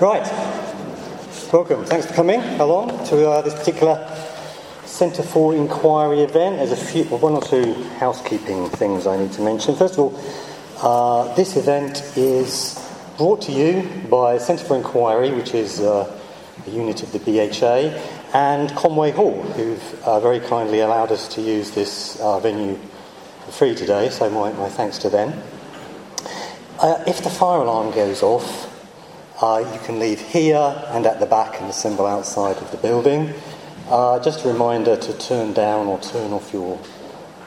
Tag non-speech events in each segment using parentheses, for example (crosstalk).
Right. Welcome. Thanks for coming along to uh, this particular Centre for Inquiry event. There's a few, well, one or two housekeeping things I need to mention. First of all, uh, this event is brought to you by Centre for Inquiry, which is uh, a unit of the BHA, and Conway Hall, who've uh, very kindly allowed us to use this uh, venue for free today, so my, my thanks to them. Uh, if the fire alarm goes off, uh, you can leave here and at the back and assemble outside of the building. Uh, just a reminder to turn down or turn off your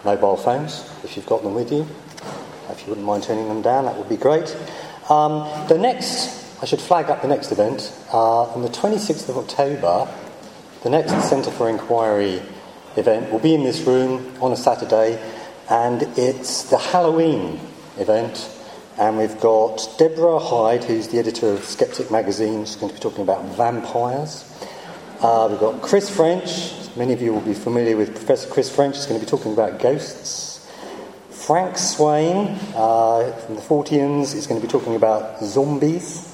mobile phones if you've got them with you. If you wouldn't mind turning them down, that would be great. Um, the next, I should flag up the next event. Uh, on the 26th of October, the next Centre for Inquiry event will be in this room on a Saturday, and it's the Halloween event. And we've got Deborah Hyde, who's the editor of Skeptic magazine. She's going to be talking about vampires. Uh, we've got Chris French. Many of you will be familiar with Professor Chris French. He's going to be talking about ghosts. Frank Swain uh, from the Forteans is going to be talking about zombies.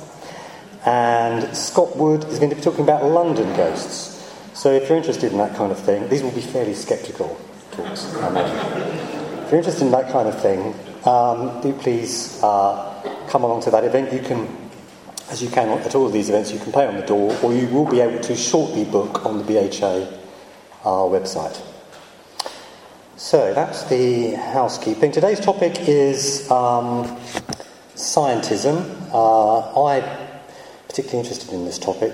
And Scott Wood is going to be talking about London ghosts. So if you're interested in that kind of thing, these will be fairly sceptical talks, I. If you're interested in that kind of thing, um, do please uh, come along to that event. You can, as you can at all of these events, you can pay on the door, or you will be able to shortly book on the BHA uh, website. So that's the housekeeping. Today's topic is um, scientism. Uh, I'm particularly interested in this topic.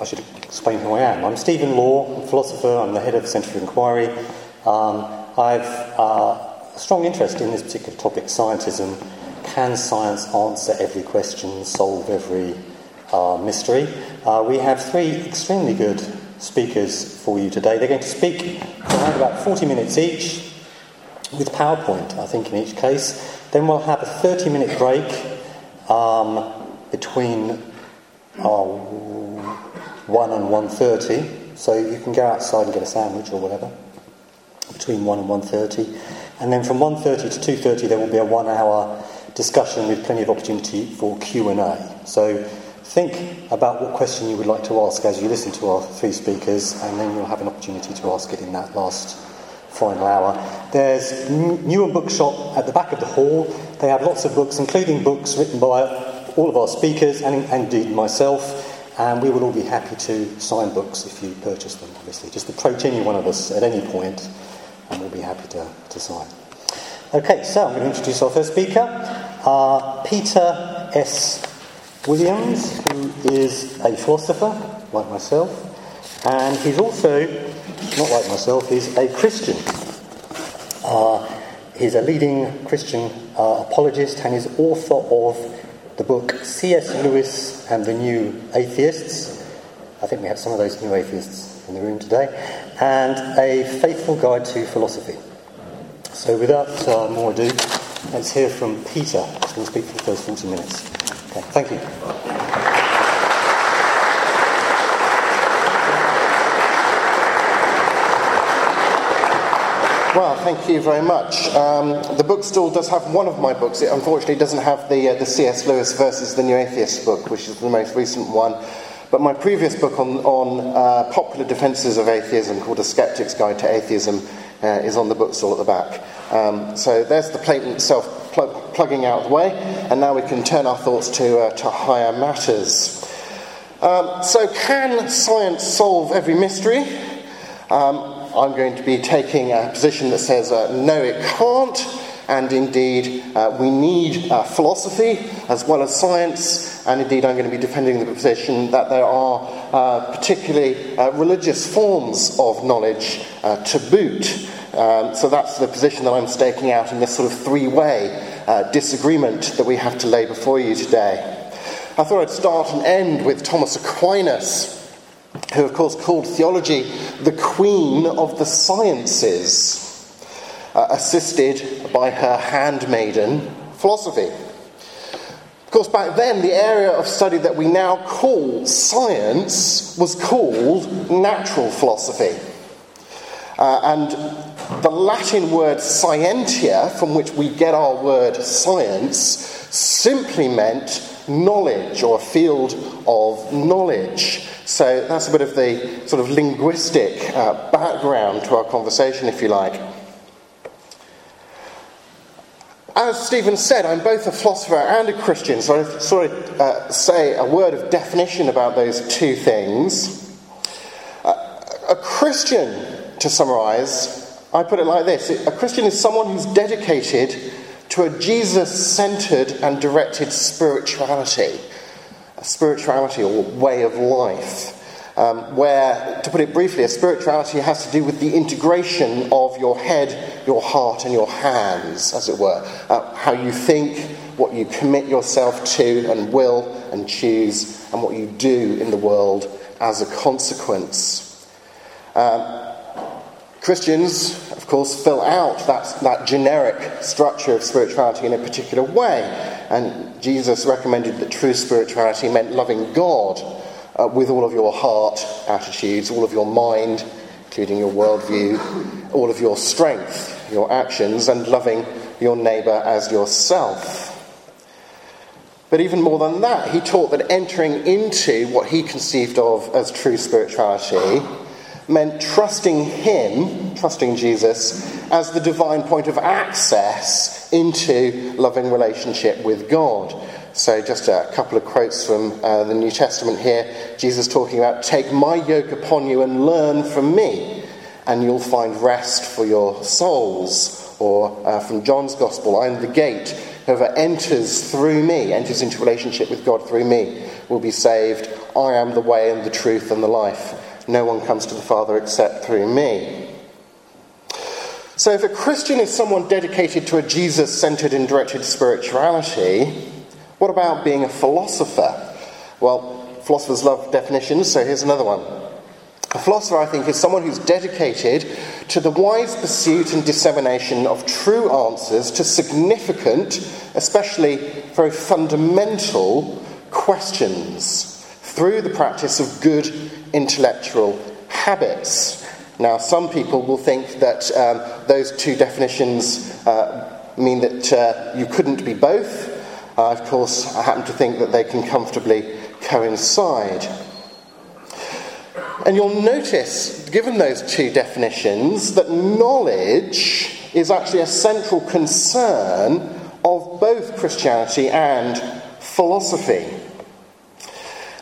I should explain who I am. I'm Stephen Law, I'm a philosopher. I'm the head of the Centre for Inquiry. Um, I've uh, strong interest in this particular topic, scientism. Can science answer every question, solve every uh, mystery? Uh, we have three extremely good speakers for you today. They're going to speak for around about 40 minutes each, with PowerPoint, I think, in each case. Then we'll have a 30 minute break um, between uh, 1 and 1.30, so you can go outside and get a sandwich or whatever, between 1 and 1.30. And then from 1.30 to 2.30 there will be a one hour discussion with plenty of opportunity for Q&A. So think about what question you would like to ask as you listen to our three speakers and then you'll have an opportunity to ask it in that last final hour. There's Newham Bookshop at the back of the hall. They have lots of books, including books written by all of our speakers and, and indeed myself. And we will all be happy to sign books if you purchase them, obviously. Just approach any one of us at any point and we'll be happy to, to sign. Okay, so I'm going to introduce our first speaker, uh, Peter S. Williams, who is a philosopher, like myself, and he's also, not like myself, he's a Christian. Uh, he's a leading Christian uh, apologist and is author of the book C.S. Lewis and the New Atheists. I think we have some of those new atheists in the room today and A Faithful Guide to Philosophy. So, without uh, more ado, let's hear from Peter, who's going to speak for the first 40 minutes. Okay, thank you. Well, thank you very much. Um, the bookstall does have one of my books. It unfortunately doesn't have the, uh, the C.S. Lewis versus the New Atheist book, which is the most recent one. But my previous book on, on uh, popular defences of atheism, called A Skeptic's Guide to Atheism, uh, is on the bookstall at the back. Um, so there's the plate itself plug, plugging out of the way, and now we can turn our thoughts to, uh, to higher matters. Um, so, can science solve every mystery? Um, I'm going to be taking a position that says uh, no, it can't and indeed uh, we need uh, philosophy as well as science, and indeed I'm going to be defending the position that there are uh, particularly uh, religious forms of knowledge uh, to boot. Um, so that's the position that I'm staking out in this sort of three way uh, disagreement that we have to lay before you today. I thought I'd start and end with Thomas Aquinas, who, of course, called theology the queen of the sciences uh, assisted by her handmaiden, philosophy. Of course, back then, the area of study that we now call science was called natural philosophy. Uh, and the Latin word scientia, from which we get our word science, simply meant knowledge or a field of knowledge. So that's a bit of the sort of linguistic uh, background to our conversation, if you like. As Stephen said, I'm both a philosopher and a Christian, so I sort of uh, say a word of definition about those two things. Uh, a Christian, to summarize, I put it like this a Christian is someone who's dedicated to a Jesus centered and directed spirituality, a spirituality or way of life. Um, where, to put it briefly, a spirituality has to do with the integration of your head, your heart, and your hands, as it were. Uh, how you think, what you commit yourself to and will and choose, and what you do in the world as a consequence. Um, Christians, of course, fill out that, that generic structure of spirituality in a particular way. And Jesus recommended that true spirituality meant loving God uh, with all of your heart attitudes, all of your mind, including your worldview, all of your strength, your actions, and loving your neighbour as yourself. But even more than that, he taught that entering into what he conceived of as true spirituality meant trusting him, trusting Jesus, as the divine point of access into loving relationship with God. So, just a couple of quotes from uh, the New Testament here. Jesus talking about, Take my yoke upon you and learn from me, and you'll find rest for your souls. Or uh, from John's Gospel, I'm the gate. Whoever enters through me, enters into relationship with God through me, will be saved. I am the way and the truth and the life. No one comes to the Father except through me. So, if a Christian is someone dedicated to a Jesus centered and directed spirituality, what about being a philosopher? Well, philosophers love definitions, so here's another one. A philosopher, I think, is someone who's dedicated to the wise pursuit and dissemination of true answers to significant, especially very fundamental questions through the practice of good intellectual habits. Now, some people will think that um, those two definitions uh, mean that uh, you couldn't be both, uh, of course, I happen to think that they can comfortably coincide. And you'll notice, given those two definitions, that knowledge is actually a central concern of both Christianity and philosophy.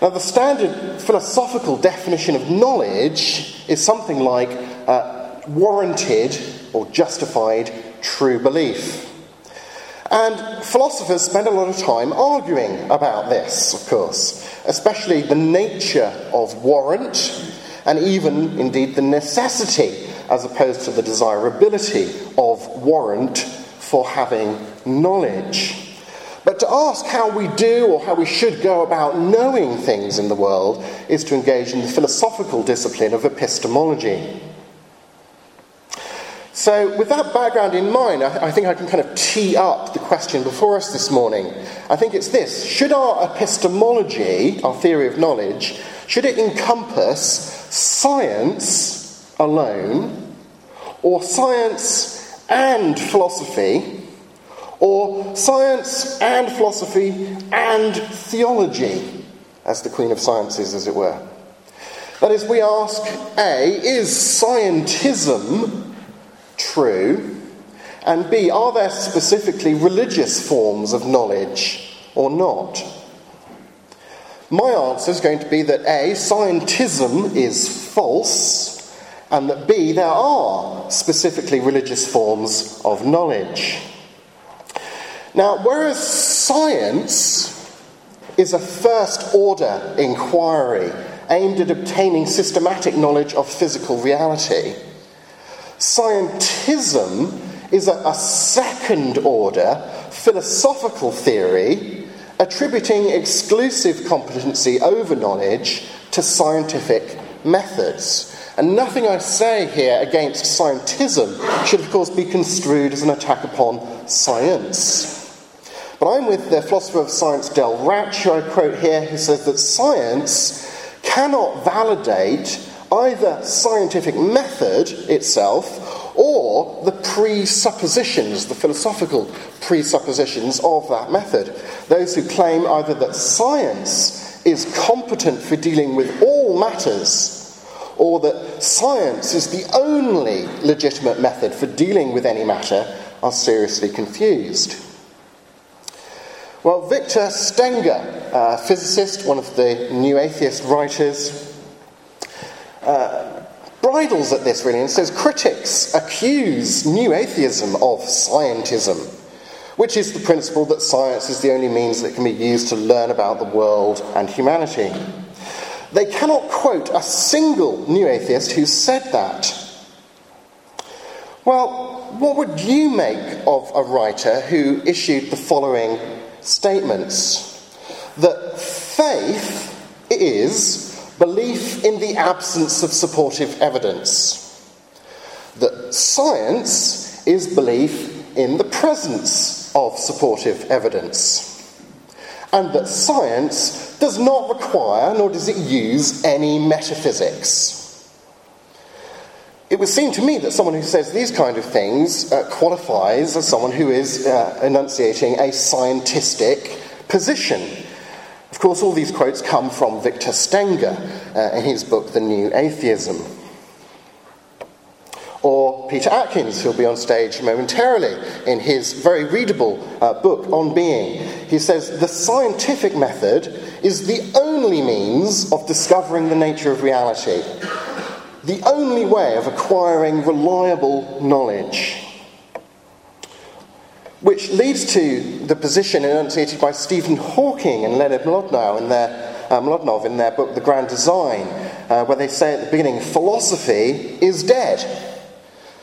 Now, the standard philosophical definition of knowledge is something like uh, warranted or justified true belief. And philosophers spend a lot of time arguing about this, of course, especially the nature of warrant and even, indeed, the necessity as opposed to the desirability of warrant for having knowledge. But to ask how we do or how we should go about knowing things in the world is to engage in the philosophical discipline of epistemology. So, with that background in mind, I, I, think I can kind of tee up the question before us this morning. I think it's this Should our epistemology, our theory of knowledge, should it encompass science alone, or science and philosophy, or science and philosophy and theology, as the Queen of Sciences, as it were? That is, we ask A, is scientism true? And B, are there specifically religious forms of knowledge or not? My answer is going to be that A, scientism is false, and that B, there are specifically religious forms of knowledge. Now, whereas science is a first order inquiry aimed at obtaining systematic knowledge of physical reality, Scientism is a, a second order philosophical theory attributing exclusive competency over knowledge to scientific methods. And nothing I say here against scientism should, of course, be construed as an attack upon science. But I'm with the philosopher of science Del Ratzsch, who I quote here, who says that science cannot validate either scientific method itself or the presuppositions, the philosophical presuppositions of that method. Those who claim either that science is competent for dealing with all matters, or that science is the only legitimate method for dealing with any matter, are seriously confused. Well, Victor Stenger, a physicist, one of the new atheist writers, uh, bridles at this really and says critics accuse new atheism of scientism, which is the principle that science is the only means that can be used to learn about the world and humanity. They cannot quote a single new atheist who said that. Well, what would you make of a writer who issued the following statements? That faith is belief in the absence of supportive evidence. That science is belief in the presence of supportive evidence. And that science does not require, nor does it use, any metaphysics. It would seem to me that someone who says these kind of things uh, qualifies as someone who is uh, enunciating a scientistic position. Of course, all these quotes come from Victor Stenger uh, in his book, The New Atheism. Or Peter Atkins, who'll be on stage momentarily in his very readable uh, book on being. He says, The scientific method is the only means of discovering the nature of reality the only way of acquiring reliable knowledge. Which leads to the position enunciated by Stephen Hawking and Leonard Mlodinow in their, uh, in their book The Grand Design, uh, where they say at the beginning, philosophy is dead.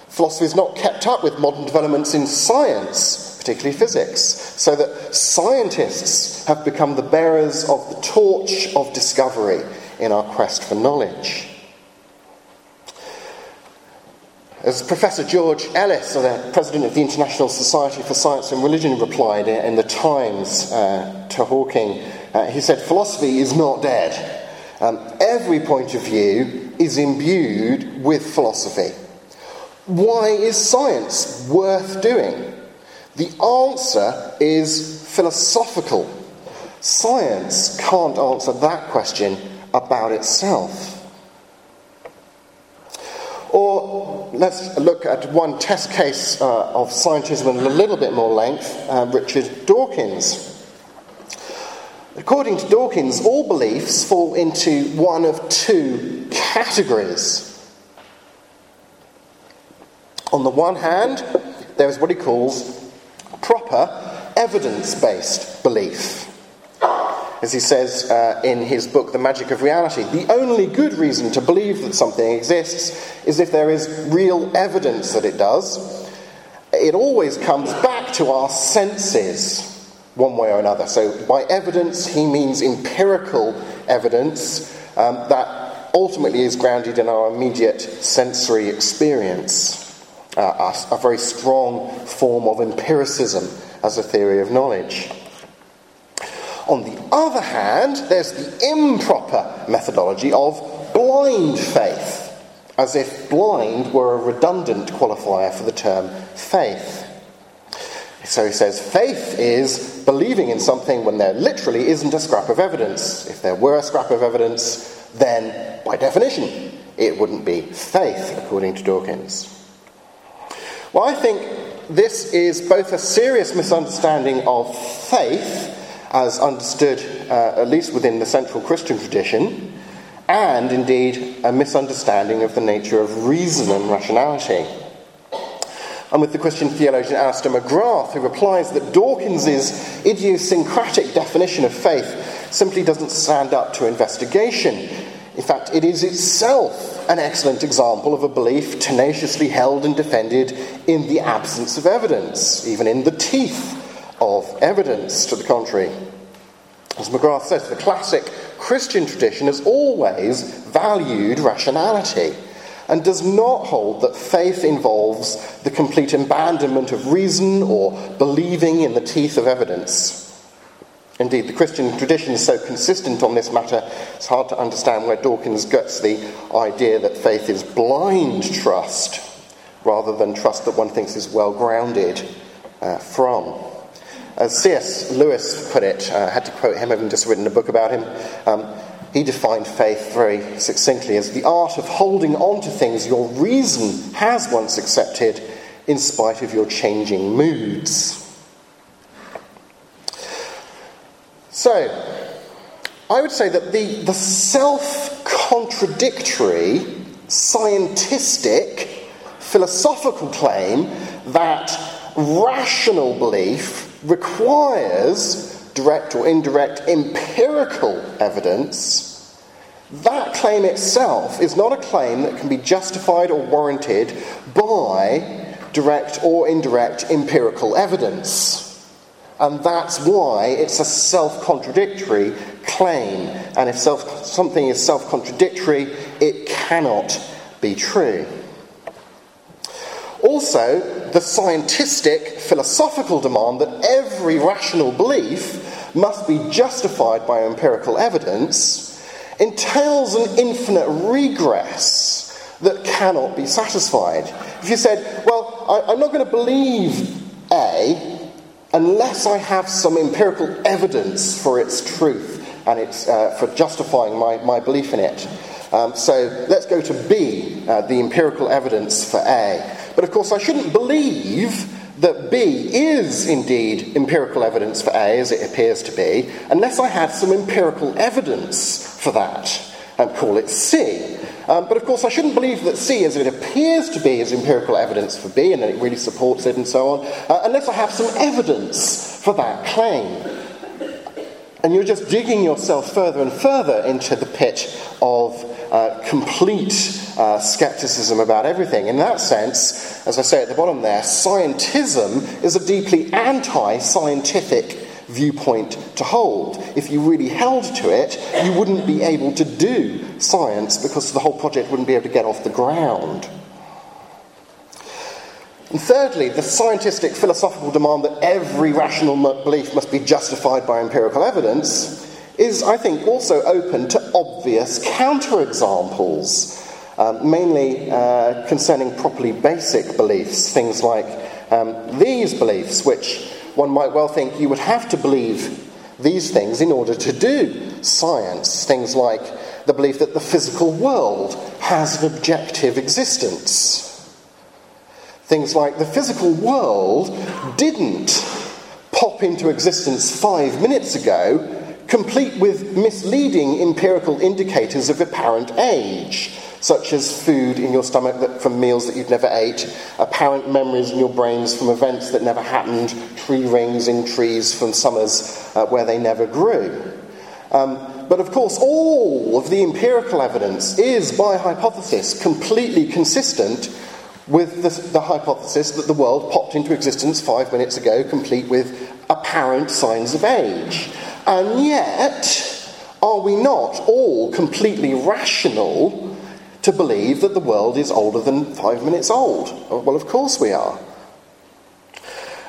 Philosophy is not kept up with modern developments in science, particularly physics, so that scientists have become the bearers of the torch of discovery in our quest for knowledge. As Professor George Ellis, the president of the International Society for Science and Religion, replied in the Times uh, to Hawking, uh, he said, Philosophy is not dead. Um, every point of view is imbued with philosophy. Why is science worth doing? The answer is philosophical. Science can't answer that question about itself. Or let's look at one test case uh, of scientism in a little bit more length uh, Richard Dawkins. According to Dawkins, all beliefs fall into one of two categories. On the one hand, there is what he calls proper evidence based belief as he says uh, in his book, The Magic of Reality. The only good reason to believe that something exists is if there is real evidence that it does. It always comes back to our senses, one way or another. So, by evidence, he means empirical evidence um, that ultimately is grounded in our immediate sensory experience. Uh, a, a very strong form of empiricism as a theory of knowledge. On the other hand, there's the improper methodology of blind faith, as if blind were a redundant qualifier for the term faith. So he says faith is believing in something when there literally isn't a scrap of evidence. If there were a scrap of evidence, then by definition it wouldn't be faith, according to Dawkins. Well, I think this is both a serious misunderstanding of faith as understood, uh, at least within the central Christian tradition, and indeed a misunderstanding of the nature of reason and rationality. And with the Christian theologian Alister McGrath, who replies that Dawkins's idiosyncratic definition of faith simply doesn't stand up to investigation. In fact, it is itself an excellent example of a belief tenaciously held and defended in the absence of evidence, even in the teeth of evidence to the contrary. As McGrath says, the classic Christian tradition has always valued rationality and does not hold that faith involves the complete abandonment of reason or believing in the teeth of evidence. Indeed, the Christian tradition is so consistent on this matter, it's hard to understand where Dawkins gets the idea that faith is blind trust rather than trust that one thinks is well grounded uh, from. As C.S. Lewis put it, uh, I had to quote him, having just written a book about him. Um, he defined faith very succinctly as the art of holding on to things your reason has once accepted in spite of your changing moods. So, I would say that the, the self contradictory, scientistic, philosophical claim that rational belief requires direct or indirect empirical evidence, that claim itself is not a claim that can be justified or warranted by direct or indirect empirical evidence. And that's why it's a self contradictory claim. And if self, something is self contradictory, it cannot be true. Also, the scientific, philosophical demand that every rational belief must be justified by empirical evidence entails an infinite regress that cannot be satisfied. If you said, Well, I, am not going to believe A unless I have some empirical evidence for its truth and it's uh, for justifying my, my belief in it. Um, so let's go to B, uh, the empirical evidence for A. But of course, I shouldn't believe that B is indeed empirical evidence for A, as it appears to be, unless I have some empirical evidence for that and call it C. Um, but of course, I shouldn't believe that C, as it appears to be, is empirical evidence for B and that it really supports it and so on, uh, unless I have some evidence for that claim. And you're just digging yourself further and further into the pit of uh, complete uh, skepticism about everything. In that sense, as I say at the bottom there, scientism is a deeply anti scientific viewpoint to hold. If you really held to it, you wouldn't be able to do science because the whole project wouldn't be able to get off the ground. And thirdly, the scientific philosophical demand that every rational belief must be justified by empirical evidence is, I think, also open to obvious counterexamples, um, mainly uh, concerning properly basic beliefs, things like um, these beliefs, which one might well think you would have to believe these things in order to do science. Things like the belief that the physical world has an objective existence. Things like the physical world didn't pop into existence five minutes ago complete with misleading empirical indicators of apparent age, such as food in your stomach that, from meals that you've never ate, apparent memories in your brains from events that never happened, tree rings in trees from summers uh, where they never grew. Um, but of course, all of the empirical evidence is, by hypothesis, completely consistent with the, the, hypothesis that the world popped into existence five minutes ago, complete with apparent signs of age. And yet, are we not all completely rational to believe that the world is older than five minutes old? Well, of course we are.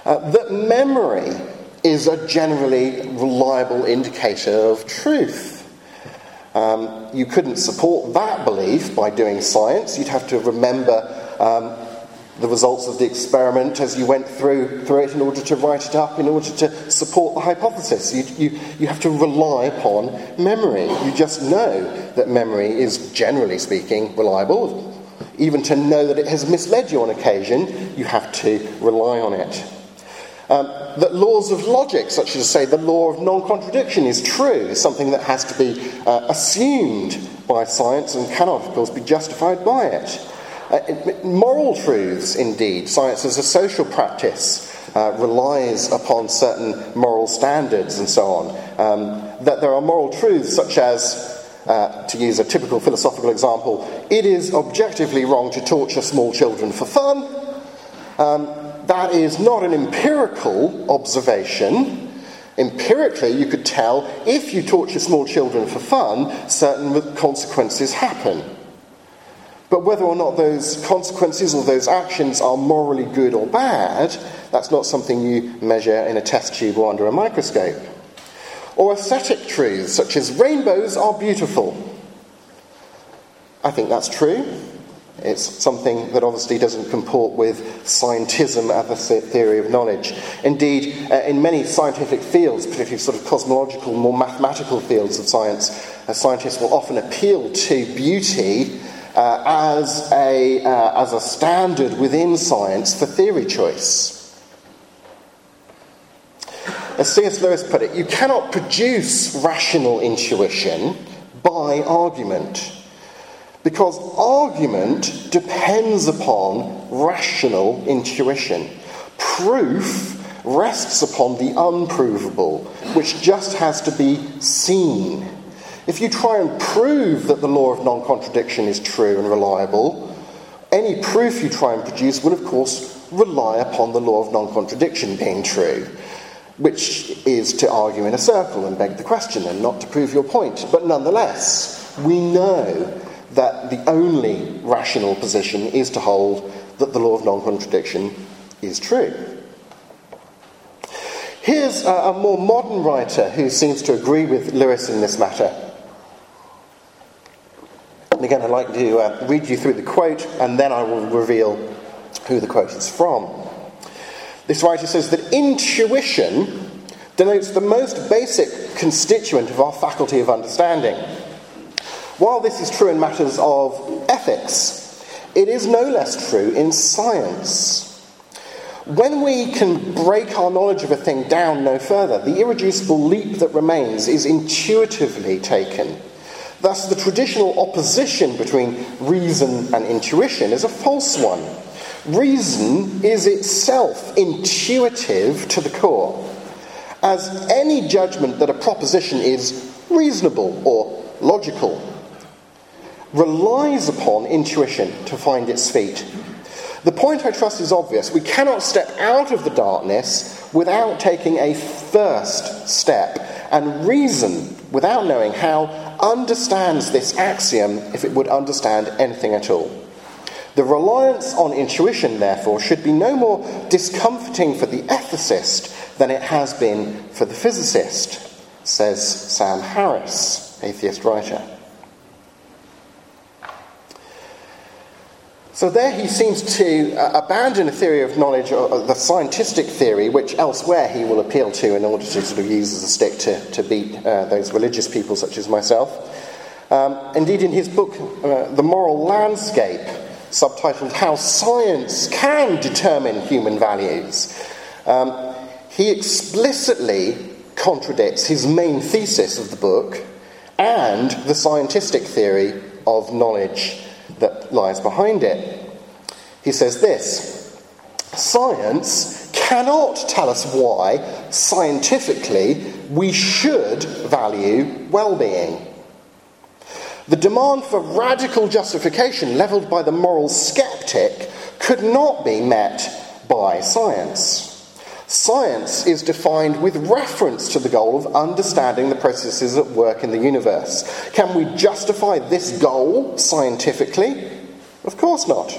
Uh, that memory is a generally reliable indicator of truth. Um, you couldn't support that belief by doing science. You'd have to remember um, the results of the experiment as you went through, through it in order to write it up, in order to support the hypothesis. You, you, you have to rely upon memory. You just know that memory is, generally speaking, reliable. Even to know that it has misled you on occasion, you have to rely on it. Um, that laws of logic, such as, say, the law of non contradiction, is true, is something that has to be uh, assumed by science and cannot, of course, be justified by it. Uh, moral truths, indeed, science as a social practice uh, relies upon certain moral standards and so on. Um, that there are moral truths such as, uh, to use a typical philosophical example, it is objectively wrong to torture small children for fun. Um, that is not an empirical observation. Empirically, you could tell if you torture small children for fun, certain consequences happen. But whether or not those consequences or those actions are morally good or bad, that's not something you measure in a test tube or under a microscope. Or aesthetic truths, such as rainbows are beautiful. I think that's true. It's something that obviously doesn't comport with scientism as a theory of knowledge. Indeed, uh, in many scientific fields, particularly sort of cosmological, more mathematical fields of science, uh, scientists will often appeal to beauty uh, as, a, uh, as a standard within science for theory choice. As C.S. Lewis put it, you cannot produce rational intuition by argument. Because argument depends upon rational intuition. Proof rests upon the unprovable, which just has to be seen. If you try and prove that the law of non contradiction is true and reliable, any proof you try and produce will, of course, rely upon the law of non contradiction being true, which is to argue in a circle and beg the question and not to prove your point. But nonetheless, we know that the only rational position is to hold that the law of non contradiction is true. Here's a, a, more modern writer who seems to agree with Lewis in this matter. And again, I'd like to uh, read you through the quote and then I will reveal who the quote is from. This writer says that intuition denotes the most basic constituent of our faculty of understanding. While this is true in matters of ethics, it is no less true in science. When we can break our knowledge of a thing down no further, the irreducible leap that remains is intuitively taken. Thus, the traditional opposition between reason and intuition is a false one. Reason is itself intuitive to the core, as any judgment that a proposition is reasonable or logical relies upon intuition to find its feet. The point, I trust, is obvious. We cannot step out of the darkness without taking a first step, and reason, without knowing how, understands this axiom if it would understand anything at all. The reliance on intuition, therefore, should be no more discomforting for the ethicist than it has been for the physicist, says Sam Harris, atheist writer. So there he seems to uh, abandon a theory of knowledge, or the scientific theory, which elsewhere he will appeal to in order to sort of use as a stick to, to beat uh, those religious people such as myself. Um, indeed, in his book, uh, The Moral Landscape, subtitled How Science Can Determine Human Values, um, he explicitly contradicts his main thesis of the book and the scientific theory of knowledge that lies behind it. He says this Science cannot tell us why, scientifically, we should value well being. The demand for radical justification levelled by the moral skeptic could not be met by science. Science is defined with reference to the goal of understanding the processes at work in the universe. Can we justify this goal scientifically? Of course not.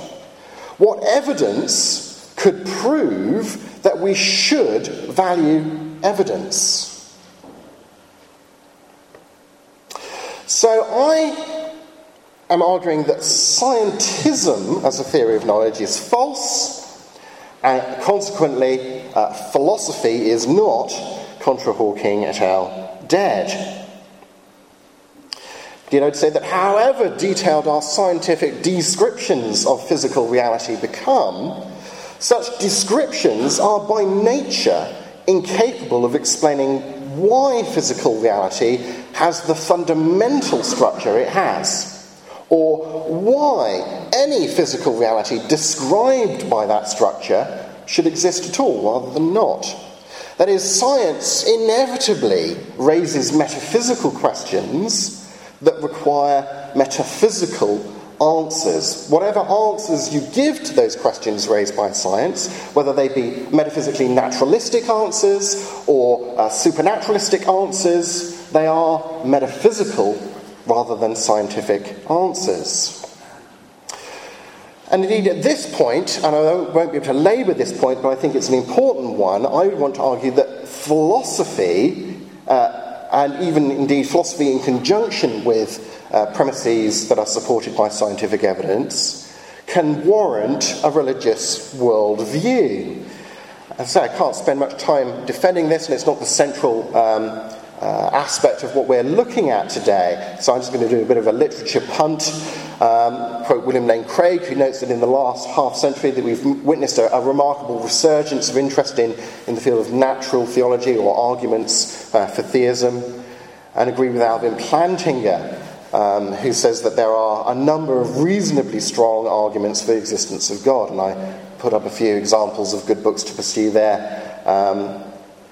What evidence could prove that we should value evidence? So I am arguing that scientism as a theory of knowledge is false and consequently, uh, philosophy is not, contra Hawking et al., dead. You know, to say that however detailed our scientific descriptions of physical reality become, such descriptions are by nature incapable of explaining why physical reality has the fundamental structure it has or why any physical reality described by that structure should exist at all rather than not. That is, science inevitably raises metaphysical questions that require metaphysical answers. Whatever answers you give to those questions raised by science, whether they be metaphysically naturalistic answers or uh, supernaturalistic answers, they are metaphysical rather than scientific answers. And indeed, at this point, and I won't be able to labour this point, but I think it's an important one, I would want to argue that philosophy, uh, and even indeed philosophy in conjunction with uh, premises that are supported by scientific evidence, can warrant a religious worldview. As I say, I can't spend much time defending this, and it's not the central um, uh, aspect of what we're looking at today. So I'm just going to do a bit of a literature punt. Um, quote William Lane Craig, who notes that in the last half century that we've witnessed a, a remarkable resurgence of interest in, in the field of natural theology or arguments uh, for theism, and agree with Alvin Plantinga, um, who says that there are a number of reasonably strong arguments for the existence of God. And I put up a few examples of good books to pursue there. Um,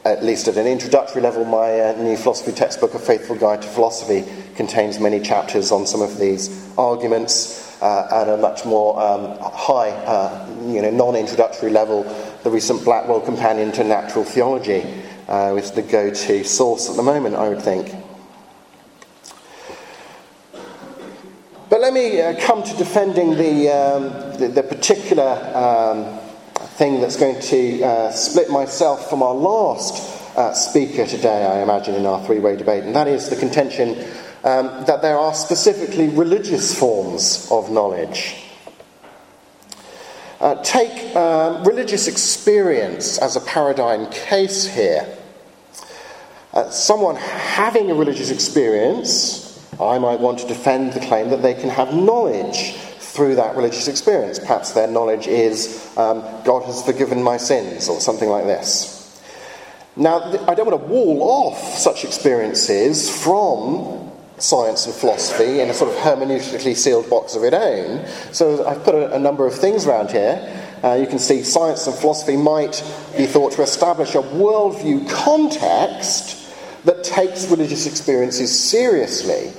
at least at an introductory level, my uh, new philosophy textbook, A Faithful Guide to Philosophy, contains many chapters on some of these arguments. Uh, at a much more um, high, uh, you know, non-introductory level, the recent Blackwell Companion to Natural Theology uh, is the go-to source at the moment, I would think. But let me uh, come to defending the, um, the, the, particular um, thing that's going to uh, split myself from our last uh, speaker today, I imagine, in our three way debate, and that is the contention um, that there are specifically religious forms of knowledge. Uh, take um, religious experience as a paradigm case here. Uh, someone having a religious experience I might want to defend the claim that they can have knowledge through that religious experience. Perhaps their knowledge is um, God has forgiven my sins or something like this. Now, I don't want to wall off such experiences from science and philosophy in a sort of hermeneutically sealed box of its own. So I've put a, a number of things around here. Uh, you can see science and philosophy might be thought to establish a worldview context that takes religious experiences seriously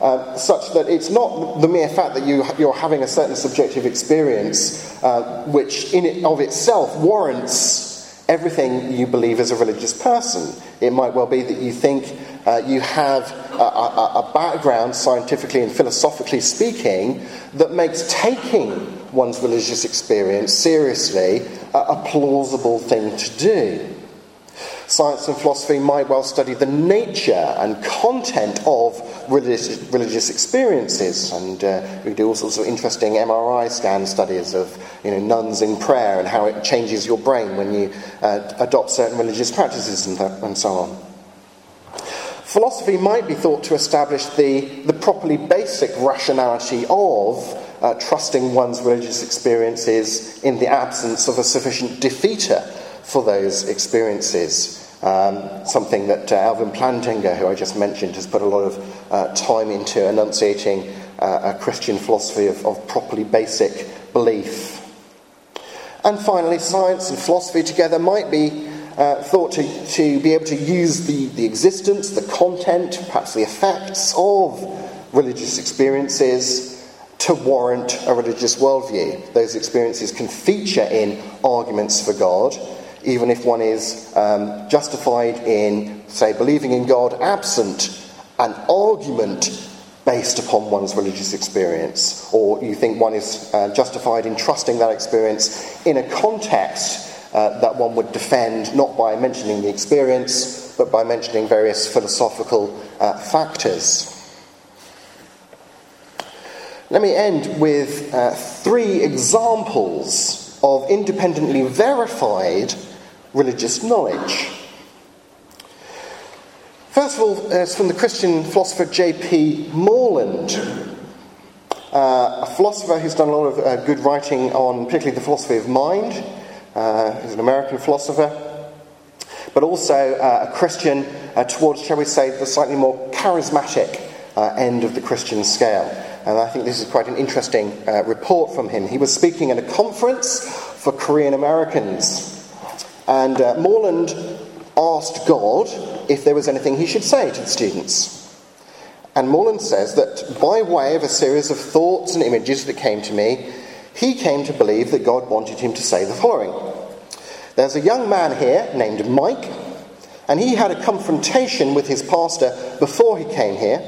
uh, such that it's not the mere fact that you, you're having a certain subjective experience uh, which in it of itself warrants everything you believe as a religious person. It might well be that you think uh, you have a, a, a, background, scientifically and philosophically speaking, that makes taking one's religious experience seriously a, a plausible thing to do. Science and philosophy might well study the nature and content of religious, religious experiences, and uh, we do all sorts of interesting MRI scan studies of you know, nuns in prayer and how it changes your brain when you uh, adopt certain religious practices and, th- and so on. Philosophy might be thought to establish the, the properly basic rationality of uh, trusting one's religious experiences in the absence of a sufficient defeater for those experiences. Um, something that uh, Alvin Plantinga, who I just mentioned, has put a lot of uh, time into enunciating uh, a Christian philosophy of, of, properly basic belief. And finally, science and philosophy together might be uh, thought to, to be able to use the, the existence, the content, perhaps the effects of religious experiences to warrant a religious worldview. Those experiences can feature in arguments for God even if one is um, justified in, say, believing in God absent an argument based upon one's religious experience, or you think one is uh, justified in trusting that experience in a context uh, that one would defend not by mentioning the experience, but by mentioning various philosophical uh, factors. Let me end with uh, three examples of independently verified religious knowledge. First of all, it's from the Christian philosopher J.P. Moreland, uh, a philosopher who's done a lot of uh, good writing on particularly the philosophy of mind. Uh, he's an American philosopher, but also uh, a Christian uh, towards, shall we say, the slightly more charismatic uh, end of the Christian scale. And I think this is quite an interesting report from him. He was speaking at a conference for Korean Americans and uh, Moreland asked God if there was anything he should say to the students. And Moreland says that by way of a series of thoughts and images that came to me, he came to believe that God wanted him to say the following There's a young man here named Mike, and he had a confrontation with his pastor before he came here,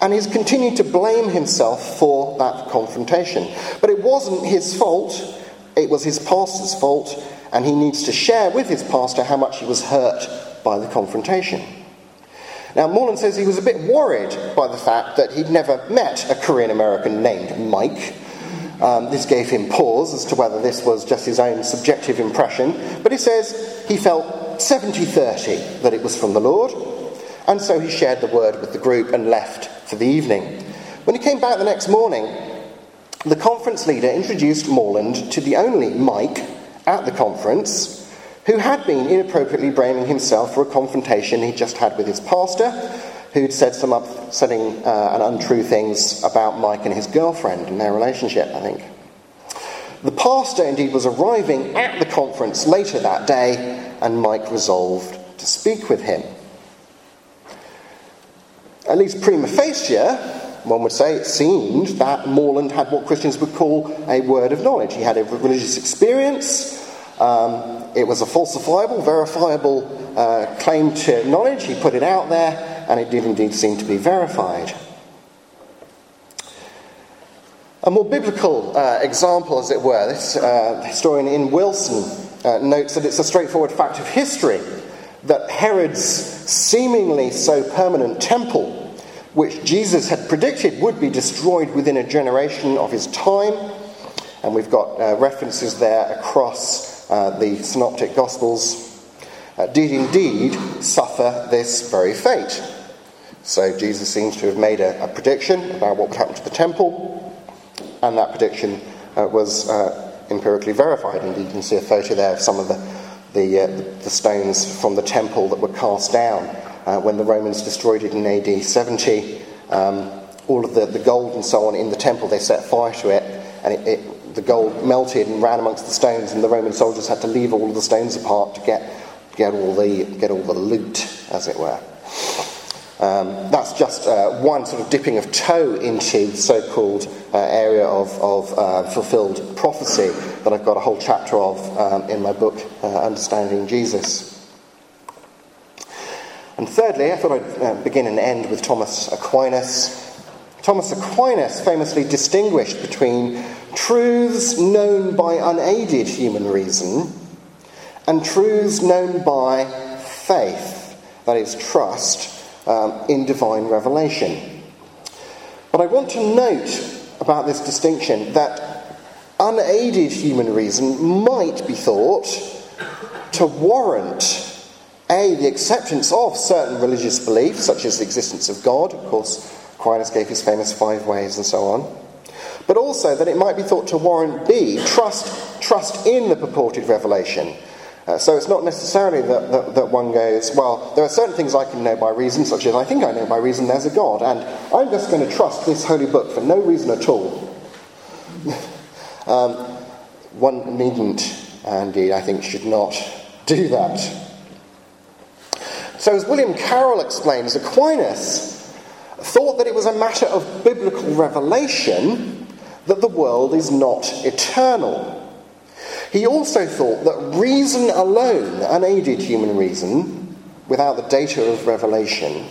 and he's continued to blame himself for that confrontation. But it wasn't his fault, it was his pastor's fault, and he needs to share with his pastor how much he was hurt by the confrontation. Now, Moreland says he was a bit worried by the fact that he'd never met a Korean American named Mike, Um, this gave him pause as to whether this was just his own subjective impression, but he says he felt 70 30 that it was from the Lord, and so he shared the word with the group and left for the evening. When he came back the next morning, the conference leader introduced Moreland to the only Mike at the conference who had been inappropriately blaming himself for a confrontation he'd just had with his pastor, who'd said some upsetting uh, and untrue things about Mike and his girlfriend and their relationship, I think. The pastor indeed was arriving at the conference later that day, and Mike resolved to speak with him. At least prima facie, one would say it seemed that Moreland had what Christians would call a word of knowledge. He had a religious experience. Um, it was a falsifiable, verifiable uh, claim to knowledge. He put it out there, and it did indeed seem to be verified. A more biblical uh, example, as it were, this uh, historian Ian Wilson uh, notes that it's a straightforward fact of history that Herod's seemingly so permanent temple which Jesus had predicted would be destroyed within a generation of his time. And we've got uh, references there across uh, the Synoptic Gospels, uh, did indeed suffer this very fate. So Jesus seems to have made a, a, prediction about what would happen to the temple, and that prediction uh, was uh, empirically verified. Indeed, you can see a photo there of some of the, the, uh, the stones from the temple that were cast down when the Romans destroyed it in AD 70. Um, all of the, the gold and so on in the temple, they set fire to it, and it, it, the gold melted and ran amongst the stones, and the Roman soldiers had to leave all of the stones apart to get, get, all, the, get all the loot, as it were. Um, that's just uh, one sort of dipping of toe into the so called uh, area of, of uh, fulfilled prophecy that I've got a whole chapter of um, in my book, uh, Understanding Jesus. And thirdly, I thought I'd uh, begin and end with Thomas Aquinas. Thomas Aquinas famously distinguished between truths known by unaided human reason and truths known by faith, that is, trust um, in divine revelation. But I want to note about this distinction that unaided human reason might be thought to warrant a, the acceptance of certain religious beliefs, such as the existence of God, of course, Aquinas gave his famous five ways and so on, but also that it might be thought to warrant B, trust, trust in the purported revelation. Uh, so it's not necessarily that, that, that, one goes, well, there are certain things I can know by reason, such as I think I know by reason there's a God, and I'm just going to trust this holy book for no reason at all. (laughs) um, one needn't, indeed, I think, should not do that. So, as William Carroll explains, Aquinas thought that it was a matter of biblical revelation that the world is not eternal. He also thought that reason alone, unaided human reason, without the data of revelation,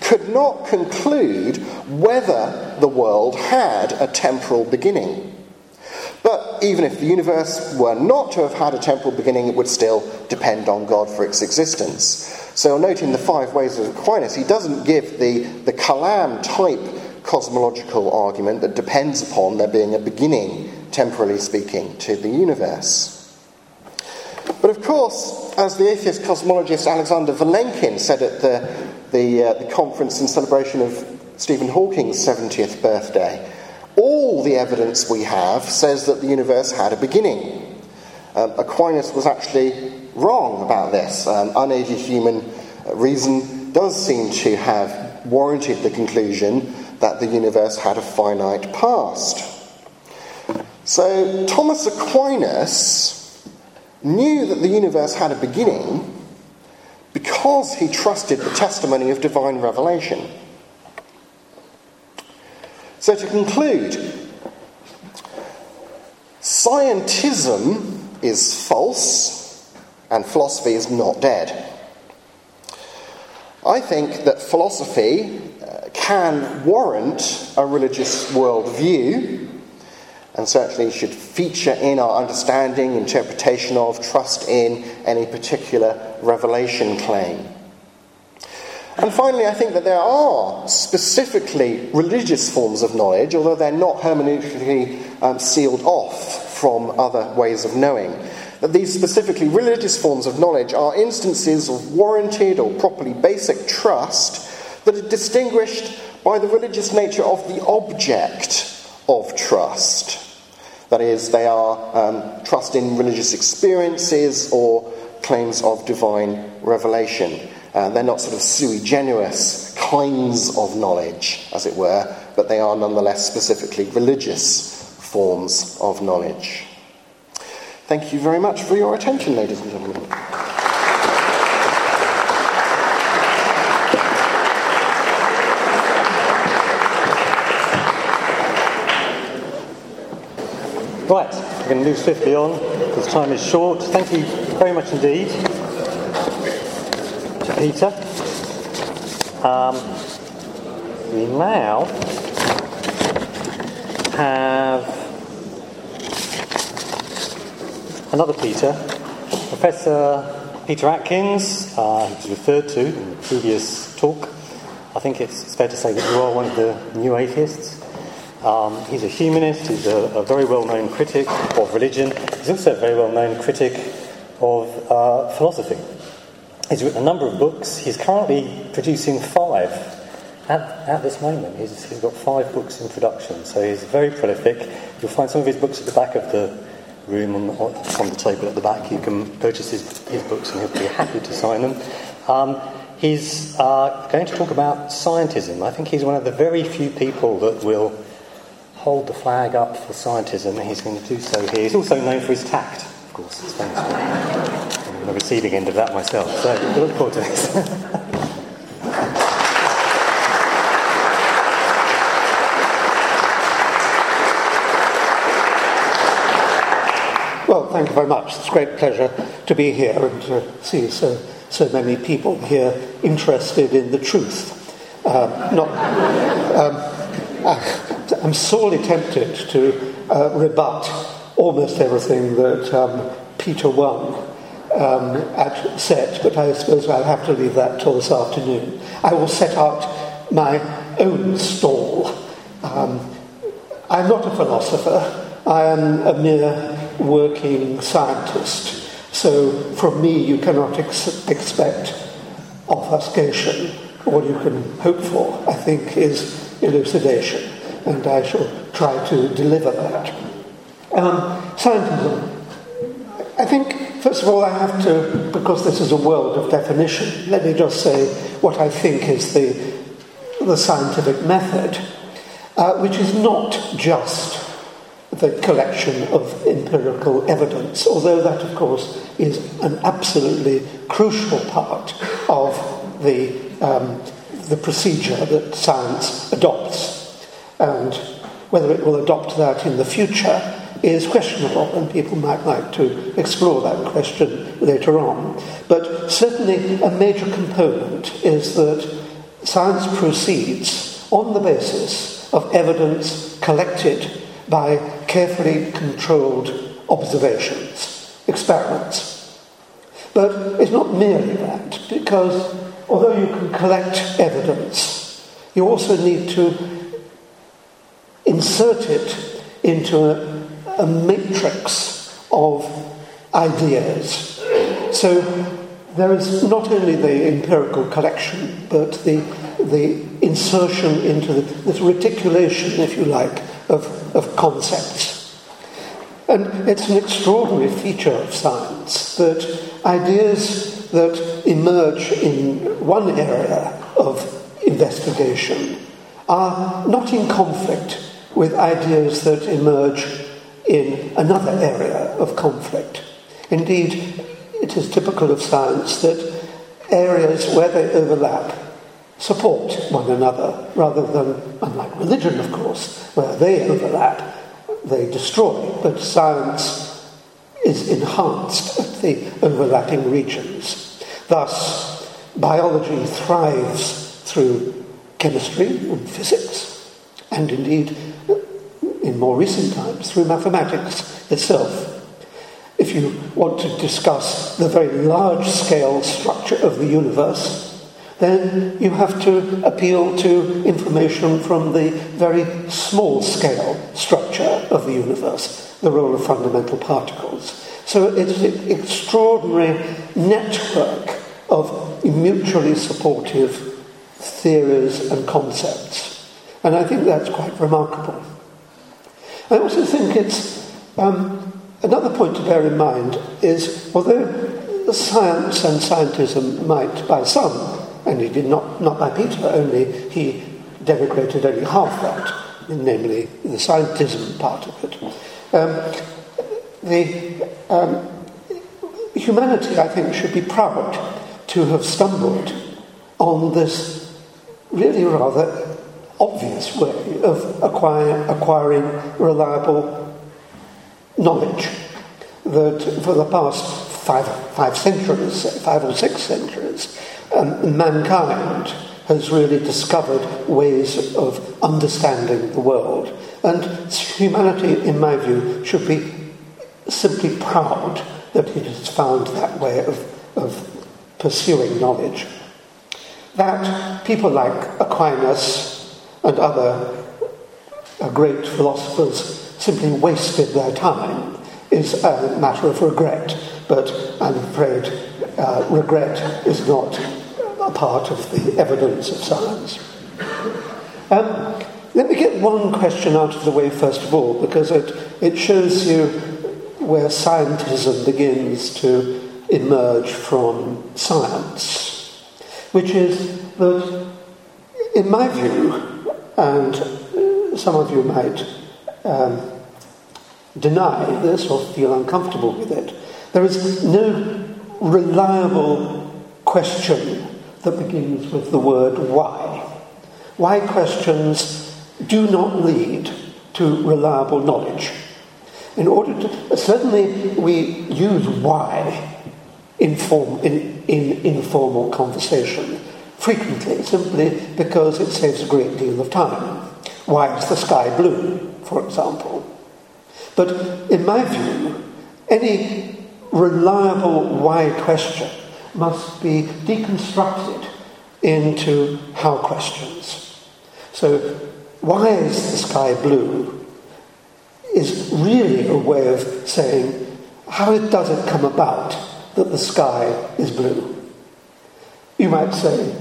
could not conclude whether the world had a temporal beginning. But even if the universe were not to have had a temporal beginning, it would still depend on God for its existence. So, noting the five ways of Aquinas, he doesn't give the, the Kalam type cosmological argument that depends upon there being a beginning, temporally speaking, to the universe. But of course, as the atheist cosmologist Alexander Vilenkin said at the, the, uh, the conference in celebration of Stephen Hawking's 70th birthday, all the evidence we have says that the universe had a beginning. Um, Aquinas was actually wrong about this. Um, unaided human reason does seem to have warranted the conclusion that the universe had a finite past. So Thomas Aquinas knew that the universe had a beginning because he trusted the testimony of divine revelation. So to conclude, scientism is false and philosophy is not dead. I think that philosophy can warrant a religious worldview and certainly should feature in our understanding, interpretation of, trust in any particular revelation claim. And finally, I think that there are specifically religious forms of knowledge, although they're not hermeneutically um, sealed off from other ways of knowing. That these specifically religious forms of knowledge are instances of warranted or properly basic trust that are distinguished by the religious nature of the object of trust. That is, they are um, trust in religious experiences or claims of divine revelation. Uh, they're not sort of sui generis kinds of knowledge, as it were, but they are nonetheless specifically religious forms of knowledge. Thank you very much for your attention, ladies and gentlemen. Right, we're going to move swiftly on because time is short. Thank you very much indeed to Peter. Um, we now have another Peter, Professor Peter Atkins, uh, who's referred to in the previous talk. I think it's fair to say that you are one of the new atheists. Um, he's a humanist, he's a, a very well known critic of religion, he's also a very well known critic of uh, philosophy. He's written a number of books, he's currently producing five at, at this moment. He's, he's got five books in production, so he's very prolific. You'll find some of his books at the back of the room on, on the table at the back. You can purchase his, his books and he'll be happy to sign them. Um, he's uh, going to talk about scientism. I think he's one of the very few people that will hold the flag up for scientism, he's going to do so here. He's also known for his tact, of course. It's famous for. I'm on the receiving end of that myself, so I look forward to this. (laughs) Well, thank you very much. It's a great pleasure to be here and to see so, so many people here interested in the truth. Um, not, um, I'm sorely tempted to uh, rebut almost everything that um, Peter Wong um, but I suppose I'll have to leave that till this afternoon. I will set out my own stall. Um, I'm not a philosopher, I am a mere working scientist. So from me, you cannot ex- expect obfuscation. All you can hope for, I think, is elucidation, and I shall try to deliver that. Um, scientism. I think, first of all, I have to, because this is a world of definition, let me just say what I think is the, the scientific method, uh, which is not just the collection of empirical evidence, although that, of course, is an absolutely crucial part of the, um, the procedure that science adopts. And whether it will adopt that in the future is questionable, and people might like to explore that question later on. But certainly, a major component is that science proceeds on the basis of evidence collected by carefully controlled observations, experiments. But it's not merely that, because although you can collect evidence, you also need to insert it into a, a matrix of ideas. So there is not only the empirical collection, but the, the insertion into the, this reticulation, if you like, of, of concepts. And it's an extraordinary feature of science that ideas that emerge in one area of investigation are not in conflict with ideas that emerge in another area of conflict. Indeed, it is typical of science that areas where they overlap support one another rather than, unlike religion, of course, where they overlap, they destroy. But science is enhanced at the overlapping regions. Thus, biology thrives through chemistry and physics, and indeed, in more recent times, through mathematics itself. If you want to discuss the very large scale structure of the universe, then you have to appeal to information from the very small scale structure of the universe, the role of fundamental particles. So it's an extraordinary network of mutually supportive theories and concepts. And I think that's quite remarkable. I also think it's um, another point to bear in mind is although science and scientism might, by some, and he did not, not by Peter only, he denigrated only half that, namely the scientism part of it. Um, the um, humanity, I think, should be proud to have stumbled on this really rather obvious way of acquire, acquiring reliable knowledge that for the past five, five centuries, five or six centuries, um, mankind has really discovered ways of understanding the world. And humanity, in my view, should be simply proud that it has found that way of, of pursuing knowledge. That people like Aquinas and other uh, great philosophers simply wasted their time is a matter of regret, but I'm afraid uh, regret is not a part of the evidence of science. Um, let me get one question out of the way first of all, because it, it shows you where scientism begins to emerge from science, which is that, in my view, and some of you might um, deny this or feel uncomfortable with it, there is no reliable question that begins with the word why. Why questions do not lead to reliable knowledge. In order to, certainly we use why in, form, in, in informal conversation frequently, simply because it saves a great deal of time. Why is the sky blue, for example? But in my view, any reliable why question must be deconstructed into how questions. So, why is the sky blue? is really a way of saying, how it does it come about that the sky is blue? You might say,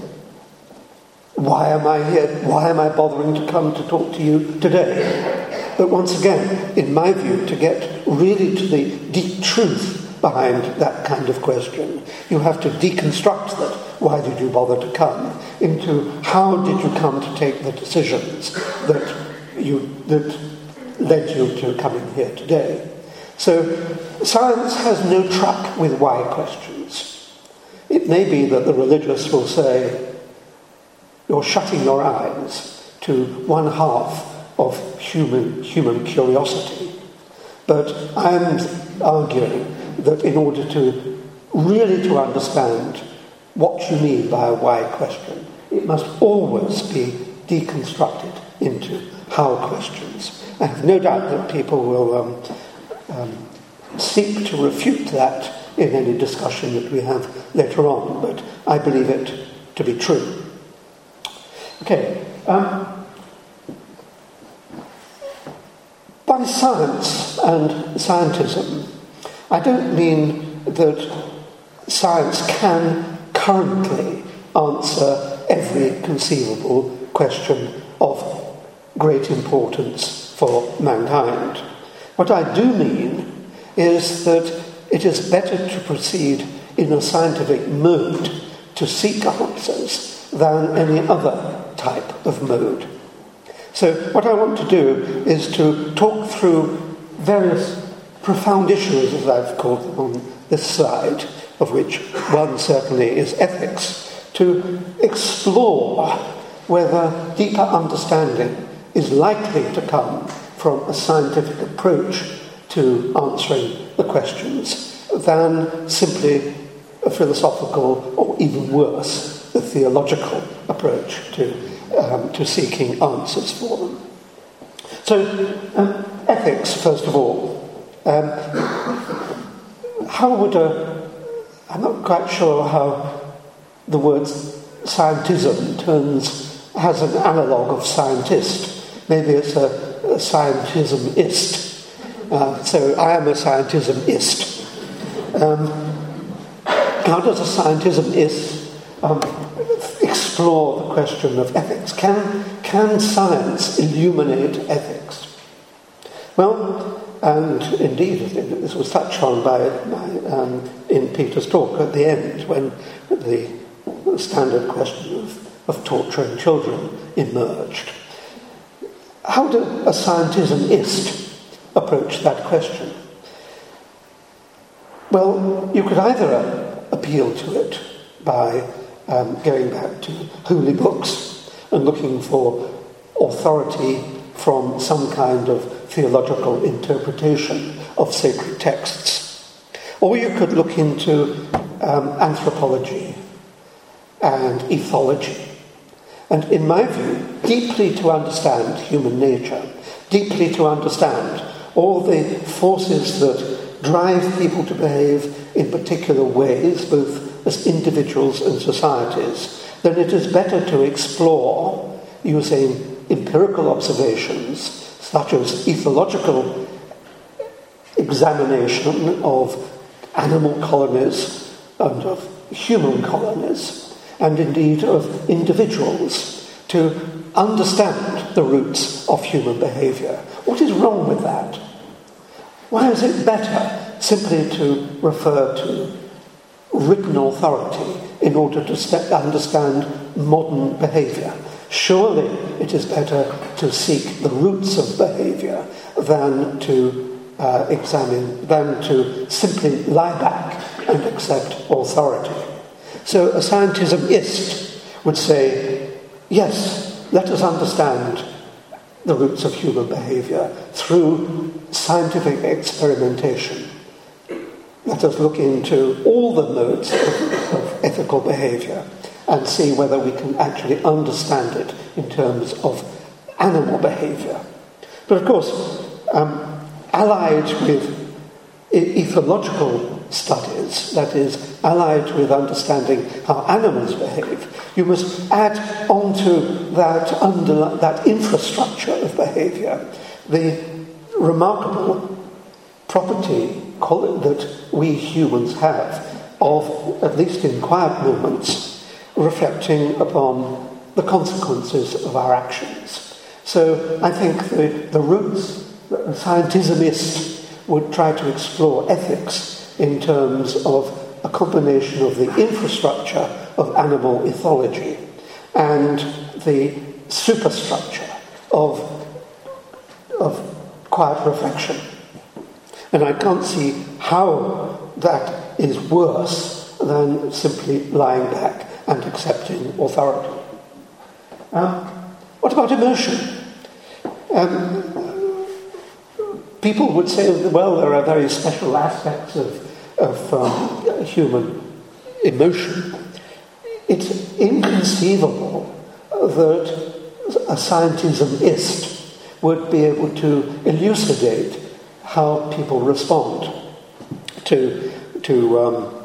why am I here? Why am I bothering to come to talk to you today? But once again, in my view, to get really to the deep truth behind that kind of question. You have to deconstruct that. Why did you bother to come? Into how did you come to take the decisions that you that led you to coming here today? So science has no truck with why questions. It may be that the religious will say, you're shutting your eyes to one half of human, human curiosity. But I'm arguing that in order to really to understand what you mean by a why question, it must always be deconstructed into how questions. I have no doubt that people will um, um, seek to refute that in any discussion that we have later on, but I believe it to be true. Okay. Um, by science and scientism, I don't mean that science can currently answer every conceivable question of great importance for mankind. What I do mean is that it is better to proceed in a scientific mode to seek answers than any other type of mode. So, what I want to do is to talk through various profound issues, as I've called them on this slide, of which one certainly is ethics, to explore whether deeper understanding is likely to come from a scientific approach to answering the questions than simply a philosophical or even worse, a theological approach to, um, to seeking answers for them. So, um, ethics, first of all, um, how would a, I'm not quite sure how the word scientism turns, has an analogue of scientist. Maybe it's a, a scientismist. Uh, so I am a scientismist. Um, how does a scientismist um, explore the question of ethics? Can, can science illuminate ethics? Well, and indeed, this was touched on by, by um, in Peter's talk at the end when the standard question of, of torturing children emerged. How do a scientismist approach that question? Well, you could either appeal to it by um, going back to holy books and looking for authority from some kind of theological interpretation of sacred texts. Or you could look into um, anthropology and ethology. And in my view, deeply to understand human nature, deeply to understand all the forces that drive people to behave in particular ways, both as individuals and societies, then it is better to explore using empirical observations such as ethological examination of animal colonies and of human colonies, and indeed of individuals, to understand the roots of human behaviour. What is wrong with that? Why is it better simply to refer to written authority in order to understand modern behaviour? Surely it is better to seek the roots of behaviour than to uh, examine, than to simply lie back and accept authority. So a scientismist would say, yes, let us understand the roots of human behaviour through scientific experimentation. Let us look into all the modes of, of ethical behaviour and see whether we can actually understand it in terms of animal behaviour. But of course, um, allied with ethological studies, that is, allied with understanding how animals behave, you must add onto that, under, that infrastructure of behaviour the remarkable property that we humans have of, at least in quiet moments, reflecting upon the consequences of our actions. So I think the, the roots, the scientismist would try to explore ethics in terms of a combination of the infrastructure of animal ethology and the superstructure of, of quiet reflection. And I can't see how that is worse than simply lying back and accepting authority. Um, what about emotion? Um, people would say, well, there are very special aspects of, of um, human emotion. It's inconceivable that a scientismist would be able to elucidate how people respond to, to um,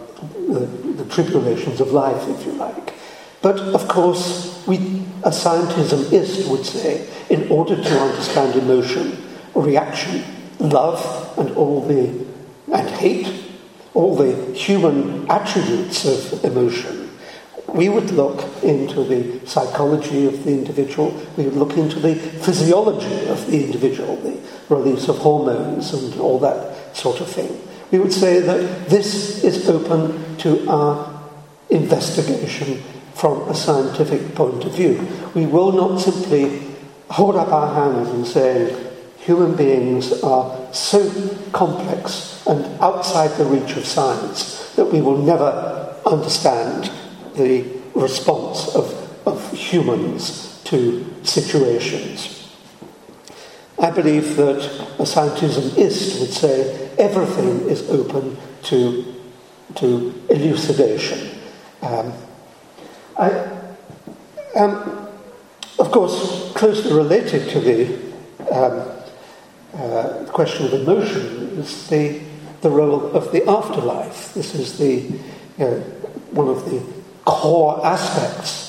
the, the tribulations of life, if you like. But of course, we, a scientismist would say, in order to understand emotion, reaction, love, and all the and hate, all the human attributes of emotion, we would look into the psychology of the individual, we would look into the physiology of the individual, the release of hormones and all that sort of thing. We would say that this is open to our investigation from a scientific point of view. We will not simply hold up our hands and say, human beings are so complex and outside the reach of science that we will never understand the response of, of humans to situations. I believe that a scientismist would say everything is open to, to elucidation. Um, I, um, of course, closely related to the um, uh, question of emotion is the, the role of the afterlife. This is the, you know, one of the core aspects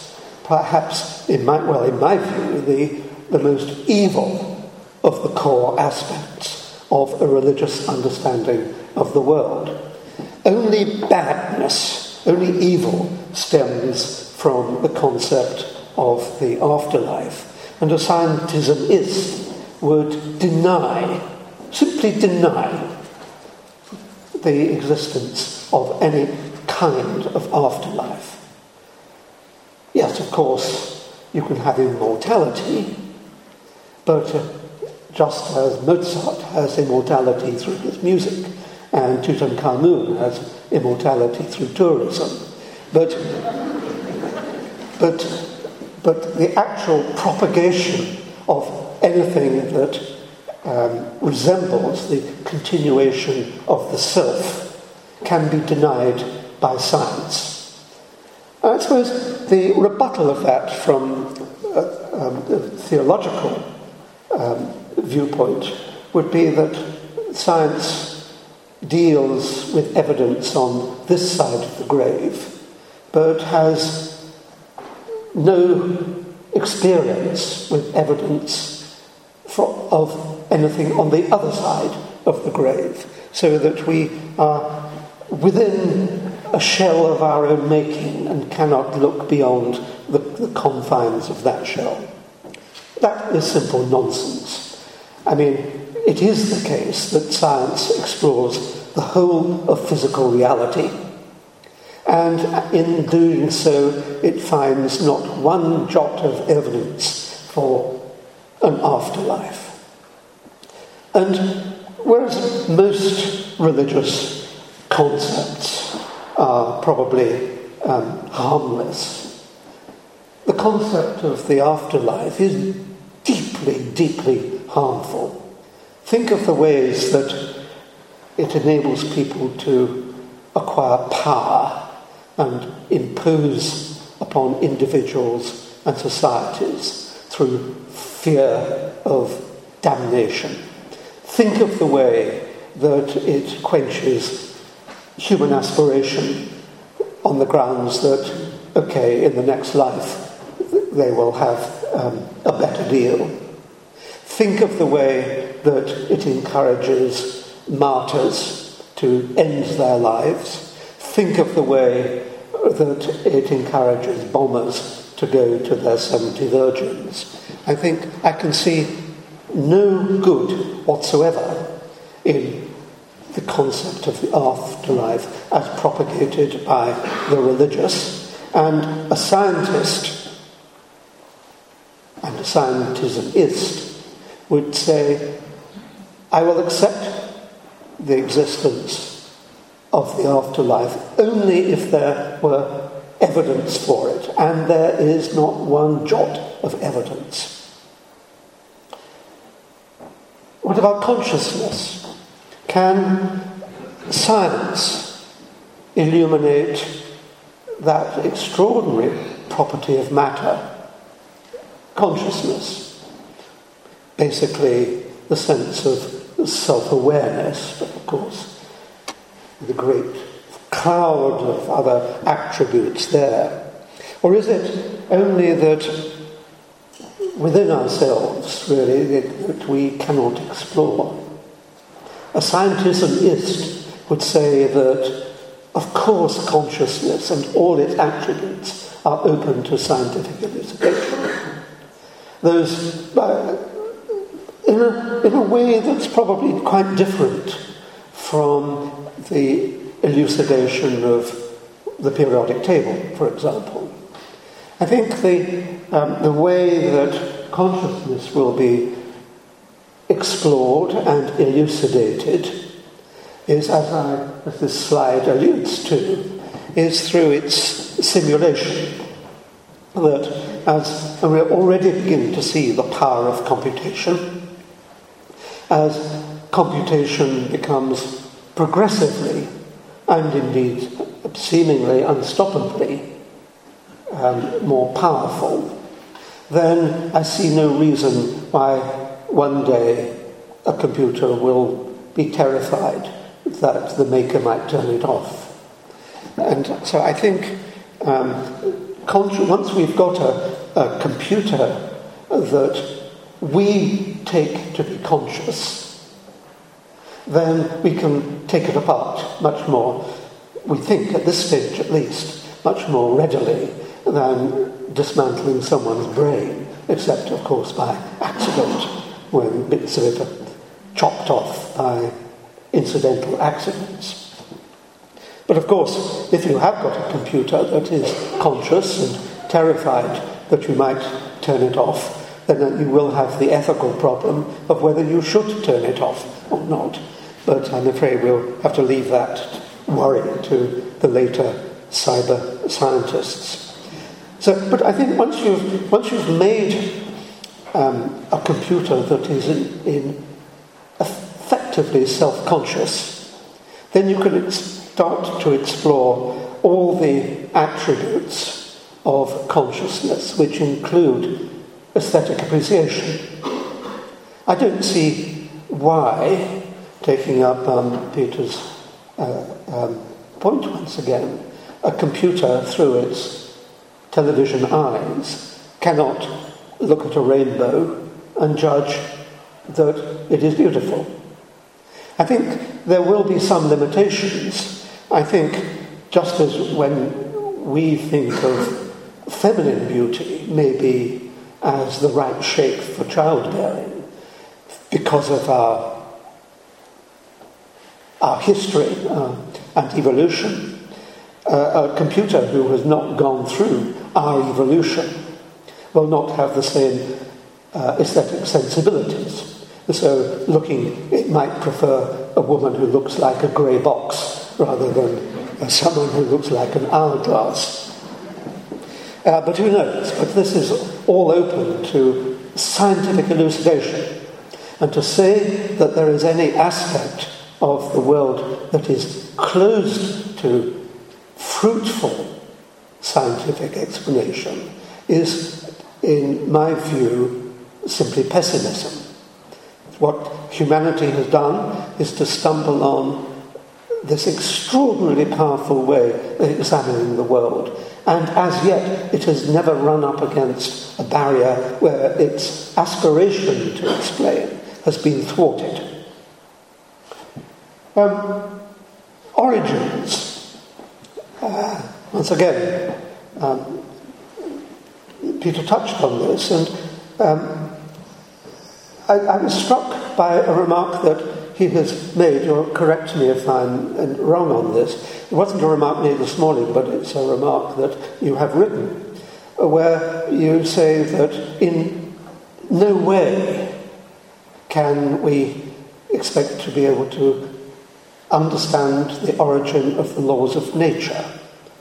perhaps, in my, well, in my view, the, the most evil of the core aspects of a religious understanding of the world. Only badness, only evil stems from the concept of the afterlife. And a scientismist would deny, simply deny, the existence of any kind of afterlife. Yes, of course, you can have immortality, but uh, just as Mozart has immortality through his music, and Tutankhamun has immortality through tourism. But, but, but the actual propagation of anything that um, resembles the continuation of the self can be denied by science. I suppose the rebuttal of that from a, uh, um, a theological um, viewpoint would be that science deals with evidence on this side of the grave, but has no experience with evidence for, of anything on the other side of the grave, so that we are within a shell of our own making and cannot look beyond the, the confines of that shell. That is simple nonsense. I mean, it is the case that science explores the whole of physical reality. And in doing so, it finds not one jot of evidence for an afterlife. And whereas most religious concepts are probably um, harmless, the concept of the afterlife is deeply, deeply harmful. Think of the ways that it enables people to acquire power and impose upon individuals and societies through fear of damnation. Think of the way that it quenches human aspiration on the grounds that, okay, in the next life they will have um, a better deal. Think of the way that it encourages martyrs to end their lives. Think of the way that it encourages bombers to go to their 70 virgins. I think I can see no good whatsoever in the concept of the afterlife as propagated by the religious. And a scientist and a scientismist would say, I will accept the existence of the afterlife only if there were evidence for it, and there is not one jot of evidence. What about consciousness? Can science illuminate that extraordinary property of matter, consciousness? Basically the sense of self awareness, but of course, the great cloud of other attributes there? Or is it only that within ourselves, really, that we cannot explore? A scientismist would say that, of course, consciousness and all its attributes are open to scientific elucidation. Those, uh, in a, in a way that's probably quite different from the elucidation of the periodic table, for example. I think the, um, the way that consciousness will be explored and elucidated is, as, I, as this slide alludes to, is through its simulation. That as we're already beginning to see the power of computation, as computation becomes progressively and indeed seemingly unstoppably um, more powerful, then I see no reason why one day a computer will be terrified that the maker might turn it off. And so I think um, once we've got a, a computer that we take to be conscious, then we can take it apart much more, we think at this stage at least, much more readily than dismantling someone's brain, except, of course, by accident, when bits of it are chopped off by incidental accidents. But of course, if you have got a computer that is conscious and terrified that you might turn it off, then you will have the ethical problem of whether you should turn it off or not. But I'm afraid we'll have to leave that worry to the later cyber scientists. So, but I think once you've, once you've made um, a computer that is in, in effectively self conscious, then you can start to explore all the attributes of consciousness, which include aesthetic appreciation. I don't see why, taking up um, Peter's uh, um, point once again, a computer through its television eyes cannot look at a rainbow and judge that it is beautiful. I think there will be some limitations. I think just as when we think of feminine beauty, maybe as the right shape for childbearing because of our, our history uh, and evolution. Uh, a computer who has not gone through our evolution will not have the same uh, aesthetic sensibilities. So, looking, it might prefer a woman who looks like a grey box rather than uh, someone who looks like an hourglass. Uh, but who knows? But this is all open to scientific elucidation. And to say that there is any aspect of the world that is closed to fruitful scientific explanation is, in my view, simply pessimism. What humanity has done is to stumble on this extraordinarily powerful way of examining the world and as yet it has never run up against a barrier where its aspiration to explain has been thwarted. Um, origins. Uh, once again, um, Peter touched on this, and um, I, I was struck by a remark that he has made, you'll correct me if I'm uh, wrong on this, it wasn't a remark made this morning, but it's a remark that you have written, where you say that in no way can we expect to be able to understand the origin of the laws of nature.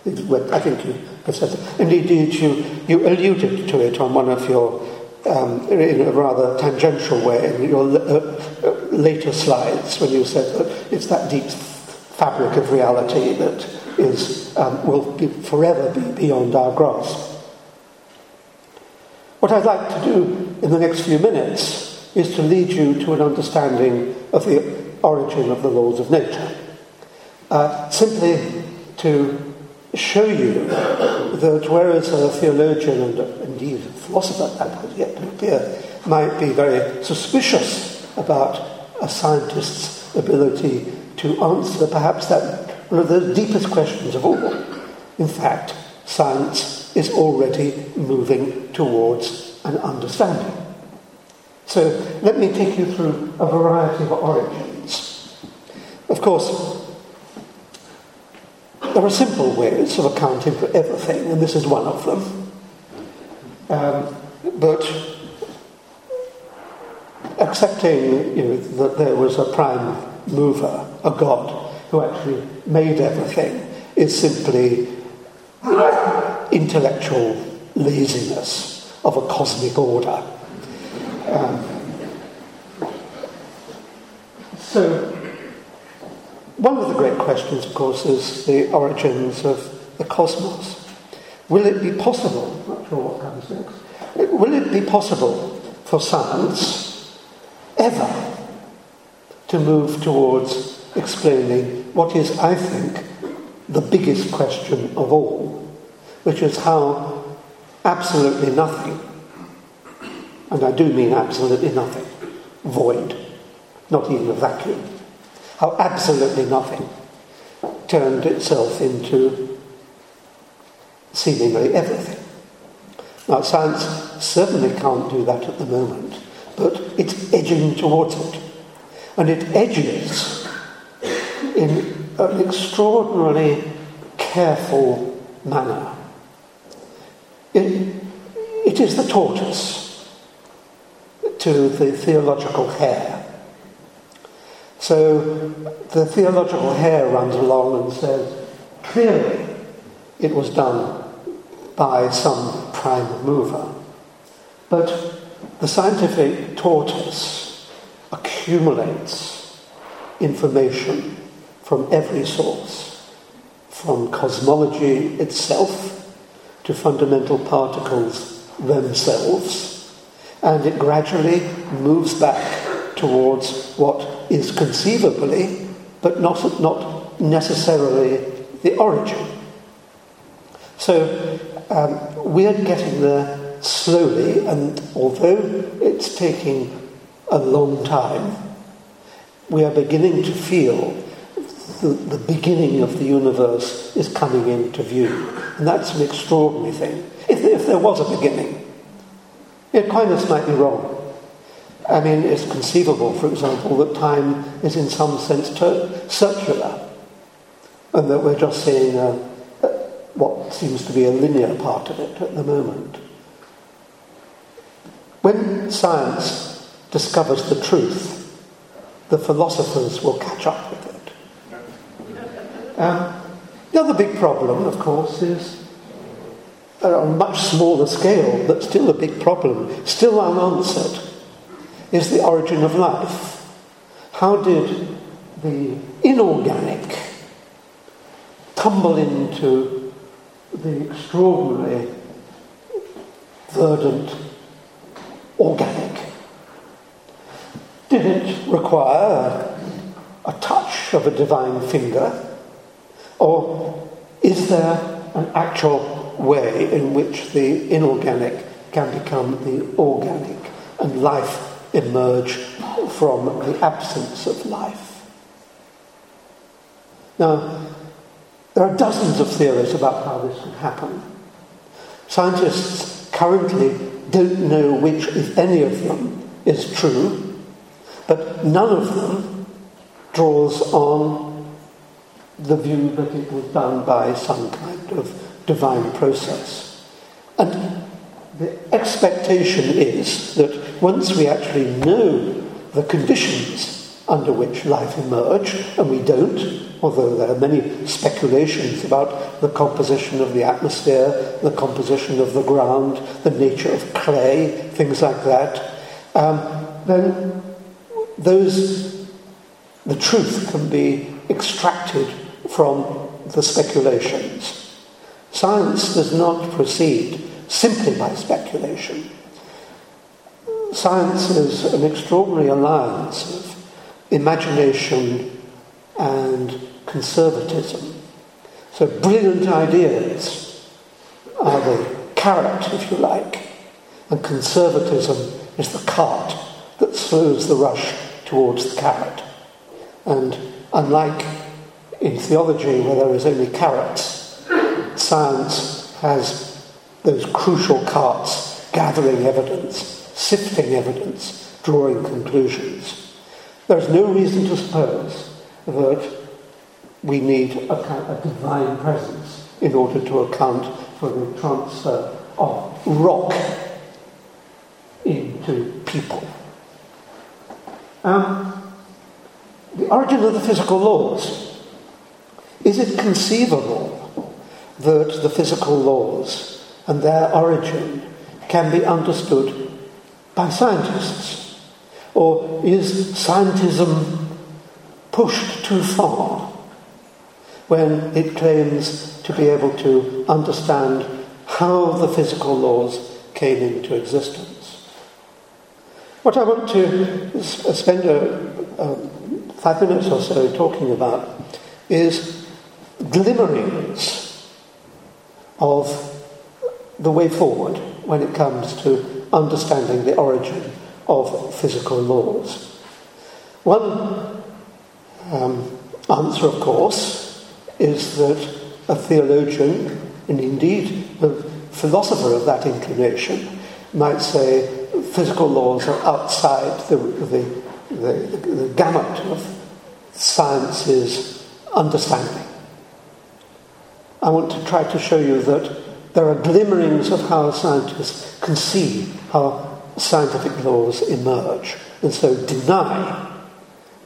I think you have said that. Indeed, you, you alluded to it on one of your um, in a rather tangential way in your uh, later slides when you said that it's that deep fabric of reality that is, um, will be forever be beyond our grasp. What I'd like to do in the next few minutes is to lead you to an understanding of the origin of the laws of nature. Uh, simply to show you that whereas a theologian and indeed a philosopher that has yet appear might be very suspicious about a scientist's ability to answer perhaps that one of the deepest questions of all. In fact, science is already moving towards an understanding. So let me take you through a variety of origins. Of course, there are simple ways of accounting for everything, and this is one of them. Um, but accepting you know, that there was a prime mover, a God, who actually made everything, is simply intellectual laziness of a cosmic order. Um, so, one of the great questions, of course, is the origins of the cosmos. Will it be possible, not sure what comes next, will it be possible for science ever to move towards explaining what is, I think, the biggest question of all, which is how absolutely nothing, and I do mean absolutely nothing, void, not even a vacuum, how absolutely nothing turned itself into seemingly everything. Now, science certainly can't do that at the moment, but it's edging towards it. And it edges in an extraordinarily careful manner. It, it is the tortoise to the theological hare. So the theological hare runs along and says, clearly it was done by some prime mover. But the scientific tortoise accumulates information from every source, from cosmology itself to fundamental particles themselves, and it gradually moves back towards what is conceivably, but not, not necessarily, the origin. So um, we're getting there slowly, and although it's taking a long time, we are beginning to feel the, the beginning of the universe is coming into view. And that's an extraordinary thing. If, if there was a beginning, Aquinas might be wrong. I mean, it's conceivable, for example, that time is in some sense ter- circular, and that we're just seeing a, what seems to be a linear part of it at the moment. When science discovers the truth, the philosophers will catch up with it. (laughs) Um, the other big problem, of course, is on a much smaller scale, but still a big problem, still unanswered, is the origin of life. How did the inorganic tumble into the extraordinary, verdant, organic. Did it require a, touch of a divine finger? Or is there an actual way in which the inorganic can become the organic and life emerge from the absence of life? Now, there are dozens of theories about how this would happen. Scientists currently don't know which, if any of them, is true, but none of them draws on the view that it was done by some kind of divine process. And the expectation is that once we actually know the conditions under which life emerged, and we don't, although there are many speculations about the composition of the atmosphere, the composition of the ground, the nature of clay, things like that, um, then those, the truth can be extracted from the speculations. Science does not proceed simply by speculation. Science is an extraordinary alliance of imagination and conservatism. So, brilliant ideas are the carrot, if you like, and conservatism is the cart that slows the rush towards the carrot. And unlike in theology, where there is only carrots, science has those crucial carts gathering evidence, sifting evidence, drawing conclusions. There is no reason to suppose that we need a, a divine presence in order to account for the transfer of rock into people. Um, the origin of the physical laws. Is it conceivable that the physical laws and their origin can be understood by scientists? Or is scientism pushed too far when it claims to be able to understand how the physical laws came into existence. What I want to uh, spend a, a five minutes or so talking about is glimmerings of the way forward when it comes to understanding the origin of physical laws. One um, answer, of course, is that a theologian, and indeed a philosopher of that inclination, might say physical laws are outside the, the, the, the gamut of science's understanding. I want to try to show you that there are glimmerings of how scientists can see how scientific laws emerge, and so deny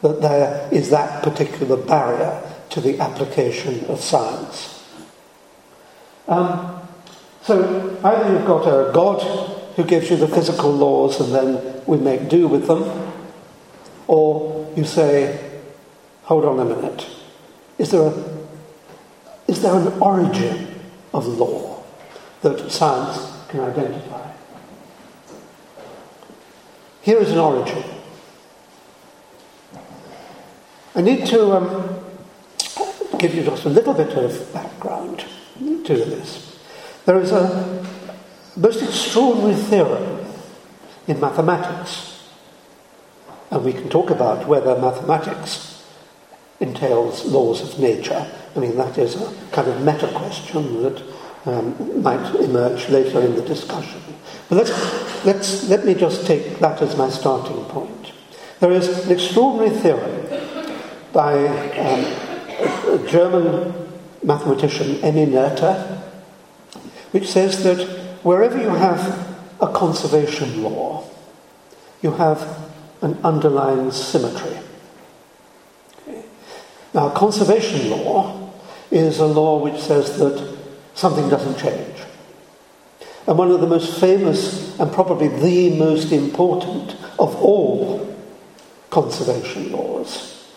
that there is that particular barrier to the application of science. Um, so either you've got a God who gives you the physical laws and then we make do with them, or you say, hold on a minute, is there, a, is there an origin of law that science can identify? Here is an origin. I need to um, give you just a little bit of background to this. There is a most extraordinary theorem in mathematics, and we can talk about whether mathematics entails laws of nature. I mean, that is a kind of meta question that um, might emerge later in the discussion. But let's, let's, let me just take that as my starting point. There is an extraordinary theorem by um, a German mathematician, Emmy Noether, which says that wherever you have a conservation law, you have an underlying symmetry. Okay. Now, conservation law is a law which says that something doesn't change. And one of the most famous and probably the most important of all conservation laws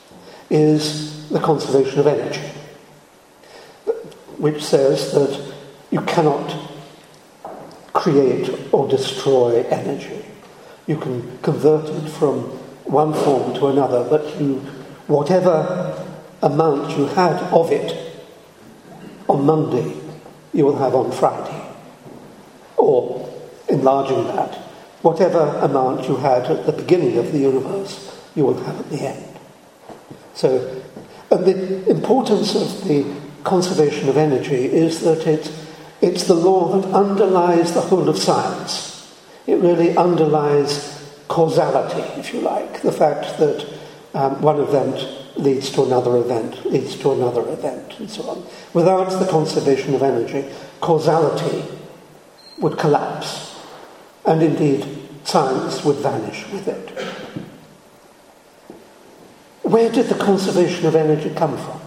is the conservation of energy, which says that you cannot create or destroy energy. You can convert it from one form to another, but you, whatever amount you had of it on Monday you will have on Friday. Or, enlarging that, whatever amount you had at the beginning of the universe, you will have at the end. So, and the importance of the conservation of energy is that it, it's the law that underlies the whole of science. It really underlies causality, if you like, the fact that um, one event leads to another event, leads to another event, and so on. Without the conservation of energy, causality would collapse, and indeed science would vanish with it. Where did the conservation of energy come from?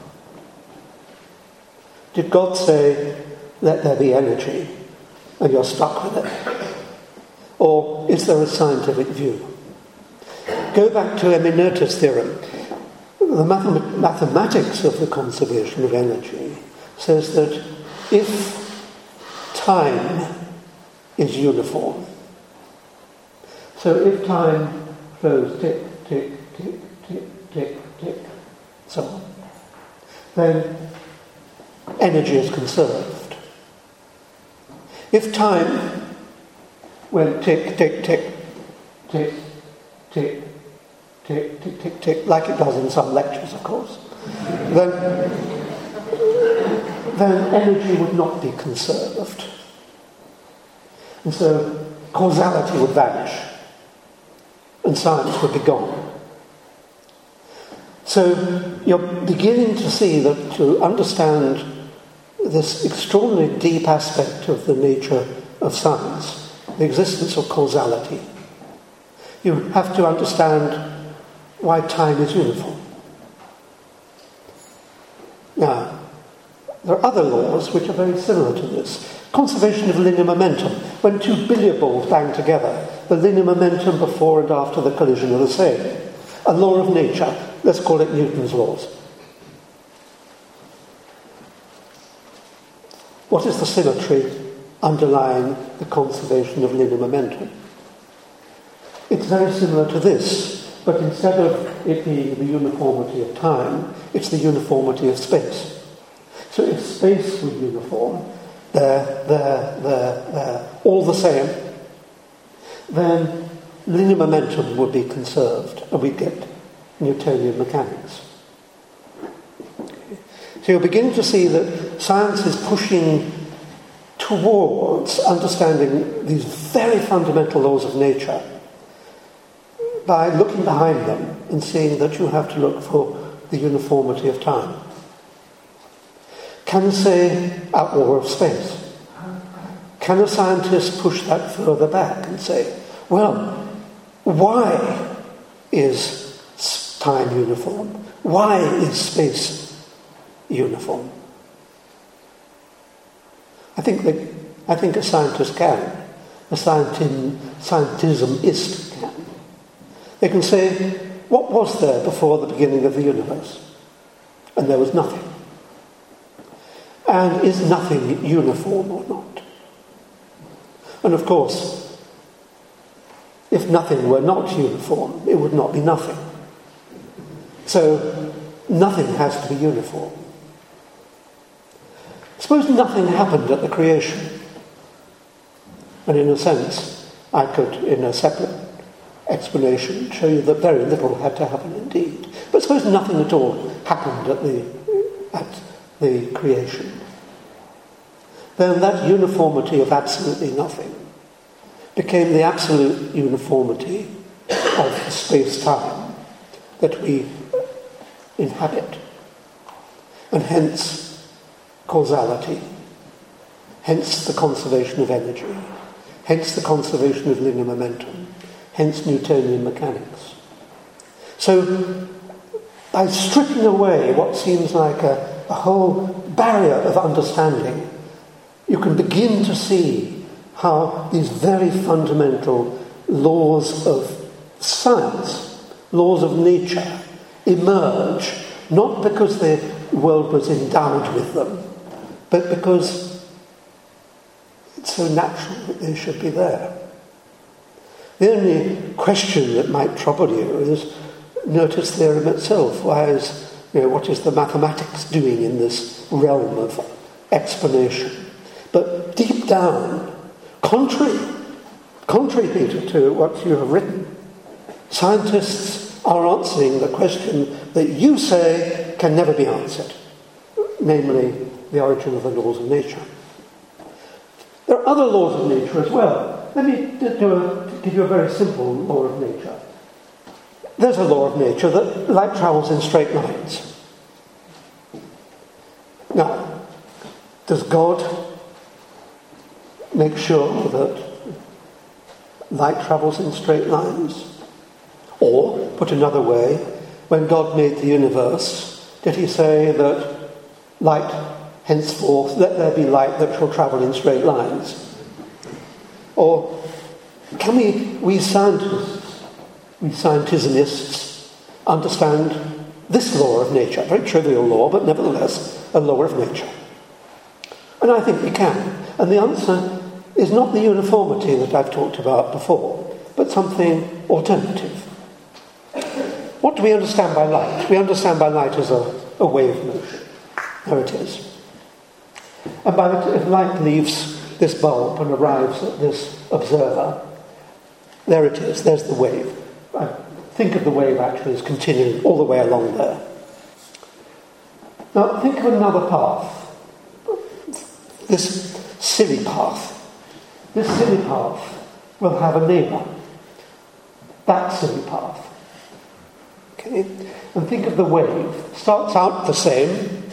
Did God say, let there be energy, and you're stuck with it? Or is there a scientific view? Go back to Noether's theorem the mathematics of the conservation of energy says that if time is uniform, so if time flows tick, tick, tick, tick, tick, tick, so on, then energy is conserved. If time went tick, tick, tick, tick, tick, tick, tick, tick, tick, like it does in some lectures, of course, then, then energy would not be conserved. And so causality would vanish and science would be gone. So you're beginning to see that to understand this extraordinarily deep aspect of the nature of science, the existence of causality, you have to understand why time is uniform. Now, there are other laws which are very similar to this. Conservation of linear momentum. When two billiard balls bang together, the linear momentum before and after the collision are the same. A law of nature. Let's call it Newton's laws. What is the symmetry underlying the conservation of linear momentum? It's very similar to this. But instead of it being the uniformity of time, it's the uniformity of space. So if space were uniform, they're, they're, they're, they're all the same, then linear momentum would be conserved and we'd get Newtonian mechanics. So you're beginning to see that science is pushing towards understanding these very fundamental laws of nature by looking behind them and seeing that you have to look for the uniformity of time. Can say outlaw of space? Can a scientist push that further back and say, well, why is time uniform? Why is space uniform? I think that I think a scientist can. A scientism, scientismist. They can say, what was there before the beginning of the universe? And there was nothing. And is nothing uniform or not? And of course, if nothing were not uniform, it would not be nothing. So nothing has to be uniform. Suppose nothing happened at the creation. And in a sense, I could, in a separate explanation, show you that very little had to happen indeed. But suppose nothing at all happened at the, at the creation. Then that uniformity of absolutely nothing became the absolute uniformity of space-time that we inhabit. And hence causality, hence the conservation of energy, hence the conservation of linear momentum, hence Newtonian mechanics. So, by stripping away what seems like a, a whole barrier of understanding, you can begin to see how these very fundamental laws of science, laws of nature, emerge not because the world was endowed with them, but because it's so natural that they should be there. The only question that might trouble you is Noether's theorem itself. Why is, you know, what is the mathematics doing in this realm of explanation? But deep down, contrary, contrary, Peter, to what you have written, scientists are answering the question that you say can never be answered, namely the origin of the laws of nature. There are other laws of nature as well. Let me a, give you a very simple law of nature. There's a law of nature that light travels in straight lines. Now, does God make sure that light travels in straight lines? Or, put another way, when God made the universe, did he say that light henceforth, let there be light that shall travel in straight lines? Or can we, we scientists, we scientismists, understand this law of nature, a very trivial law, but nevertheless a law of nature? And I think we can. And the answer is not the uniformity that I've talked about before, but something alternative. What do we understand by light? We understand by light as a, a wave motion. There it is. And by the, light leaves this bulb and arrives at this observer, there it is, there's the wave. I think of the wave actually as continuing all the way along there. Now think of another path. This silly path. This silly path will have a neighbour. That silly path. Okay? And think of the wave. Starts out the same,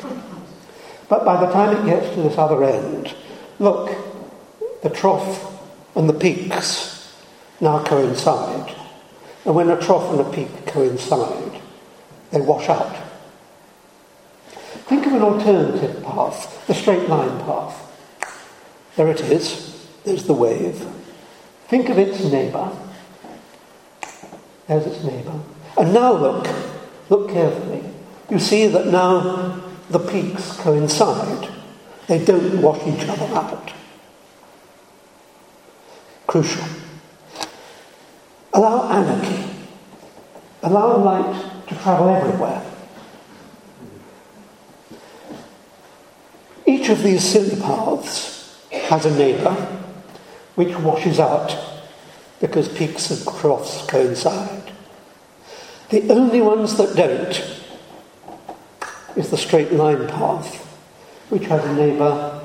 but by the time it gets to this other end, look, the trough and the peaks now coincide. And when a trough and a peak coincide, they wash out. Think of an alternative path, the straight line path. There it is, there's the wave. Think of its neighbour. There's its neighbour. And now look, look carefully. You see that now the peaks coincide. They don't wash each other out. Crucial. Allow anarchy. Allow light to travel everywhere. Each of these silly paths has a neighbour which washes out because peaks and troughs coincide. The only ones that don't is the straight line path, which has a neighbour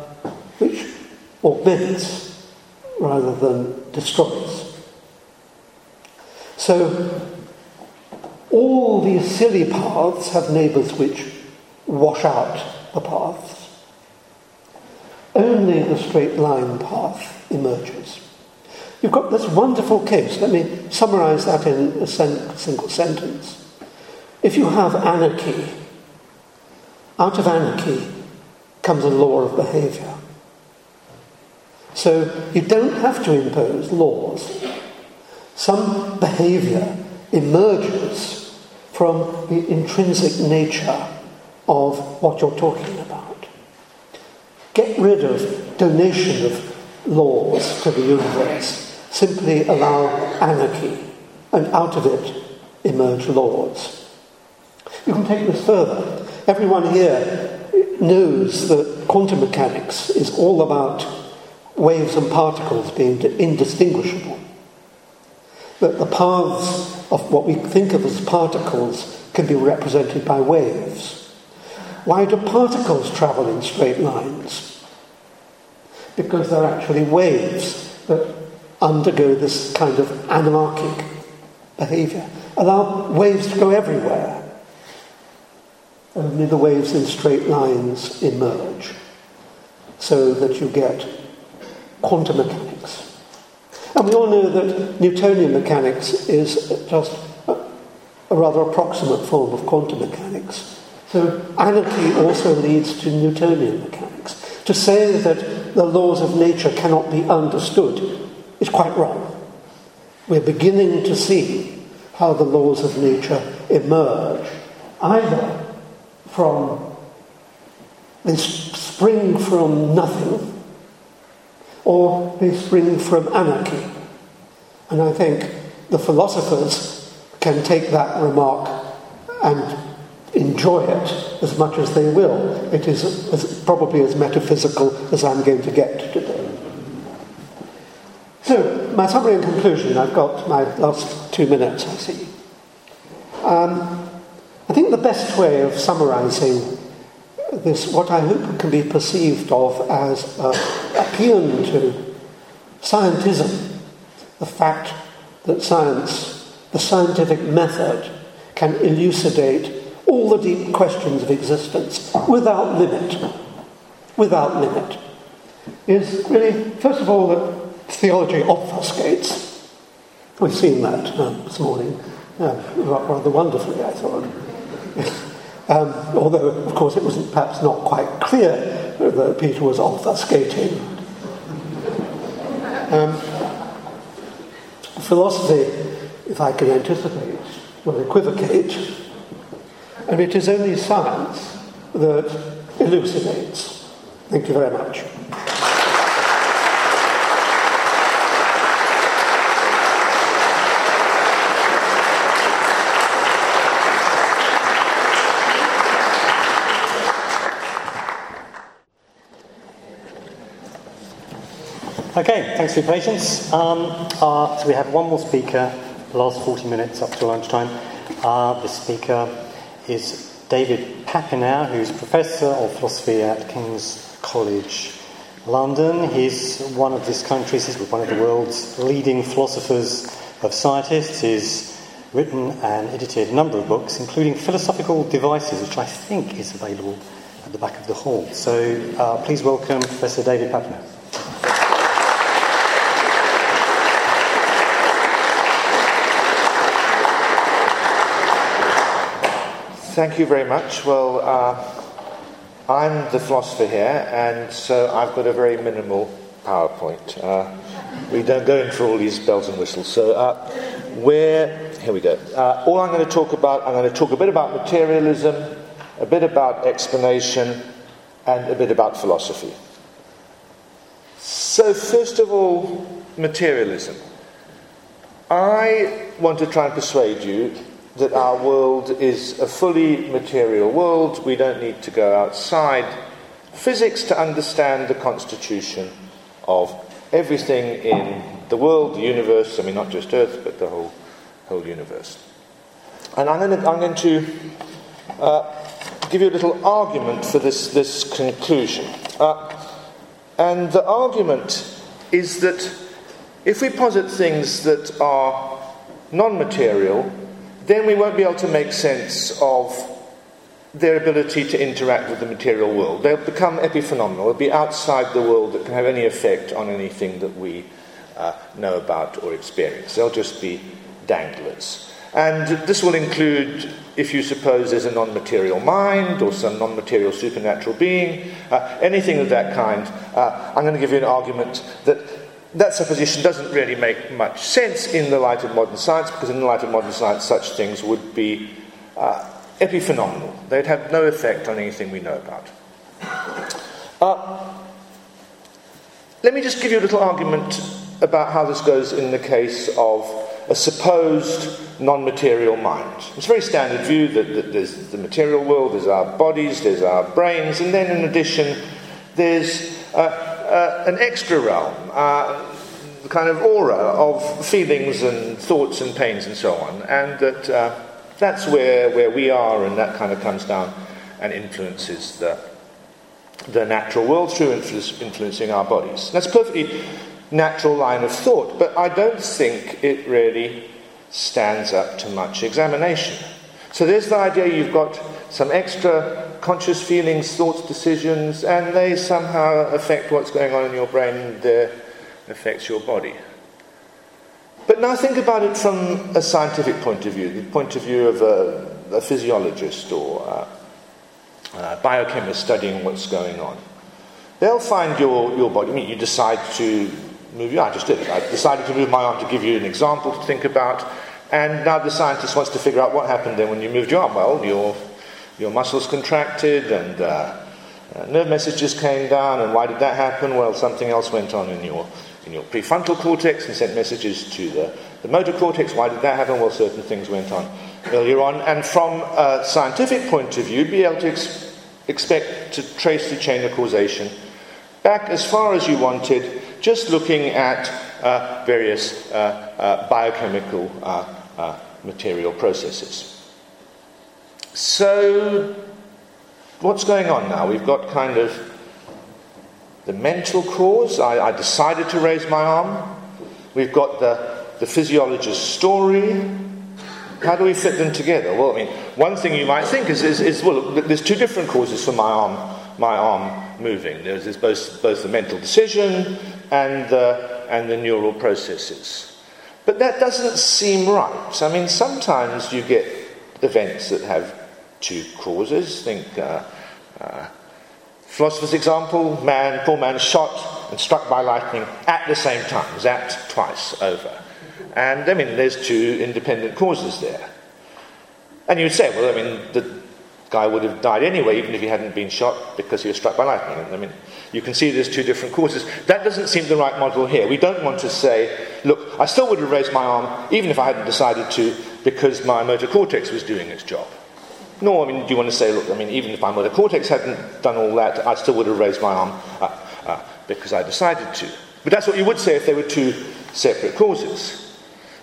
which augments rather than destroys. So all these silly paths have neighbours which wash out the paths. Only the straight line path emerges. You've got this wonderful case. Let me summarize that in a sen- single sentence. If you have anarchy, out of anarchy comes a law of behavior. So you don't have to impose laws. Some behavior emerges from the intrinsic nature of what you're talking about. Get rid of donation of laws to the universe. Simply allow anarchy, and out of it emerge laws. You can take this further. Everyone here knows that quantum mechanics is all about waves and particles being indistinguishable. That the paths of what we think of as particles can be represented by waves. Why do particles travel in straight lines? Because they're actually waves that undergo this kind of anarchic behavior. Allow waves to go everywhere. Only the waves in straight lines emerge so that you get quantum mechanics. And we all know that Newtonian mechanics is just a rather approximate form of quantum mechanics. So anarchy also leads to Newtonian mechanics. To say that the laws of nature cannot be understood is quite wrong. We're beginning to see how the laws of nature emerge either from they spring from nothing or they spring from anarchy. And I think the philosophers can take that remark and enjoy it as much as they will. It is as, probably as metaphysical as I'm going to get today. So, my summary and conclusion, I've got my last two minutes, I see. Um, I think the best way of summarizing this, what I hope can be perceived of as a, a paean to scientism, the fact that science, the scientific method, can elucidate all the deep questions of existence without limit. Without limit. Is really, first of all, that theology obfuscates. We've seen that um, this morning uh, rather wonderfully, I thought. (laughs) Um, although, of course, it was perhaps not quite clear that Peter was obfuscating. Um, philosophy, if I can anticipate, will equivocate, and it is only science that elucidates. Thank you very much. Okay, thanks for your patience. Um, uh, so we have one more speaker, the last 40 minutes up to lunchtime. Uh, the speaker is David Papineau, who's Professor of Philosophy at King's College London. He's one of this country's, he's one of the world's leading philosophers of scientists. He's written and edited a number of books, including Philosophical Devices, which I think is available at the back of the hall. So uh, please welcome Professor David Papineau. Thank you very much. Well, uh, I'm the philosopher here, and so I've got a very minimal PowerPoint. Uh, we don't go in for all these bells and whistles. So, uh, where, here we go. Uh, all I'm going to talk about, I'm going to talk a bit about materialism, a bit about explanation, and a bit about philosophy. So, first of all, materialism. I want to try and persuade you that our world is a fully material world. We don't need to go outside physics to understand the constitution of everything in the world, the universe, I mean, not just Earth, but the whole, whole universe. And I'm going to, I'm going to uh, give you a little argument for this, this conclusion. Uh, and the argument is that if we posit things that are non material, then we won't be able to make sense of their ability to interact with the material world. They'll become epiphenomenal, they'll be outside the world that can have any effect on anything that we uh, know about or experience. They'll just be danglers. And this will include, if you suppose there's a non material mind or some non material supernatural being, uh, anything of that kind. Uh, I'm going to give you an argument that that supposition doesn't really make much sense in the light of modern science, because in the light of modern science, such things would be uh, epiphenomenal. They'd have no effect on anything we know about. Uh, let me just give you a little argument about how this goes in the case of a supposed non material mind. It's a very standard view that, that, there's the material world, there's our bodies, there's our brains, and then in addition, there's uh, uh, an extra realm, uh, the kind of aura of feelings and thoughts and pains and so on, and that uh, that's where, where we are, and that kind of comes down and influences the, the natural world through influencing our bodies. That's a perfectly natural line of thought, but I don't think it really stands up to much examination. So there's the idea you've got some extra conscious feelings, thoughts, decisions, and they somehow affect what's going on in your brain and uh, affects your body. But now think about it from a scientific point of view, the point of view of a, a physiologist or a, a biochemist studying what's going on. They'll find your, your body, I mean, you decide to move your, arm. I just did it. I decided to move my arm to give you an example to think about. And now the scientist wants to figure out what happened then when you moved your arm. Well, your, your muscles contracted and uh, uh, nerve messages came down. And why did that happen? Well, something else went on in your, in your prefrontal cortex and sent messages to the, the motor cortex. Why did that happen? Well, certain things went on earlier on. And from a scientific point of view, be able to ex- expect to trace the chain of causation back as far as you wanted just looking at uh, various uh, uh, biochemical uh, material processes. So, what's going on now? We've got kind of the mental cause. I, I decided to raise my arm. We've got the, the physiologist's story. How do we fit them together? Well, I mean, one thing you might think is, is, is well, there's two different causes for my arm, my arm moving. There's, there's both, both the mental decision and the, and the neural processes. But that doesn't seem right. I mean, sometimes you get events that have two causes. Think uh, uh, philosopher's example: man, poor man, shot and struck by lightning at the same time, zapped twice over. And I mean, there's two independent causes there. And you would say, well, I mean, the guy would have died anyway, even if he hadn't been shot because he was struck by lightning. I mean, you can see there's two different causes. That doesn't seem the right model here. We don't want to say, look, I still would have raised my arm even if I hadn't decided to because my motor cortex was doing its job. Nor, I mean, do you want to say, look, I mean, even if my motor cortex hadn't done all that, I still would have raised my arm uh, uh, because I decided to. But that's what you would say if there were two separate causes.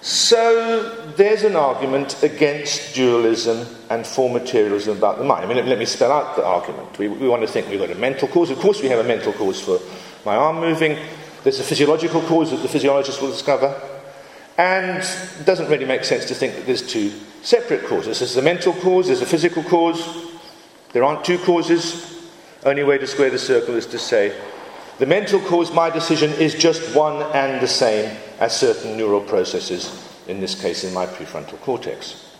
So there's an argument against dualism and for materialism about the mind. I mean, let, let me spell out the argument. We, we, want to think we've got a mental cause. Of course, we have a mental cause for my arm moving. There's a physiological cause that the physiologist will discover. And it doesn't really make sense to think that there's two separate causes. There's a mental cause, there's a physical cause. There aren't two causes. Only way to square the circle is to say the mental cause, my decision, is just one and the same as certain neural processes, in this case in my prefrontal cortex.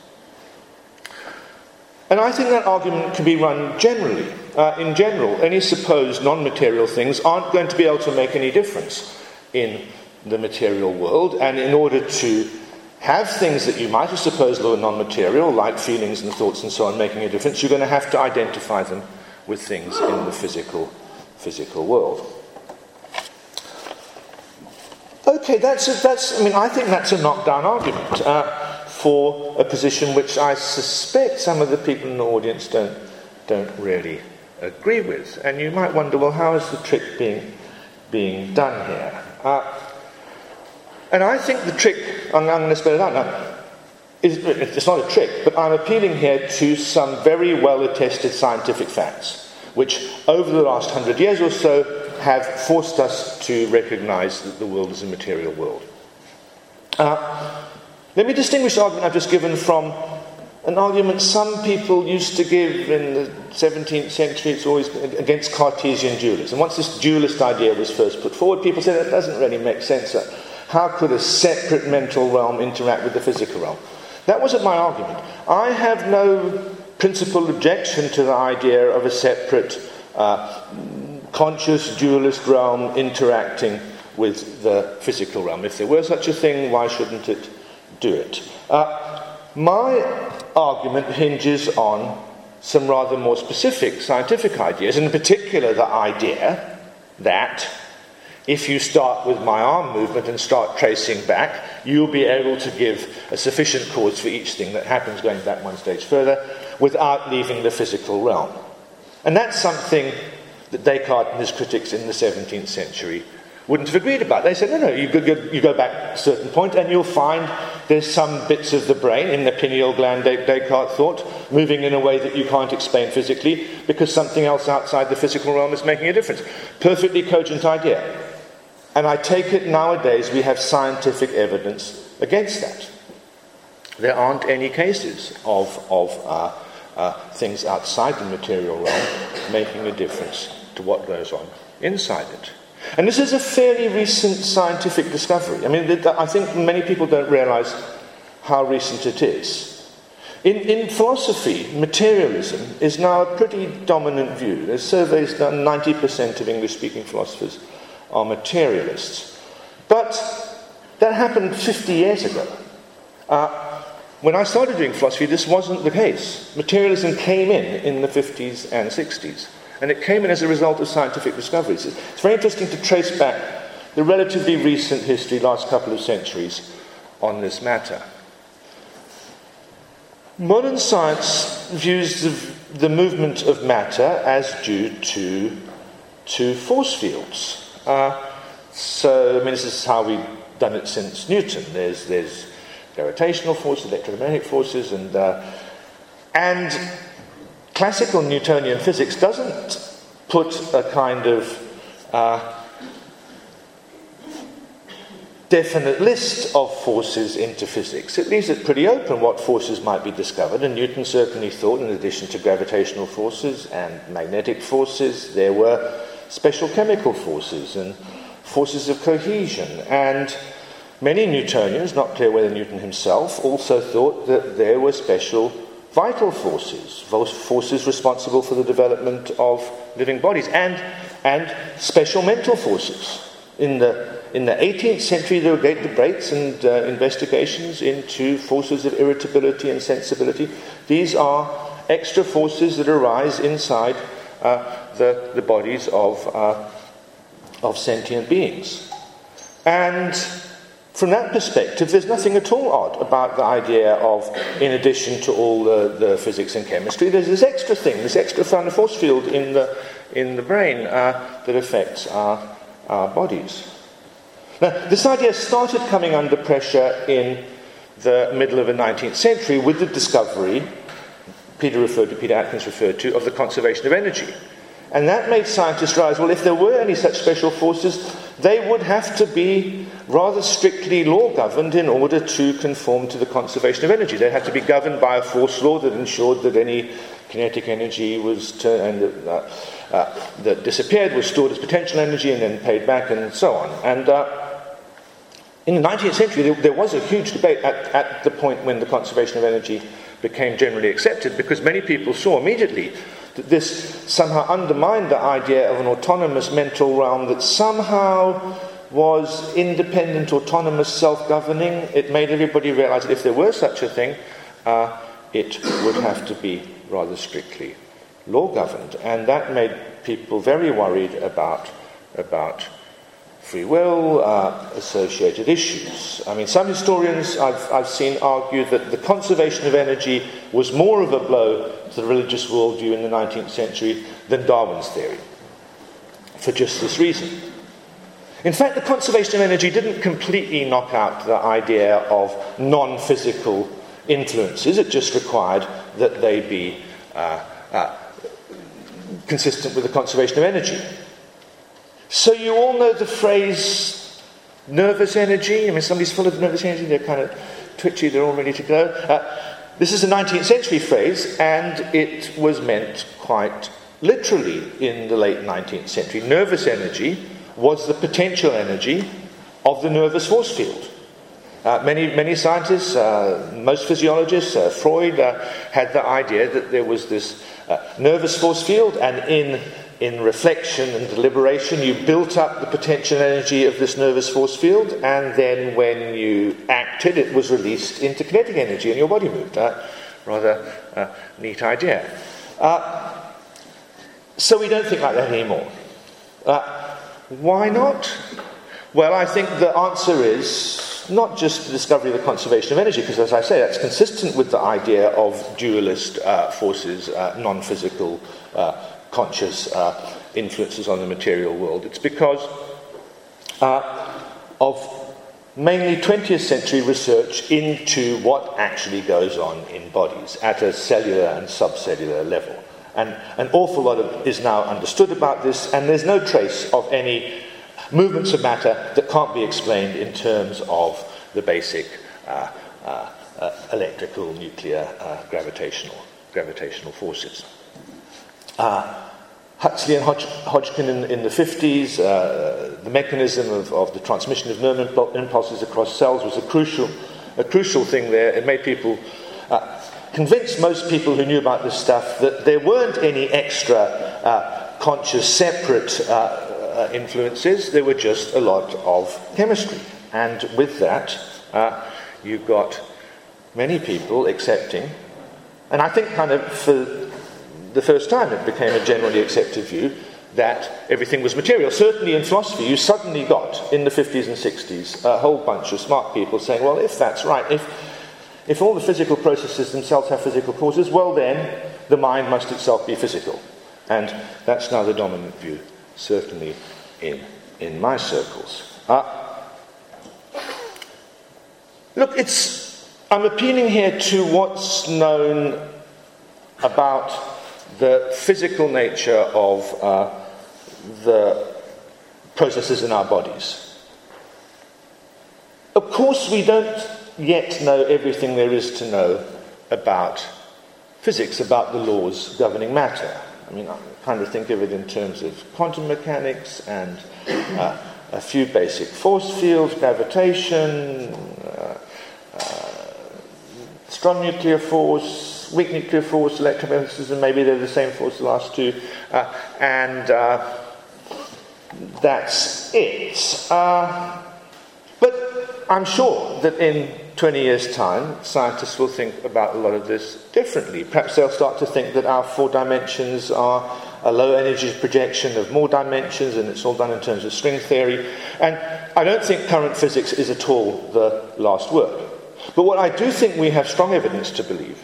And I think that argument can be run generally. Uh, in general, any supposed non material things aren't going to be able to make any difference in the material world, and in order to have things that you might have supposed were non material, like feelings and thoughts and so on, making a difference, you're going to have to identify them with things in the physical, physical world. Okay, that's, a, that's, I mean, I think that's a knockdown argument uh, for a position which I suspect some of the people in the audience don't, don't really agree with. And you might wonder, well, how is the trick being, being done here. Uh, and I think the trick, I'm, I'm going to spell it out now, is, it's not a trick, but I'm appealing here to some very well attested scientific facts, which over the last hundred years or so have forced us to recognize that the world is a material world. Uh, let me distinguish the argument I've just given from an argument some people used to give in the 17th century. It's always against Cartesian dualism. And once this dualist idea was first put forward, people said that doesn't really make sense. How could a separate mental realm interact with the physical realm? That wasn't my argument. I have no principal objection to the idea of a separate uh, conscious dualist realm interacting with the physical realm. If there were such a thing, why shouldn't it do it? Uh, my argument hinges on some rather more specific scientific ideas, and in particular the idea that if you start with my arm movement and start tracing back, you'll be able to give a sufficient cause for each thing that happens going back one stage further without leaving the physical realm. And that's something that Descartes and his critics in the 17th century wouldn't have agreed about. They said, no, no, you go, you go back a certain point and you'll find there's some bits of the brain in the pineal gland, Descartes thought, moving in a way that you can't explain physically because something else outside the physical realm is making a difference. Perfectly cogent idea. And I take it nowadays we have scientific evidence against that. There aren't any cases of, of uh, uh, things outside the material realm making a difference to what goes on inside it. And this is a fairly recent scientific discovery. I mean, I think many people don't realize how recent it is. In, in, philosophy, materialism is now a pretty dominant view. There's surveys done, 90% of English speaking philosophers are materialists. But that happened 50 years ago. Uh, when I started doing philosophy, this wasn't the case. Materialism came in in the 50s and 60s, and it came in as a result of scientific discoveries. It's very interesting to trace back the relatively recent history, last couple of centuries, on this matter. Modern science views the, the movement of matter as due to, to force fields. Uh, so, I mean, this is how we've done it since Newton. There's, there's gravitational forces, electromagnetic forces, and, uh, and classical Newtonian physics doesn't put a kind of uh, definite list of forces into physics. It leaves it pretty open what forces might be discovered, and Newton certainly thought, in addition to gravitational forces and magnetic forces, there were special chemical forces and forces of cohesion. And many Newtonians, not clear whether Newton himself, also thought that there were special vital forces, forces responsible for the development of living bodies, and, and special mental forces. In the, in the 18th century, there were great debates and uh, investigations into forces of irritability and sensibility. These are extra forces that arise inside uh, the, the bodies of, uh, of sentient beings. And from that perspective, there's nothing at all odd about the idea of, in addition to all the, the physics and chemistry, there's this extra thing, this extra force field in the, in the brain uh, that affects our, our bodies. Now, this idea started coming under pressure in the middle of the 19th century with the discovery, Peter referred to, Peter Atkins referred to, of the conservation of energy. And that made scientists realize well, if there were any such special forces, they would have to be rather strictly law governed in order to conform to the conservation of energy. They had to be governed by a force law that ensured that any kinetic energy was turned, uh, uh, that disappeared was stored as potential energy and then paid back and so on. And uh, in the 19th century, there, there was a huge debate at, at the point when the conservation of energy became generally accepted because many people saw immediately that this somehow undermined the idea of an autonomous mental realm that somehow was independent, autonomous, self governing. It made everybody realize that if there were such a thing, uh, it would have to be rather strictly law governed. And that made people very worried about, about free will, uh, associated issues. I mean, some historians I've, I've seen argue that the conservation of energy was more of a blow to the religious worldview in the 19th century than Darwin's theory, for just this reason. In fact, the conservation of energy didn't completely knock out the idea of non physical influences, it just required that they be uh, uh, consistent with the conservation of energy. So, you all know the phrase nervous energy? I mean, somebody's full of nervous energy, they're kind of twitchy, they're all ready to go. Uh, this is a 19th century phrase, and it was meant quite literally in the late 19th century. Nervous energy was the potential energy of the nervous force field. Uh, many, many scientists, uh, most physiologists, uh, Freud, uh, had the idea that there was this uh, nervous force field, and in, in reflection and deliberation, you built up the potential energy of this nervous force field, and then when you acted, it was released into kinetic energy, and your body moved. Uh, rather neat idea. so we don't think like that anymore. why not? Well, I think the answer is not just the discovery of the conservation of energy, because as I say, that's consistent with the idea of dualist uh, forces, uh, non physical, uh, conscious uh, influences on the material world. It's because uh, of mainly 20th century research into what actually goes on in bodies at a cellular and subcellular level. And an awful lot of, is now understood about this, and there's no trace of any movements of matter that can't be explained in terms of the basic uh, uh, uh, electrical, nuclear, uh, gravitational, gravitational forces. Uh, Huxley and Hodg- Hodgkin in, in, the 50s, uh, the mechanism of, of, the transmission of nerve impulses across cells was a crucial, a crucial thing there. It made people convince most people who knew about this stuff that there weren't any extra conscious, separate uh, influences, there were just a lot of chemistry. And with that, uh, you got many people accepting, and I think kind of for the first time it became a generally accepted view that everything was material. Certainly in philosophy, you suddenly got, in the 50s and 60s, a whole bunch of smart people saying, well, if that's right, if, if all the physical processes themselves have physical causes, well, then the mind must itself be physical. And that's now the dominant view certainly in, in my circles. Uh, look, it's, I'm appealing here to what's known about the physical nature of uh, the processes in our bodies. Of course, we don't yet know everything there is to know about physics, about the laws governing matter. I mean, I kind of think of it in terms of quantum mechanics and uh, a few basic force fields, gravitation, uh, uh, strong nuclear force, weak nuclear force, electromagnetism, maybe they're the same force, the last two, uh, and uh, that's it. Uh, but I'm sure that in 20 years' time, scientists will think about a lot of this differently. Perhaps they'll start to think that our four dimensions are a low energy projection of more dimensions, and it's all done in terms of string theory. And I don't think current physics is at all the last word. But what I do think we have strong evidence to believe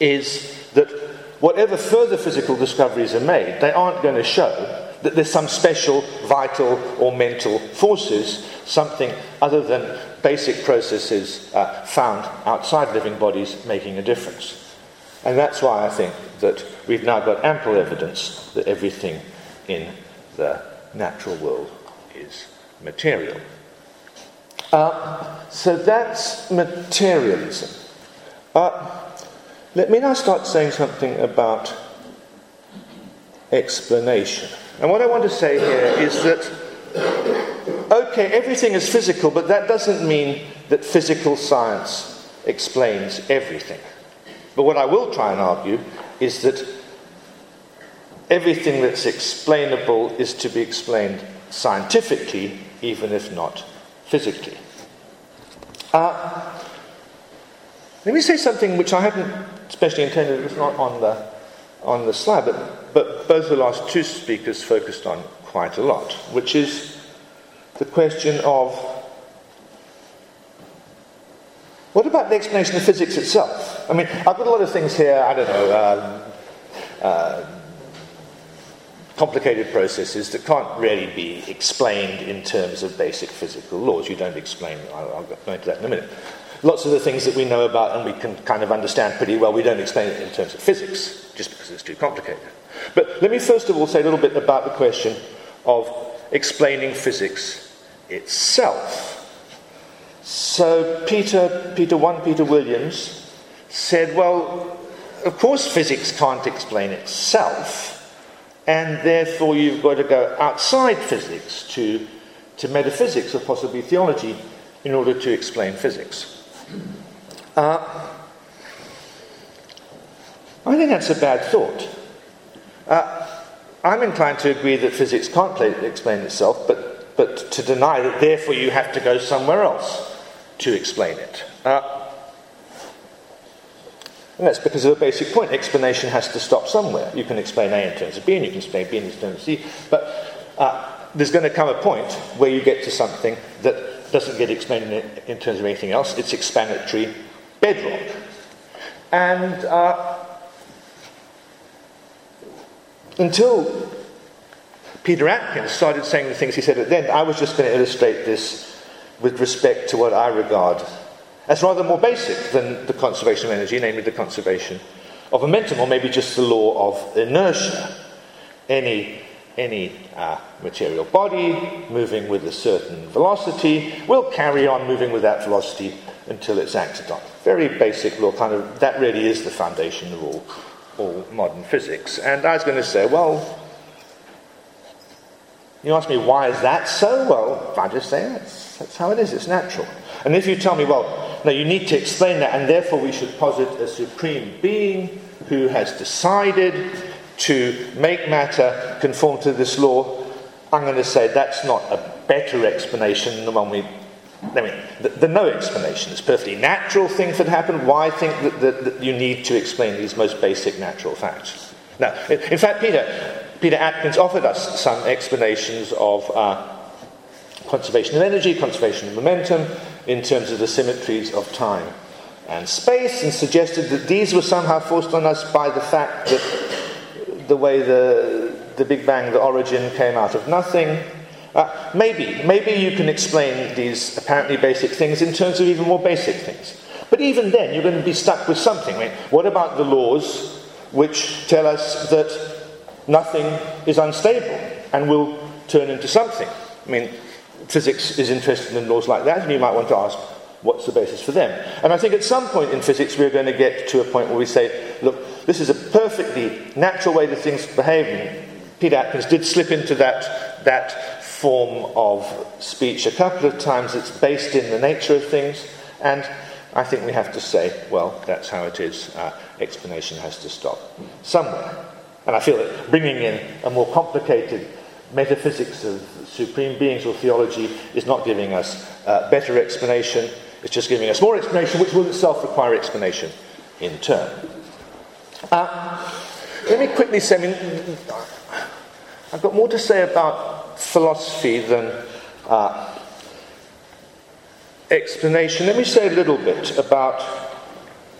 is that whatever further physical discoveries are made, they aren't going to show that there's some special vital or mental forces, something other than basic processes uh, found outside living bodies making a difference. And that's why I think that we've now got ample evidence that everything in the natural world is material. Uh, so that's materialism. Uh, let me now start saying something about explanation. And what I want to say here is that okay, everything is physical, but that doesn't mean that physical science explains everything. But what I will try and argue is that everything that's explainable is to be explained scientifically, even if not physically. Uh, let me say something which I hadn't especially intended, it's not on the, on the slide, but, but both the last two speakers focused on quite a lot, which is the question of what about the explanation of physics itself? I mean, I've got a lot of things here, I don't know, um, uh, complicated processes that can't really be explained in terms of basic physical laws. You don't explain, I'll, I'll go into that in a minute. Lots of the things that we know about and we can kind of understand pretty well, we don't explain it in terms of physics, just because it's too complicated. But let me first of all say a little bit about the question of explaining physics itself. So Peter, Peter 1, Peter Williams, said, well, of course physics can't explain itself and therefore you've got to go outside physics to, to metaphysics or possibly theology in order to explain physics. Uh, I think that's a bad thought. Uh, I'm inclined to agree that physics can't play, explain itself, but, but to deny that therefore you have to go somewhere else to explain it. Uh, and that's because of a basic point. Explanation has to stop somewhere. You can explain A in terms of B, and you can explain B in terms of C, but uh, there's going to come a point where you get to something that doesn't get explained in, in terms of anything else. It's explanatory bedrock. And uh, until Peter Atkins started saying the things he said at the end, I was just going to illustrate this with respect to what I regard as rather more basic than the conservation of energy, namely the conservation of momentum, or maybe just the law of inertia. Any, any uh, material body moving with a certain velocity will carry on moving with that velocity until it's acted on. Very basic law, kind of, that really is the foundation of all, all modern physics. And I was going to say, well, you ask me, why is that so? Well, I just say that's, that's how it is, it's natural. And if you tell me, well, now, you need to explain that, and therefore we should posit a supreme being who has decided to make matter conform to this law. I'm going to say that's not a better explanation than the one we. I mean, the, the no explanation. It's a perfectly natural thing that happened. Why think that, that, that, you need to explain these most basic natural facts? Now, in, in fact, Peter, Peter Atkins offered us some explanations of uh, conservation of energy, conservation of momentum, in terms of the symmetries of time and space, and suggested that these were somehow forced on us by the fact that the way the, the Big Bang, the origin, came out of nothing. Uh, maybe, maybe you can explain these apparently basic things in terms of even more basic things. But even then, you're going to be stuck with something. I mean, what about the laws which tell us that nothing is unstable and will turn into something? I mean, physics is interested in laws like that, and you might want to ask, what's the basis for them? And I think at some point in physics we're going to get to a point where we say, look, this is a perfectly natural way that things behave. And Peter Atkins did slip into that, that form of speech a couple of times. It's based in the nature of things, and I think we have to say, well, that's how it is. Uh, explanation has to stop somewhere. And I feel that bringing in a more complicated metaphysics of supreme beings or theology is not giving us uh, better explanation, it's just giving us more explanation, which will itself require explanation in turn. Uh, let me quickly say, I mean, I've got more to say about philosophy than uh, explanation. Let me say a little bit about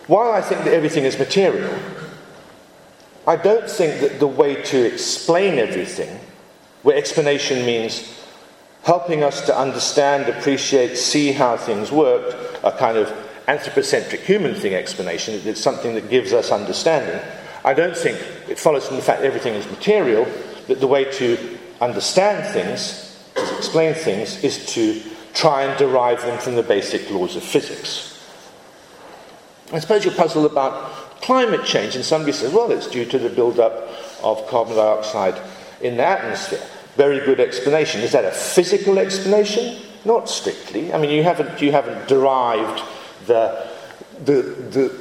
why I think that everything is material. I don't think that the way to explain everything where explanation means helping us to understand, appreciate, see how things work, a kind of anthropocentric human thing explanation. It's something that gives us understanding. I don't think it follows from the fact that everything is material that the way to understand things, to explain things, is to try and derive them from the basic laws of physics. I suppose you're puzzled about climate change, and somebody says, well, it's due to the build-up of carbon dioxide in the atmosphere. Very good explanation. Is that a physical explanation? Not strictly. I mean, you haven't, you haven't derived the, the, the,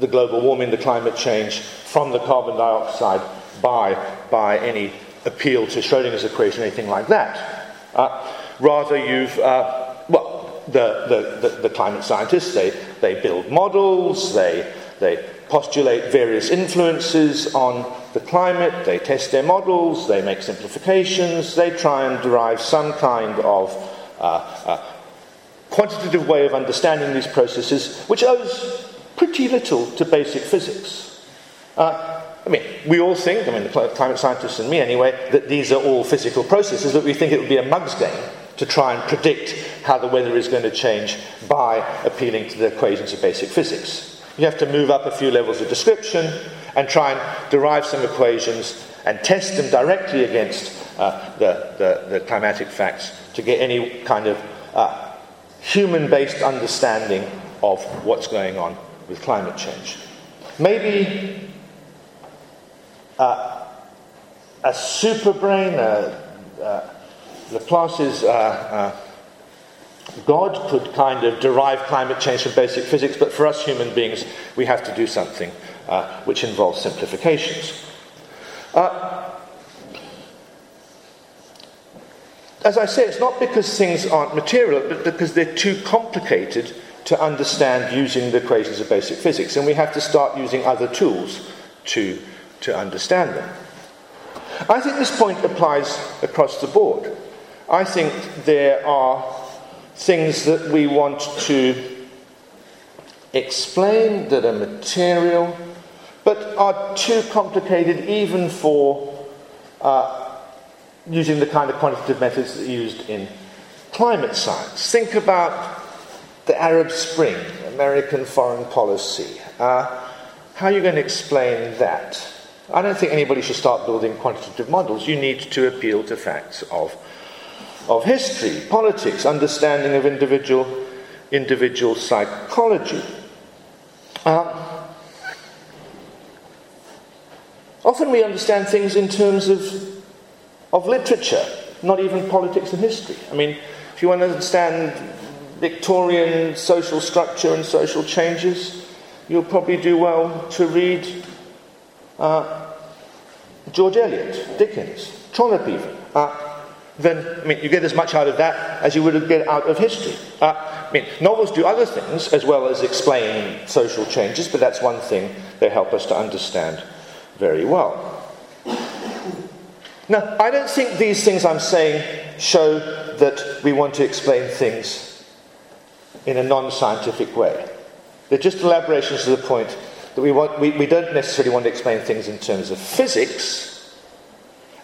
the global warming, the climate change from the carbon dioxide by, by any appeal to Schrodinger's equation, anything like that. Uh, rather, you've, uh, well, the, the, the, the, climate scientists, they, they build models, they, they postulate various influences on the climate, they test their models, they make simplifications, they try and derive some kind of uh, uh, quantitative way of understanding these processes, which owes pretty little to basic physics. Uh, I mean, we all think, I mean, the climate scientists and me anyway, that these are all physical processes, but we think it would be a mug's game to try and predict how the weather is going to change by appealing to the equations of basic physics. You have to move up a few levels of description and try and derive some equations and test them directly against uh, the, the, the, climatic facts to get any kind of uh, human based understanding of what's going on with climate change. Maybe uh, a superbrain, uh, uh, Laplace's uh, uh, God could kind of derive climate change from basic physics, but for us human beings, we have to do something which involves simplifications. as I say, it's not because things aren't material, but because they're too complicated to understand using the equations of basic physics, and we have to start using other tools to, to understand them. I think this point applies across the board. I think there are things that we want to explain that are material, but are too complicated even for uh, using the kind of quantitative methods that are used in climate science. Think about the Arab Spring, American foreign policy. Uh, how are you going to explain that? I don't think anybody should start building quantitative models. You need to appeal to facts of, of history, politics, understanding of individual, individual psychology. Uh, often we understand things in terms of, of literature, not even politics and history. I mean, if you want to understand Victorian social structure and social changes, you'll probably do well to read uh, George Eliot, Dickens, Trollope. Uh, then, I mean, you get as much out of that as you would get out of history. Uh, I mean, novels do other things as well as explain social changes, but that's one thing they help us to understand very well. Now, I don't think these things I'm saying show that we want to explain things in a non scientific way. They're just elaborations to the point that we, want, we, we don't necessarily want to explain things in terms of physics,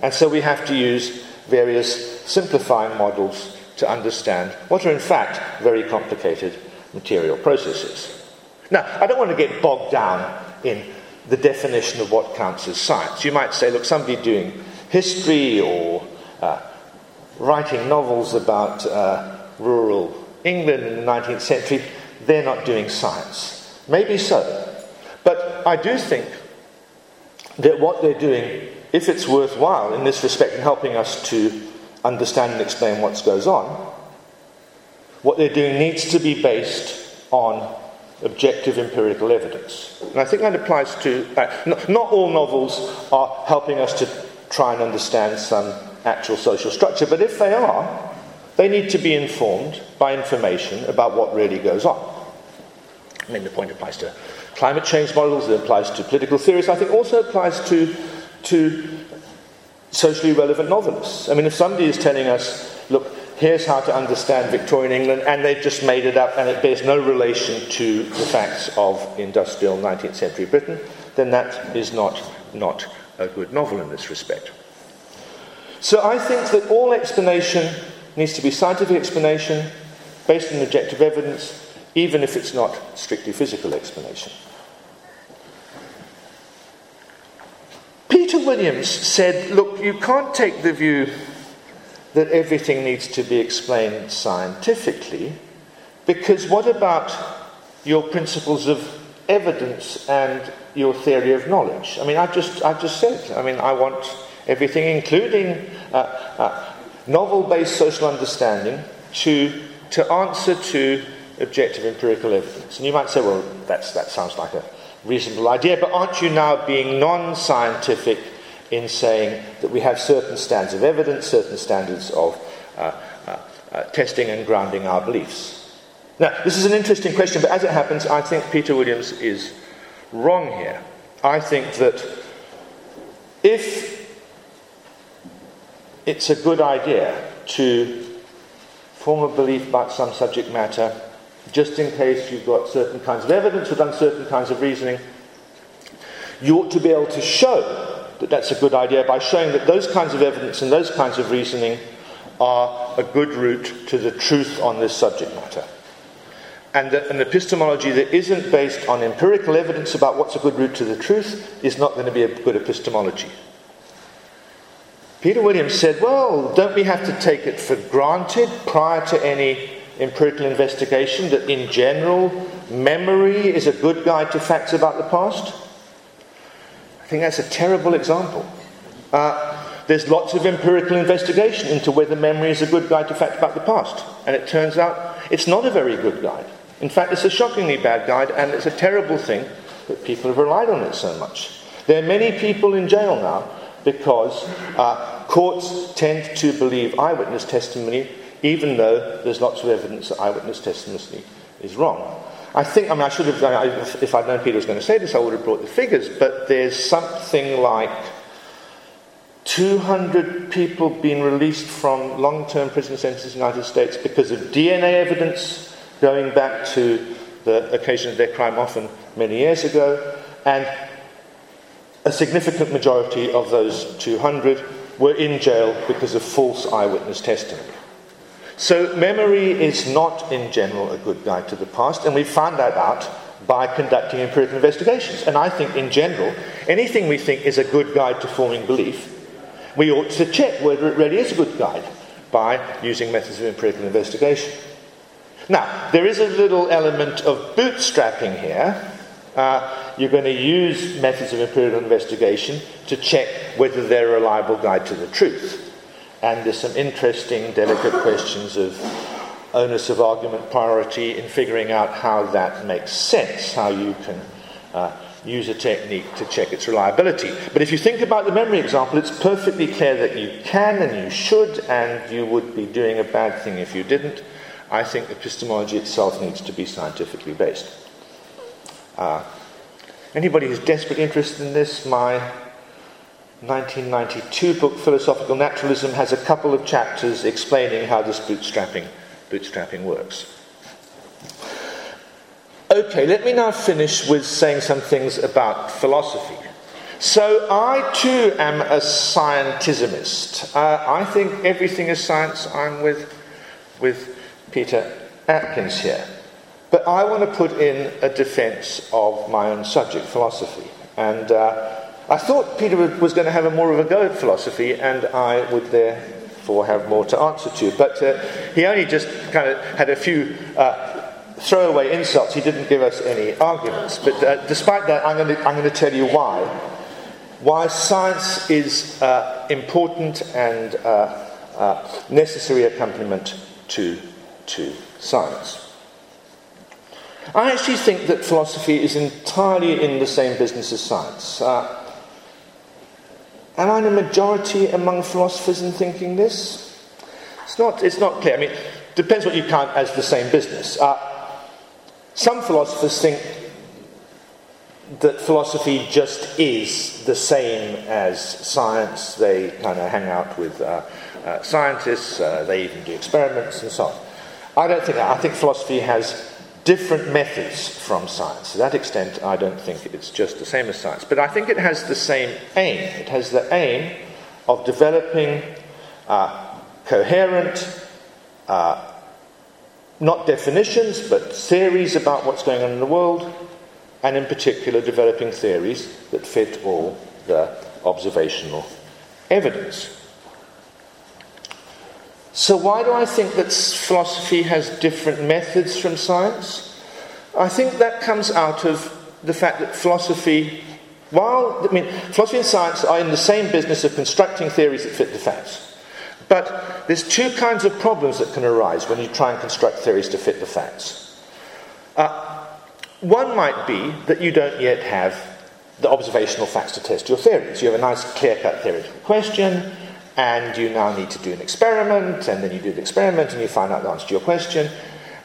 and so we have to use various simplifying models to understand what are in fact very complicated material processes. Now, I don't want to get bogged down in the definition of what counts as science. You might say, look, somebody doing history or uh, writing novels about uh, rural England in the 19th century, they're not doing science. Maybe so. But I do think that what they're doing, if it's worthwhile in this respect in helping us to understand and explain what goes on, what they're doing needs to be based on objective empirical evidence. And I think that applies to. Uh, not, not all novels are helping us to try and understand some actual social structure, but if they are, they need to be informed by information about what really goes on. I mean, the point applies to climate change models, it applies to political theories, I think also applies to, to socially relevant novelists. I mean, if somebody is telling us, look, here's how to understand Victorian England, and they've just made it up and it bears no relation to the facts of industrial 19th century Britain, then that is not, not a good novel in this respect. So I think that all explanation needs to be scientific explanation based on objective evidence even if it's not strictly physical explanation. Peter Williams said, Look, you can't take the view that everything needs to be explained scientifically, because what about your principles of evidence and your theory of knowledge? I mean, I just, I just said, I mean, I want everything, including uh, uh, novel based social understanding, to, to answer to objective empirical evidence. And you might say, well, that's, that sounds like a reasonable idea, but aren't you now being non scientific in saying that we have certain standards of evidence, certain standards of uh, uh, uh, testing and grounding our beliefs? Now, this is an interesting question, but as it happens, I think Peter Williams is wrong here. I think that if it's a good idea to form a belief about some subject matter just in case you've got certain kinds of evidence or done certain kinds of reasoning, you ought to be able to show that that's a good idea by showing that those kinds of evidence and those kinds of reasoning are a good route to the truth on this subject matter. And that an epistemology that isn't based on empirical evidence about what's a good route to the truth is not going to be a good epistemology. Peter Williams said, Well, don't we have to take it for granted prior to any empirical investigation that in general memory is a good guide to facts about the past? I think that's a terrible example. Uh, there's lots of empirical investigation into whether memory is a good guide to facts about the past. And it turns out it's not a very good guide. In fact, it's a shockingly bad guide, and it's a terrible thing that people have relied on it so much. There are many people in jail now because uh, courts tend to believe eyewitness testimony, even though there's lots of evidence that eyewitness testimony is wrong. I think, I mean, I should have done, if I'd known Peter was going to say this, I would have brought the figures, but there's something like 200 people being released from long term prison sentences in the United States because of DNA evidence going back to the occasion of their crime, often many years ago, and a significant majority of those 200 were in jail because of false eyewitness testimony. So, memory is not in general a good guide to the past, and we found that out by conducting empirical investigations. And I think, in general, anything we think is a good guide to forming belief we ought to check whether it really is a good guide by using methods of empirical investigation. Now, there is a little element of bootstrapping here. Uh, you're going to use methods of empirical investigation to check whether they're a reliable guide to the truth. And there's some interesting, delicate questions of onus of argument priority in figuring out how that makes sense, how you can uh, use a technique to check its reliability. But if you think about the memory example, it's perfectly clear that you can and you should, and you would be doing a bad thing if you didn't. I think epistemology itself needs to be scientifically based. Uh, anybody who's desperately interested in this, my 1992 book, Philosophical Naturalism, has a couple of chapters explaining how this bootstrapping, bootstrapping works. Okay, let me now finish with saying some things about philosophy. So, I too am a scientismist. Uh, I think everything is science. I'm with, with Peter Atkins here. But I want to put in a defense of my own subject, philosophy. And uh, I thought Peter was going to have a more of a go at philosophy, and I would therefore have more to answer to. But uh, he only just kind of had a few uh, throwaway insults. He didn't give us any arguments. But uh, despite that, I'm going, to, I'm going to tell you why. Why science is uh, important and uh, uh necessary accompaniment to, to science. I actually think that philosophy is entirely in the same business as science. Uh, am I in a majority among philosophers in thinking this? It's not, it's not clear. I mean, depends what you count as the same business. Uh, some philosophers think that philosophy just is the same as science. They kind of hang out with uh, uh, scientists, uh, they even do experiments and so on. I don't think that. I think philosophy has different methods from science. To that extent, I don't think it's just the same as science. But I think it has the same aim. It has the aim of developing uh, coherent, uh, not definitions, but theories about what's going on in the world, and in particular developing theories that fit all the observational evidence. So, why do I think that philosophy has different methods from science? I think that comes out of the fact that philosophy, while I mean, philosophy and science are in the same business of constructing theories that fit the facts. But there's two kinds of problems that can arise when you try and construct theories to fit the facts. Uh, one might be that you don't yet have the observational facts to test your theories. You have a nice clear cut theoretical question, and you now need to do an experiment, and then you do the experiment and you find out the answer to your question.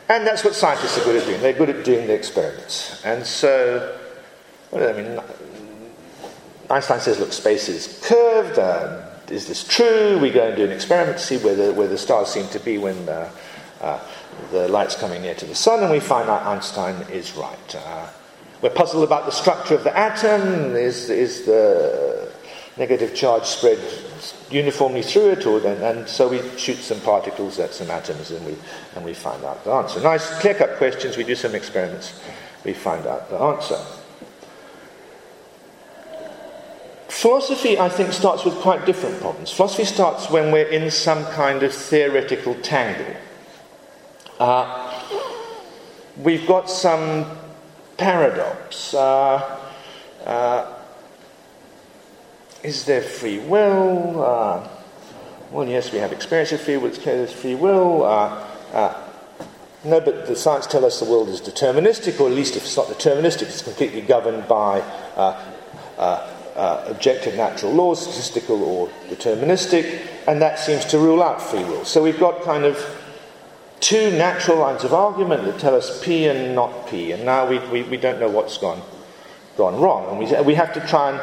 And that's what scientists are good at doing. They're good at doing the experiments. And so, I mean, Einstein says, look, space is curved, is this true? We go and do an experiment to see where the, where the stars seem to be when the, uh, the light's coming near to the sun, and we find out Einstein is right. Uh, we're puzzled about the structure of the atom. Is, is the negative charge spread uniformly through it? Or then, and so we shoot some particles at some atoms and we, and we find out the answer. Nice clear cut questions. We do some experiments. We find out the answer. Philosophy, I think, starts with quite different problems. Philosophy starts when we're in some kind of theoretical tangle. Uh, we've got some paradox. Uh, uh, is there free will? Uh, well, yes, we have experience of free will. There's free will. Uh, uh, no, but the science tell us the world is deterministic, or at least if it's not deterministic, it's completely governed by uh, objective natural laws, statistical or deterministic, and that seems to rule out free will. So we've got kind of two natural lines of argument that tell us P and not P, and now we, we, we don't know what's gone, gone wrong. And we, we have to try and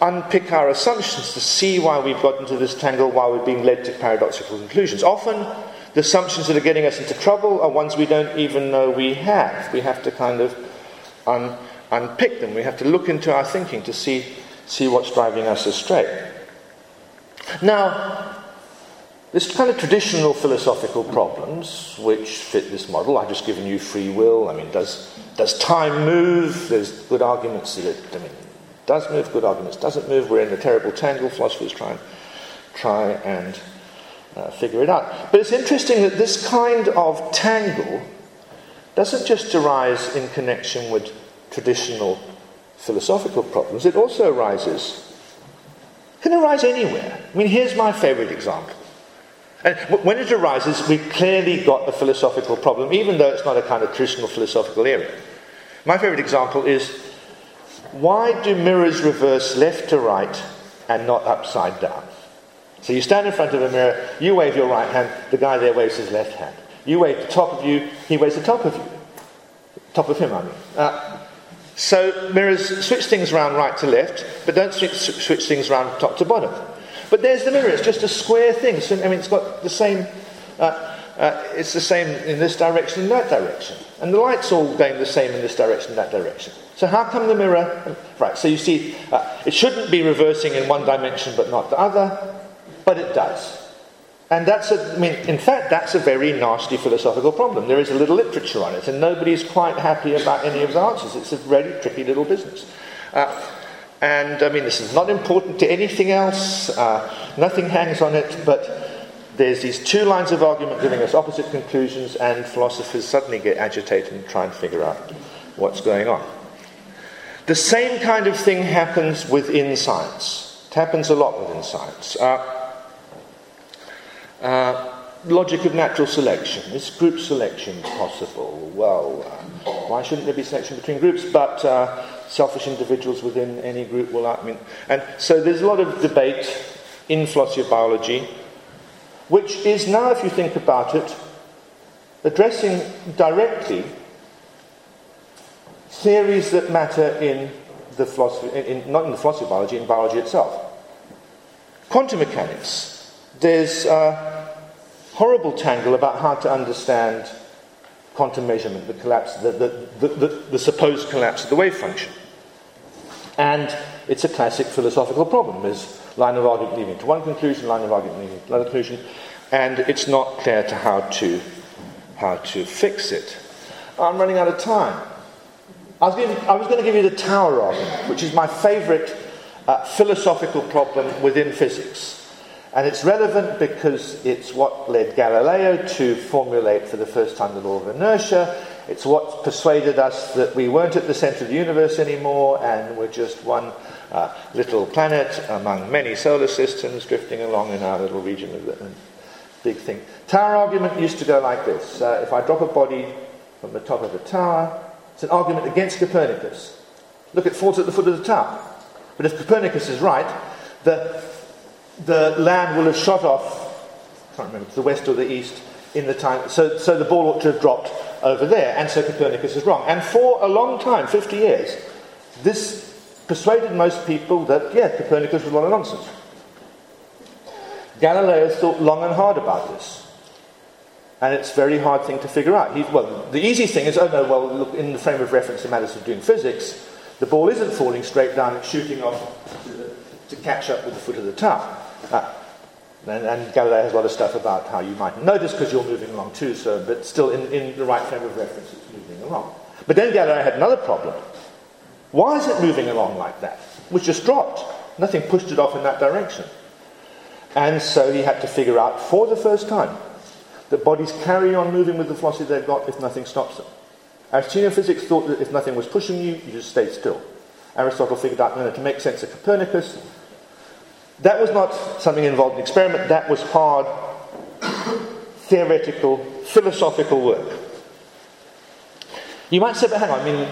unpick our assumptions to see why we've got into this tangle, why we're being led to paradoxical conclusions. Often, the assumptions that are getting us into trouble are ones we don't even know we have. We have to kind of un, unpick them. We have to look into our thinking to see see what's driving us astray. Now, this kind of traditional philosophical problems which fit this model. I've just given you free will. I mean, does, does time move? There's good arguments that it I mean, does move, good arguments doesn't move. We're in a terrible tangle. Philosophers try and, try and uh, figure it out. But it's interesting that this kind of tangle doesn't just arise in connection with traditional philosophical problems, it also arises, can arise anywhere. I mean, here's my favorite example. And when it arises, we've clearly got a philosophical problem, even though it's not a kind of traditional philosophical area. My favorite example is why do mirrors reverse left to right and not upside down? So you stand in front of a mirror, you wave your right hand, the guy there waves his left hand. You wave the top of you, he waves the top of you. Top of him, I mean. Uh, so mirrors switch things around right to left, but don't switch, switch things around top to bottom. But there's the mirror, it's just a square thing. So, I mean, it's got the same, uh, uh, it's the same in this direction and that direction. And the light's all going the same in this direction that direction. So how come the mirror, right, so you see, uh, it shouldn't be reversing in one dimension but not the other, but it does. And that's a, I mean, in fact, that's a very nasty philosophical problem. There is a little literature on it, and nobody's quite happy about any of the answers. It's a very tricky little business. Uh, and I mean, this is not important to anything else, uh, nothing hangs on it, but there's these two lines of argument giving us opposite conclusions, and philosophers suddenly get agitated and try and figure out what's going on. The same kind of thing happens within science. It happens a lot within science. Uh, uh, logic of natural selection. Is group selection possible? Well, uh, why shouldn't there be selection between groups? But uh, selfish individuals within any group will, I mean, and so there's a lot of debate in philosophy of biology, which is now, if you think about it, addressing directly theories that matter in the philosophy, in, not in the philosophy of biology, in biology itself. Quantum mechanics there's a horrible tangle about how to understand quantum measurement, the collapse, the, the, the, the, supposed collapse of the wave function. And it's a classic philosophical problem. Line of argument leading to one conclusion, line of argument leading to another conclusion, and it's not clear to how to how to fix it. I'm running out of time. I was, going to, I was going to give you the tower argument, which is my favourite uh, philosophical problem within physics. And it's relevant because it's what led Galileo to formulate for the first time the law of inertia. It's what persuaded us that we weren't at the center of the universe anymore and we're just one uh, little planet among many solar systems drifting along in our little region of the big thing. Tower argument used to go like this uh, if I drop a body from the top of the tower, it's an argument against Copernicus. Look, it falls at the foot of the tower. But if Copernicus is right, the the land will have shot off, I can't remember, to the west or the east in the time. So, so the ball ought to have dropped over there, and so Copernicus is wrong. And for a long time, 50 years, this persuaded most people that, yeah, Copernicus was a lot of nonsense. Galileo thought long and hard about this. And it's a very hard thing to figure out. He, well, the easy thing is, oh no, well, look, in the frame of reference in matters of doing physics, the ball isn't falling straight down, it's shooting off to, catch up with the foot of the tower. Uh, and, and, Galileo has a lot of stuff about how you might this because you're moving along too, so, but still in, in the right frame of reference, it's moving along. But then Galileo had another problem. Why is it moving along like that? It was just dropped. Nothing pushed it off in that direction. And so he had to figure out for the first time that bodies carry on moving with the velocity they've got if nothing stops them. Aristotelian physics thought that if nothing was pushing you, you just stayed still. Aristotle figured out no, to make sense of Copernicus. That was not something involved in experiment, that was hard, theoretical, philosophical work. You might say, but hang on, I mean,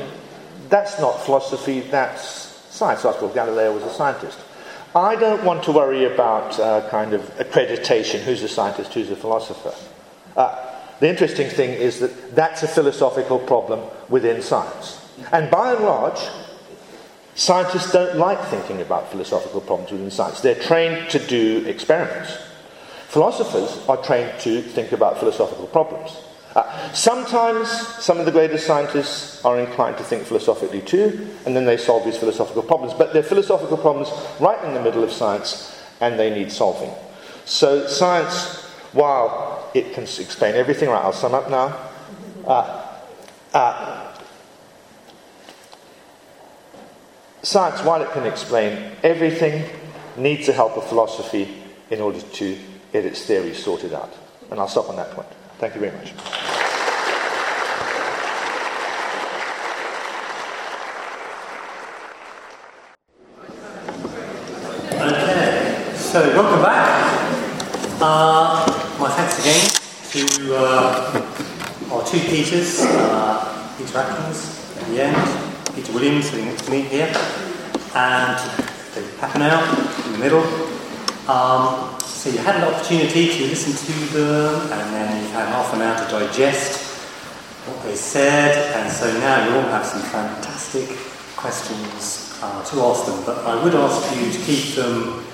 that's not philosophy, that's science. After all, Galileo was a scientist. I don't want to worry about uh, kind of accreditation who's a scientist, who's a philosopher. Uh, the interesting thing is that that's a philosophical problem within science. And by and large, scientists don't like thinking about philosophical problems within science. They're trained to do experiments. Philosophers are trained to think about philosophical problems. Uh, sometimes some of the greatest scientists are inclined to think philosophically too, and then they solve these philosophical problems. But they're philosophical problems right in the middle of science, and they need solving. So, science, while it can explain everything, right, I'll sum up now. Uh, uh, science, while it can explain everything, needs the help of philosophy in order to get its theories sorted out. And I'll stop on that point. Thank you very much. Okay, so welcome back. Uh, my thanks again to uh, our two Peters, uh, Peter Atkins at the end, Peter Williams sitting next to me here, and David Papineau in the middle. Um, so you had an opportunity to listen to them, and then you had half an hour to digest what they said, and so now you all have some fantastic questions uh, to ask them. But I would ask you to keep them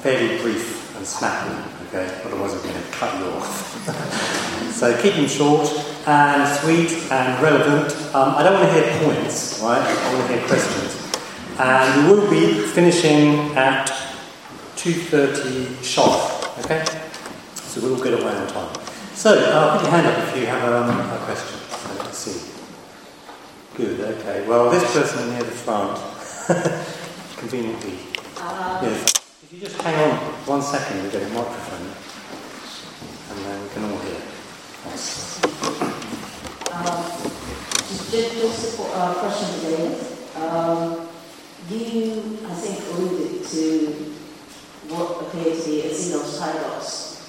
fairly brief and snappy, okay? Otherwise, I'm going to cut you off. (laughs) so keep them short and sweet and relevant. Um, I don't want to hear points, right? I want to hear questions. And we will be finishing at 2.30 sharp, okay? So we'll get away on time. So, uh, put your hand up if you have um, a question. Let's see. Good, okay. Well, this person near the front, (laughs) conveniently. Uh, yes. If you just hang on one second, we'll get a microphone, and then we can all hear. Yes. Um, just, just a uh, question today. Um, you, I think, alluded to what appears to be a Zeno's paradox,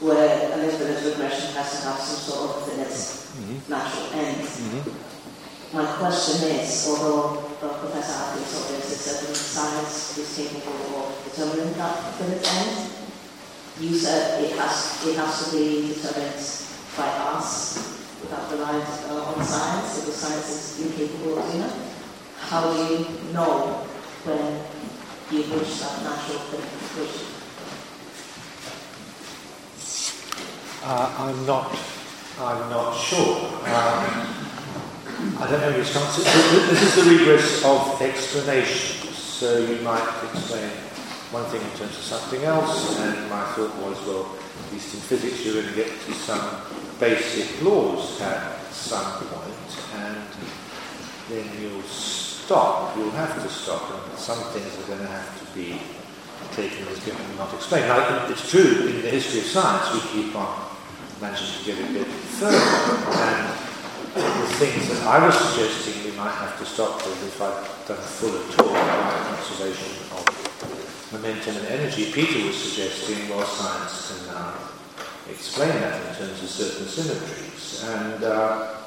where an infinite regression has to have some sort of finite mm-hmm. natural end. Mm-hmm. My question is, although uh, Professor Atkins obviously said that science is capable of determining that finite end, you said it has, it has to be determined by us without relying uh, on science, if the science is incapable of doing it. How do you know when Uh, I'm not. I'm not sure. Um, I don't know your response. This is the regress of explanation. So you might explain one thing in terms of something else, and my thought was, well, at least in physics, you're going to get to some basic laws at some point, and then you'll stop, you'll have to stop, and some things are going to have to be taken as given and not explained. Now, it's true, in the history of science, we keep on managing to get a bit further, and the things that I was suggesting we might have to stop with if I'd done a fuller talk about conservation of momentum and energy, Peter was suggesting, well, science can now explain that in terms of certain symmetries. And uh,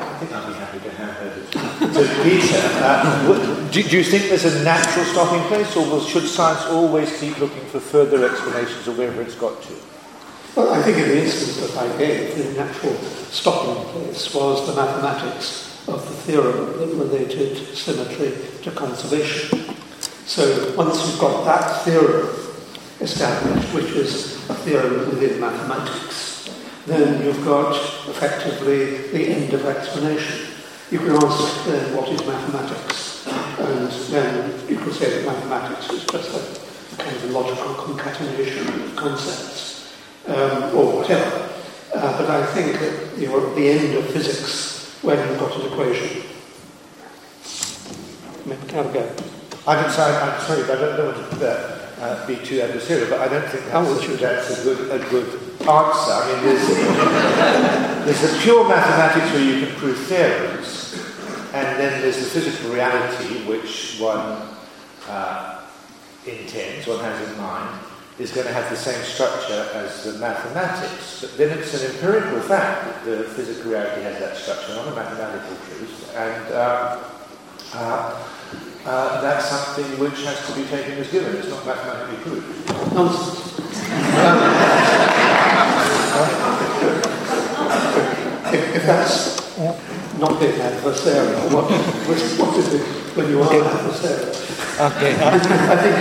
I think I'd be happy to hand over to, Peter. Uh, do, do, you think there's a natural stopping place, or should science always keep looking for further explanations of wherever it's got to? Well, I think in the instance that I gave, the natural stopping place was the mathematics of the theorem that related symmetry to conservation. So once you've got that theorem, established, which is a theorem within mathematics, then you've got effectively the end of explanation. You can ask then what is mathematics, and then you could say that mathematics is just a kind of logical concatenation of concepts, um, or whatever. Uh, but I think that you're at the end of physics when you've got an equation. Have a go. I'm sorry, I'm sorry, but I don't, want to uh, be too adversarial, but I don't think that's, Oh, that's a, good, a good answer. I mean, there's, there's the pure mathematics where you can prove theorems, and then there's the physical reality which one uh, intends, one has in mind, is going to have the same structure as the mathematics. But then it's an empirical fact that the physical reality has that structure, not a mathematical truth. And uh, uh, uh, that's something which has to be taken as given. It's not mathematically proved. Nonsense. If, if that's not being adversarial, what, what, is it when you are adversarial? Okay. I think,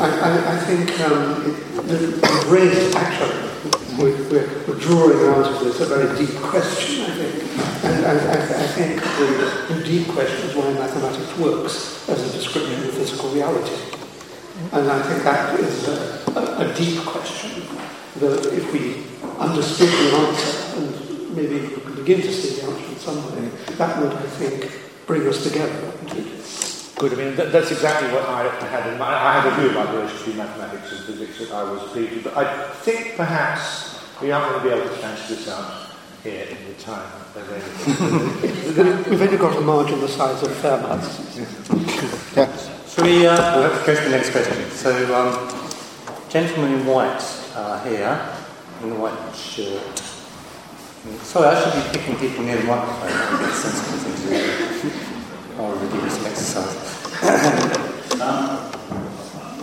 I, I, I think um, it, the, the raised actually, we're, we're drawing out of this a very deep question, I think. And I, I, I think the, the deep question is why mathematics works as a description of physical reality. And I think that is a, a, a deep question. That if we understood the answer, and maybe we could begin to see the answer in some way, that would, I think, bring us together. wouldn't it? Good. I mean, that, that's exactly what I had in mind. I had a view about the relationship between mathematics and physics that I was pleased with. But I think perhaps we aren't going to be able to flesh this out here in the time available. We've only got a margin the size of Fermat. Shall we uh, well, let's go to the next question? So, um, gentleman in white uh, here, the white shirt. Sorry, I should be picking people near the microphone. That would sensible thing to do. I'll give some exercise. Um,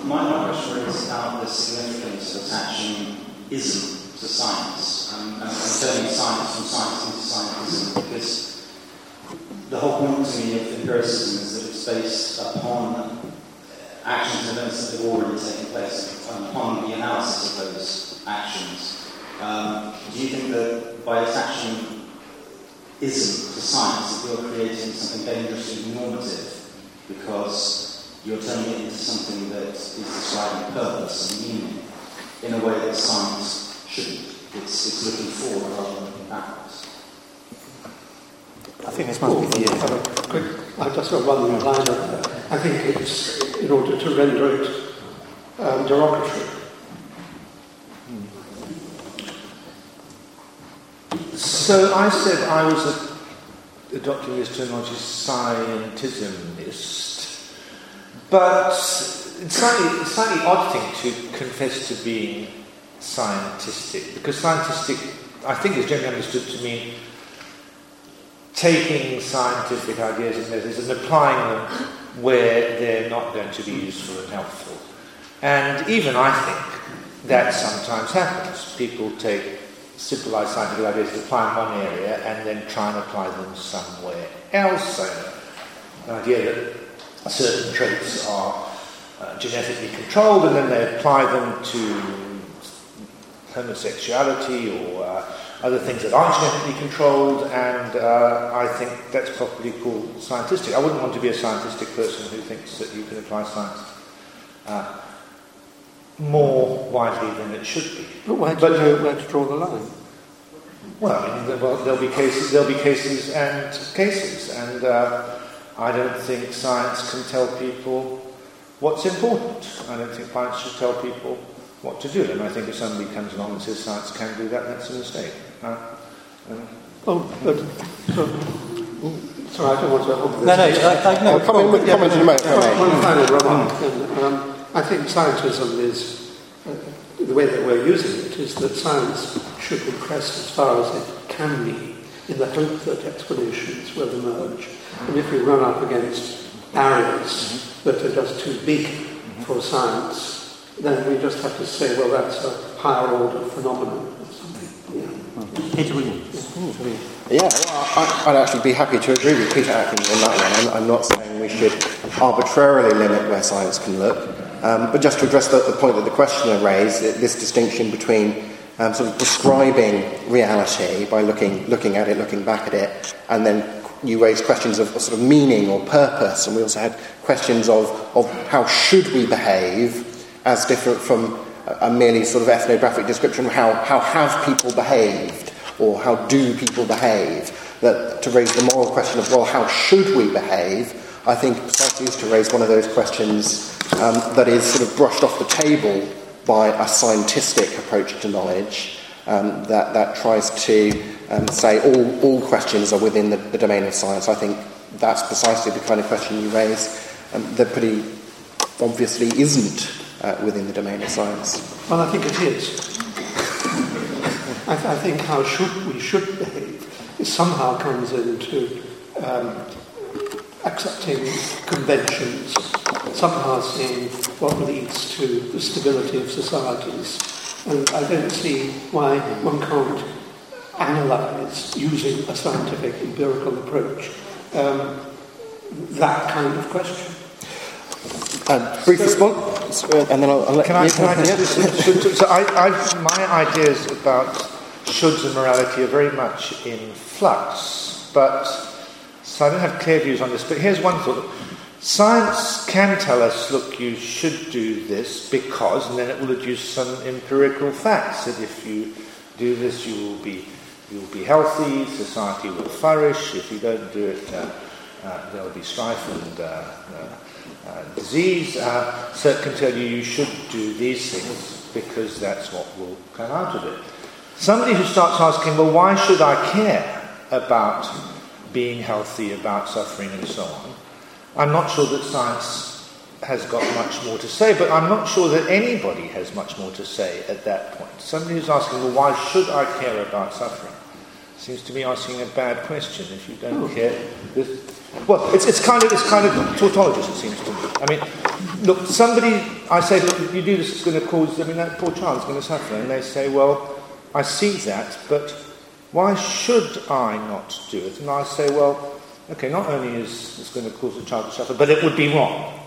my, question is about the significance of attaching ism to science um, and, and turning science from science into scientism because the whole point to me of empiricism is that it's based upon actions and events that have already taken place and upon the analysis of those actions. Um, do you think that by attaching ism to science that you're creating something dangerously normative because you're turning it into something that is describing purpose and meaning in a way that science shouldn't. It's, it's looking forward rather than looking backwards. I think this must be for you. A quick, I've just got one line on there. I think it's in order to render it um, derogatory. So I said I was a, adopting this terminology scientismist, but it's slightly, it's slightly odd thing to confess to being scientistic, because scientistic, I think, is generally understood to mean taking scientific ideas and methods and applying them where they're not going to be useful and helpful. And even I think that sometimes happens. People take simplified scientific ideas, to apply in one area, and then try and apply them somewhere else. So, the idea that certain traits are uh, genetically controlled, and then they apply them to homosexuality or uh, other things that aren't genetically controlled, and uh, I think that's properly called scientistic. I wouldn't want to be a scientistic person who thinks that you can apply science uh, more widely than it should be. But where to, But- know where to draw the line? Well, I mean, there- well, there'll be cases, there'll be cases and cases, and uh, I don't think science can tell people what's important. I don't think science should tell people what to do. And I think if somebody comes along and says science can do that, that's a mistake. Uh, um, Oh, but so, sorry, I don't want to. hold No, no, this. I, I, no. I'll come in with comment in a moment. One one final remark. And, I think scientism is, uh, the way that we're using it is that science should be pressed as far as it can be in the hope that explanations will emerge. And if we run up against barriers that are just too big for science, then we just have to say, well, that's a higher order phenomenon or something. Yeah. Peter Williams. Yeah, well, I, I'd actually be happy to agree with Peter Atkins on that one. I'm, I'm not saying we should arbitrarily limit where science can look. Um, but just to address the, the, point that the questioner raised, this distinction between um, sort of describing reality by looking, looking at it, looking back at it, and then you raised questions of, of sort of meaning or purpose, and we also had questions of, of how should we behave as different from a merely sort of ethnographic description of how, how have people behaved or how do people behave. That to raise the moral question of, well, how should we behave, I think precisely is to raise one of those questions um, that is sort of brushed off the table by a scientific approach to knowledge um, that, that tries to um, say all, all questions are within the, the, domain of science. I think that's precisely the kind of question you raise um, that pretty obviously isn't uh, within the domain of science. Well, I think it is. I, th- I, think how should we should behave somehow comes into um, accepting conventions, somehow seeing what leads to the stability of societies. And I don't see why one can't analyse, using a scientific empirical approach, um, that kind of question. Uh, brief response, uh, and then I'll, I'll let can I, can I just, so, so, so I, I, my ideas about shoulds and morality are very much in flux, but so I don't have clear views on this. But here's one thought: science can tell us, look, you should do this because, and then it will adduce some empirical facts that if you do this, you will be you will be healthy, society will flourish. If you don't do it, uh, uh, there will be strife and uh, uh uh, disease, uh, so it can tell you you should do these things because that's what will come out of it. Somebody who starts asking, well, why should I care about being healthy, about suffering, and so on? I'm not sure that science has got much more to say, but I'm not sure that anybody has much more to say at that point. Somebody who's asking, well, why should I care about suffering? Seems to be asking a bad question. If you don't hmm. care, well, it's, it's kind of it's kind of tautologist, it seems to me. I mean, look, somebody I say, look, if you do this, it's going to cause. I mean, that poor child's going to suffer, and they say, well, I see that, but why should I not do it? And I say, well, okay, not only is this going to cause the child to suffer, but it would be wrong.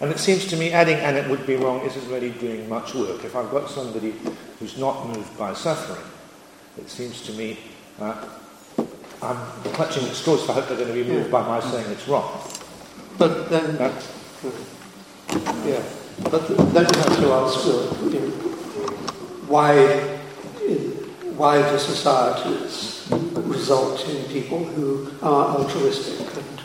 And it seems to me adding and it would be wrong isn't really doing much work. If I've got somebody who's not moved by suffering, it seems to me uh, I'm clutching at straws, so I hope they're going to be moved by my saying it's wrong. But then, uh, yeah, but then you have to ask, know, why, do societies result in people who are altruistic and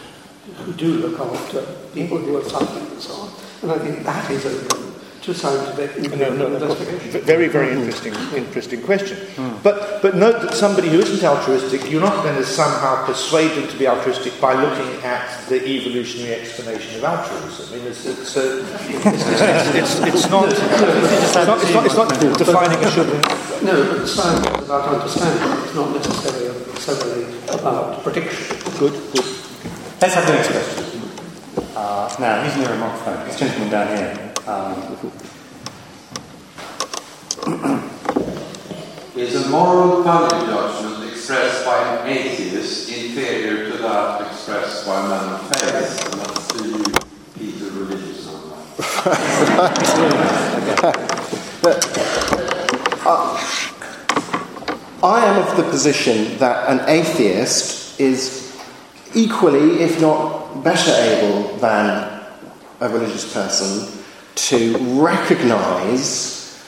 who do look after people who are suffering and so on? And I think that is a to scientific no, no, investigation. Very, very interesting, interesting question. Mm. But, but note that somebody who isn't altruistic, you're not going to somehow persuade them to be altruistic by looking at the evolutionary explanation of altruism. I mean, it's, it's, uh, it's, it's, it's, not, it's, not, it's, not, defining a should. No, but science is about understanding. It's not necessarily, necessarily about prediction. Good, good. Let's have the next question. Uh, now, who's near a microphone? This gentleman down here. Um, is a moral value judgment expressed by an atheist inferior to that expressed by a man of faith? And that's you, Peter, religious but, uh, (laughs) I am of the position that an atheist is equally, if not better able than a religious person to recognize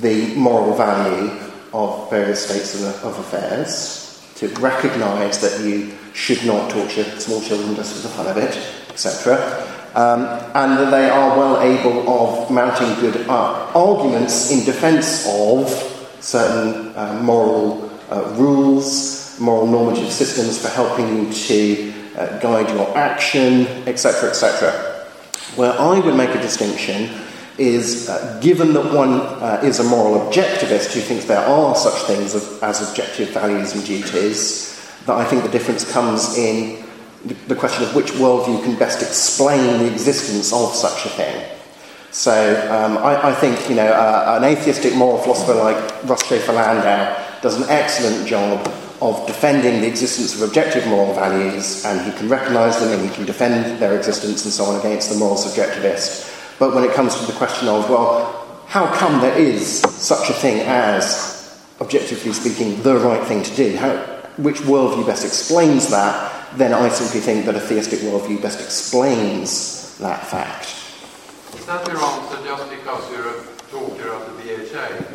the moral value of various states of affairs, to recognize that you should not torture small children just for the fun of it, etc. Um, and that they are well able of mounting good uh, arguments in defense of certain uh, moral uh, rules, moral normative systems for helping you to uh, guide your action, etc., etc. Where I would make a distinction is uh, given that one uh, is a moral objectivist who thinks there are such things as, objective values and duties, that I think the difference comes in the, question of which worldview can best explain the existence of such a thing. So um, I, I, think you know uh, an atheistic moral philosopher like Russ Shafer Landau does an excellent job of defending the existence of objective moral values, and he can recognise them and he can defend their existence and so on against the moral subjectivist. But when it comes to the question of, well, how come there is such a thing as, objectively speaking, the right thing to do? How, which worldview best explains that? Then I simply think that a theistic worldview best explains that fact. Is that your answer just because you're a talker of the BHA?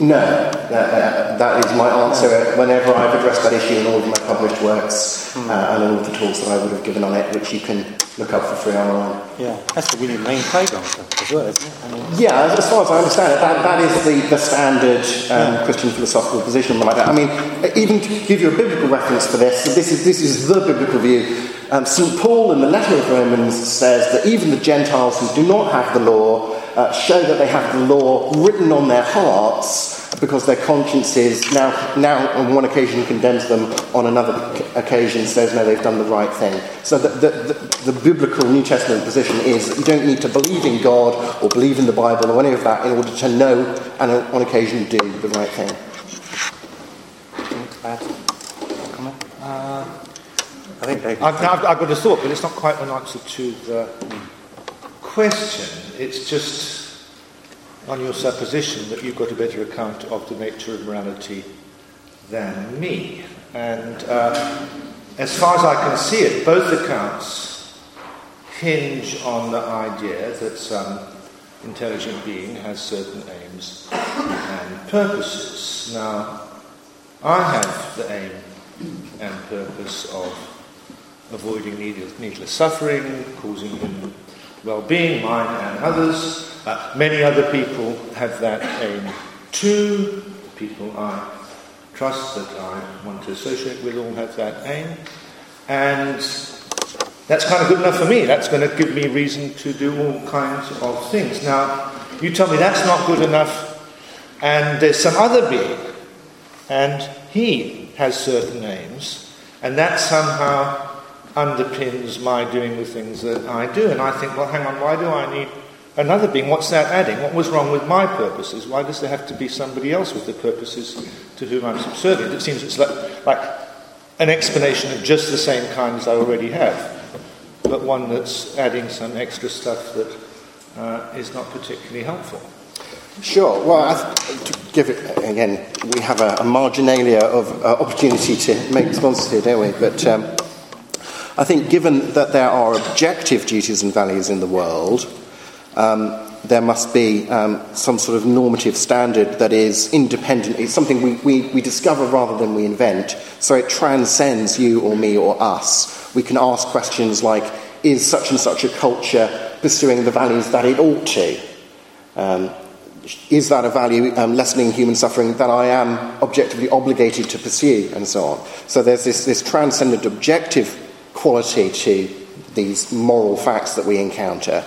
No, that, that is my answer whenever I've addressed that issue in all of my published works uh, and all of the talks that I would have given on it, which you can look up for free online. Yeah, that's the William Lane Craig answer as well, isn't it? I mean, Yeah, as far as I understand it, that, that is the, the standard um, Christian philosophical position like that. I mean, even to give you a biblical reference for this, this is, this is the biblical view. Um, St. Paul in the letter of Romans says that even the Gentiles who do not have the law uh, show that they have the law written on their hearts because their consciences now, now on one occasion condemns them, on another occasion says no, they've done the right thing. So the, the, the, the biblical New Testament position is that you don't need to believe in God or believe in the Bible or any of that in order to know and on occasion do the right thing. bad comment? Uh, I think I've, I've, I've got a thought, but it's not quite an answer to the question. It's just on your supposition that you've got a better account of the nature of morality than me. And uh, as far as I can see it, both accounts hinge on the idea that some intelligent being has certain aims and purposes. Now, I have the aim and purpose of avoiding needless, needless suffering, causing human well-being, mine and others. Uh, many other people have that aim too. People I trust that I want to associate with all have that aim. And that's kind of good enough for me. That's going to give me reason to do all kinds of things. Now, you tell me that's not good enough, and there's some other being, and he has certain aims, and that somehow underpins my doing the things that I do. And I think, well, hang on, why do I need another being? What's that adding? What was wrong with my purposes? Why does there have to be somebody else with the purposes to whom I'm subservient? It seems it's like, like an explanation of just the same kind as I already have, but one that's adding some extra stuff that uh, is not particularly helpful. Sure. Well, th- to give it again, we have a, a marginalia of uh, opportunity to make responses here, don't we? But um, I think, given that there are objective duties and values in the world, um, there must be um, some sort of normative standard that is independent. It's something we, we, we discover rather than we invent, so it transcends you or me or us. We can ask questions like Is such and such a culture pursuing the values that it ought to? Um, is that a value, um, lessening human suffering, that I am objectively obligated to pursue, and so on? So there's this, this transcendent objective quality to these moral facts that we encounter.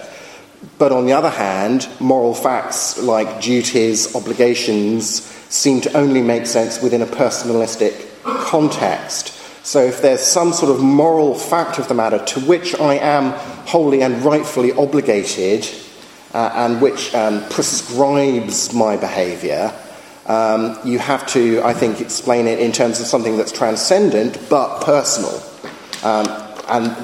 But on the other hand, moral facts like duties, obligations, seem to only make sense within a personalistic context. So if there's some sort of moral fact of the matter to which I am wholly and rightfully obligated, uh, and which um, prescribes my behaviour, um, you have to, I think, explain it in terms of something that's transcendent but personal. Um, and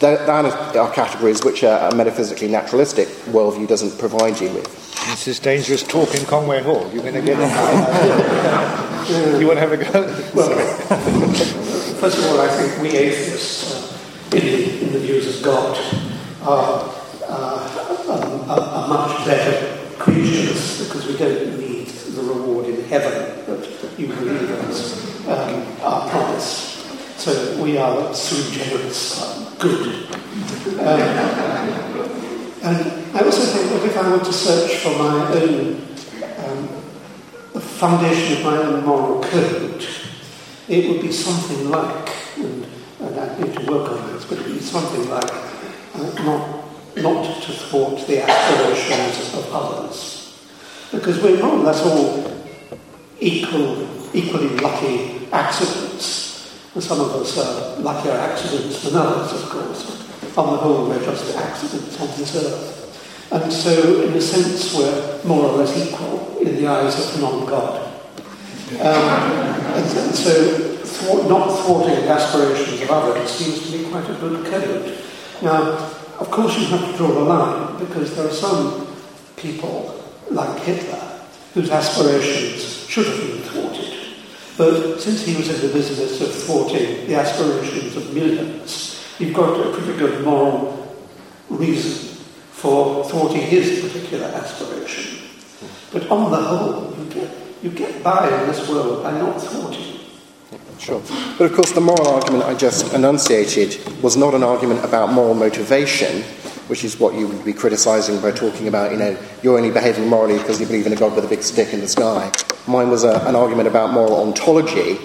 th- that are categories which a, a metaphysically naturalistic worldview doesn't provide you with. This is dangerous talk in Conway Hall. You're going to get it. you want to have a go? Well, First of all, I think we atheists, uh, in, the, in the views of God, are, uh, um, are, are much better creatures because we don't need the reward in heaven that you believers um, are promised. So we are sui generis, good. Um, and I also think that if I were to search for my own um, foundation of my own moral code, it would be something like, and, and I need to work on this, but it would be something like uh, not, not to thwart the aspirations of others. Because we're more or less all equal, equally lucky accidents. And some of us are luckier accidents than others, of course. On the whole, we're just accidents on this earth. And so, in a sense, we're more or less equal in the eyes of non-God. Um, and so, thwart, not thwarting the aspirations of others seems to be quite a good code. Now, of course, you have to draw the line because there are some people, like Hitler, whose aspirations should have been thwarted. But since he was in the business of thwarting the aspirations of millions, you've got a pretty good moral reason for thwarting his particular aspiration. But on the whole, you get, you get by in this world by not thwarting. Sure. But of course, the moral argument I just enunciated was not an argument about moral motivation, which is what you would be criticising by talking about, you know, you're only behaving morally because you believe in a God with a big stick in the sky. Mine was a, an argument about moral ontology,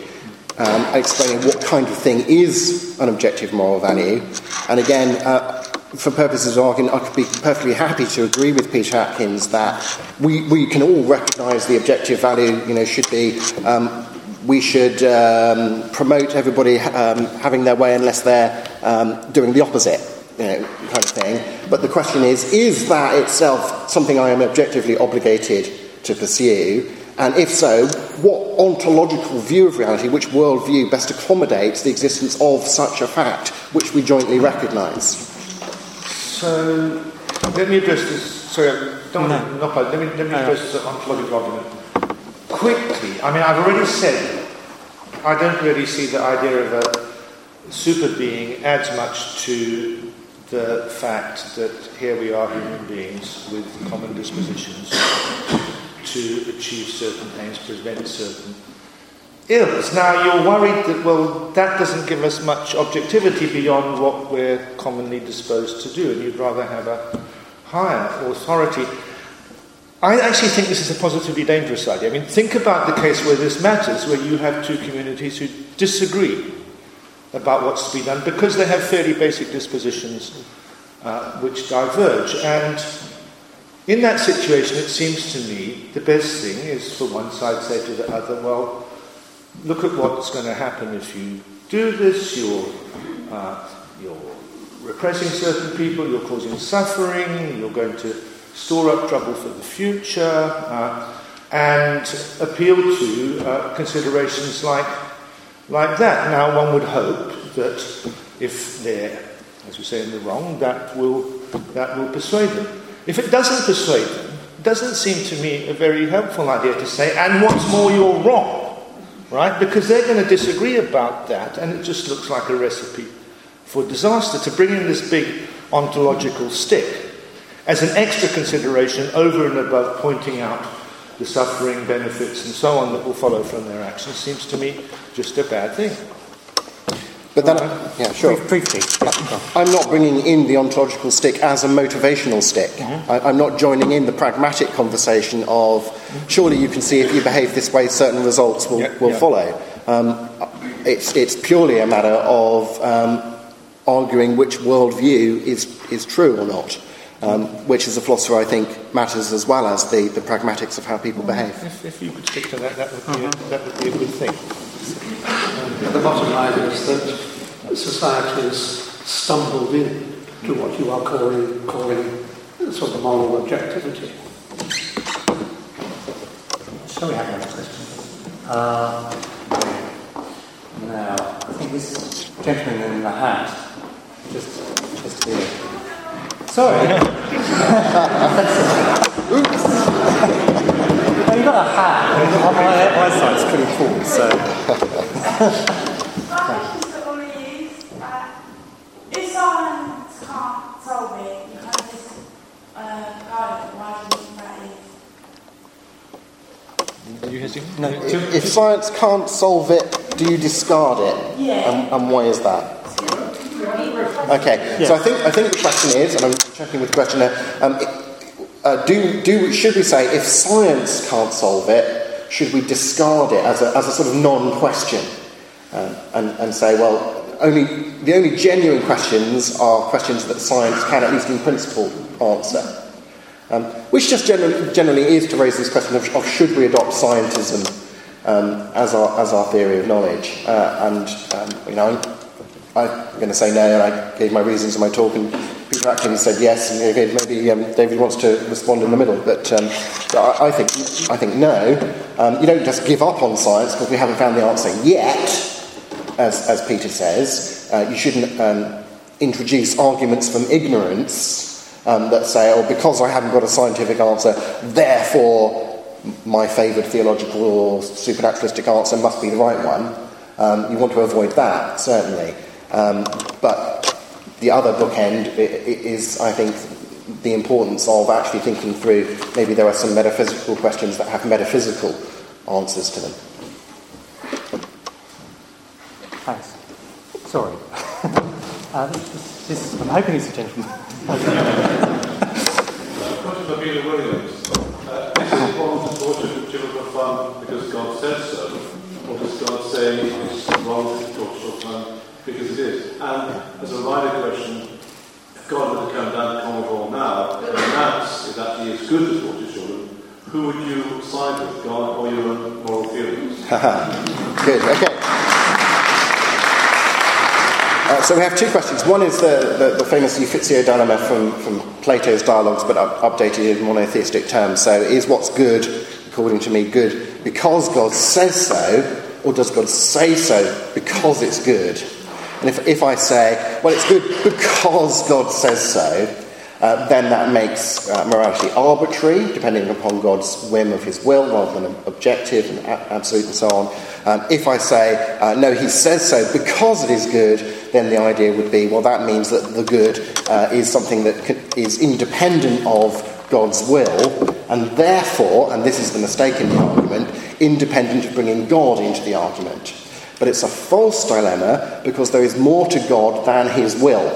um, explaining what kind of thing is an objective moral value. And again, uh, for purposes of argument, I could be perfectly happy to agree with Peter Atkins that we, we can all recognise the objective value, you know, should be um, we should um, promote everybody um, having their way unless they're um, doing the opposite, you know, kind of thing. But the question is, is that itself something I am objectively obligated to pursue? And if so, what ontological view of reality, which worldview best accommodates the existence of such a fact, which we jointly recognise? So, let me address this. Sorry, don't no. not, let me, let me address the ontological argument quickly. I mean, I've already said I don't really see the idea of a super being adds much to the fact that here we are human beings with common dispositions to achieve certain aims, prevent certain ills. Now, you're worried that, well, that doesn't give us much objectivity beyond what we're commonly disposed to do, and you'd rather have a higher authority. I actually think this is a positively dangerous idea. I mean, think about the case where this matters, where you have two communities who disagree about what's to be done because they have fairly basic dispositions uh, which diverge. And in that situation, it seems to me the best thing is for one side say to the other, well, look at what's going to happen if you do this. You're, uh, you're repressing certain people, you're causing suffering, you're going to store up trouble for the future, uh, and appeal to uh, considerations like, like that. Now, one would hope that if they're, as we say, in the wrong, that will, that will persuade them. If it doesn't persuade them, it doesn't seem to me a very helpful idea to say, and what's more, you're wrong, right? Because they're going to disagree about that, and it just looks like a recipe for disaster to bring in this big ontological stick as an extra consideration over and above pointing out the suffering, benefits, and so on that will follow from their actions seems to me just a bad thing. But then, yeah, sure. Briefly. I'm not bringing in the ontological stick as a motivational stick. Mm-hmm. I, am not joining in the pragmatic conversation of surely you can see if you behave this way, certain results will, yeah, will yeah. follow. Um, it's, it's purely a matter of um, arguing which worldview is, is true or not um, which as a philosopher I think matters as well as the, the pragmatics of how people behave. If, if you could stick to that, that would, be uh-huh. that would be a good thing. The bottom line is that society has stumbled in to what you are calling, calling sort of moral objectivity. Shall we have another question? Uh, now, I think this gentleman in the hat, just, just here. Sorry. (laughs) Oops. Well, you got a hat. My eyesight's pretty poor, so. No, if, if science can't solve it, do you discard it? Yeah. And, and why is that? Okay, yes. so I think I think the question is, and I'm checking with the questioner, um, uh, do do should we say if science can't solve it, should we discard it as a as a sort of non-question, um, and and say, well, only the only genuine questions are questions that science can, at least in principle, answer. Um, which just generally, generally is to raise this question of, of should we adopt scientism um, as, our, as our theory of knowledge. Uh, and, um, you know, I'm going to say no, and I gave my reasons in my talk, and Peter Atkins said yes, and maybe um, David wants to respond in the middle. But um, I, I, think I think no. Um, you don't just give up on science because we haven't found the answer yet, as, as Peter says. Uh, you shouldn't um, introduce arguments from ignorance um, that say, oh, because I haven't got a scientific answer, therefore my favoured theological or supernaturalistic answer must be the right one. Um, you want to avoid that, certainly. But the other bookend is, I think, the importance of actually thinking through maybe there are some metaphysical questions that have metaphysical answers to them. Thanks. Sorry. (laughs) uh, this, this, I'm hoping it's a gentleman. Question for Peter Williams. Uh, is it wrong to torture children of fun because God says so? Or does God say it's wrong to torture children because it is? And as a wider question, if God were to come down to Cornwall now and announce that he is good to torture children, who would you side with, God or your own moral feelings? (laughs) Good, okay. Uh, so we have two questions. One is the, the, the famous Euthyphro dilemma from, from Plato's dialogues, but up, updated in monotheistic terms. So is what's good, according to me, good because God says so, or does God say so because it's good? And if, if I say, well, it's good because God says so, uh, then that makes uh, morality arbitrary, depending upon God's whim of his will, rather than objective and a- absolute and so on. Um, if I say, uh, no, he says so because it is good, then the idea would be, well, that means that the good uh, is something that is independent of God's will, and therefore, and this is the mistake in the argument, independent of bringing God into the argument. But it's a false dilemma because there is more to God than his will.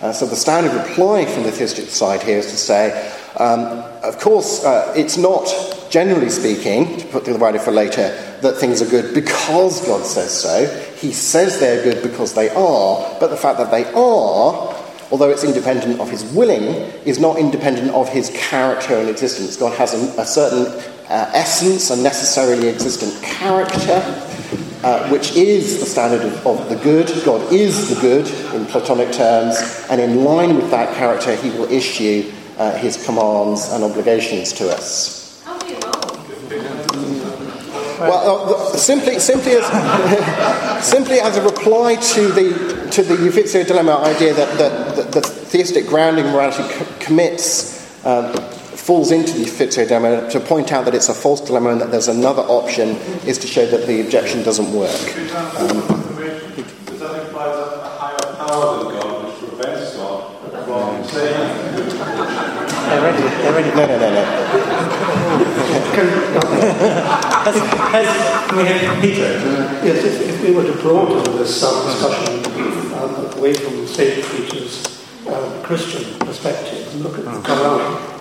Uh, so the standard reply from the theistic side here is to say, um, of course, uh, it's not, generally speaking, to put the word for later, that things are good because God says so. He says they're good because they are, but the fact that they are, although it's independent of his willing, is not independent of his character and existence. God has a, a certain uh, essence, a necessarily existent character, uh, which is the standard of, of, the good. God is the good in Platonic terms, and in line with that character, he will issue uh, his commands and obligations to us. Well, uh, simply, simply, as, (laughs) simply as a reply to the, to the Euthyphro dilemma idea that, that, that the theistic grounding morality co- commits, um, falls into the Euthyphro dilemma, to point out that it's a false dilemma and that there's another option is to show that the objection doesn't work. Um, Does that imply a higher power than God which prevents God from saying They're ready. They're ready. no, no, no, no. Has, has, can we have Peter? Yes, if, if we were to broaden this discussion um, away from St. Peter's um, Christian perspective and look at the Quran,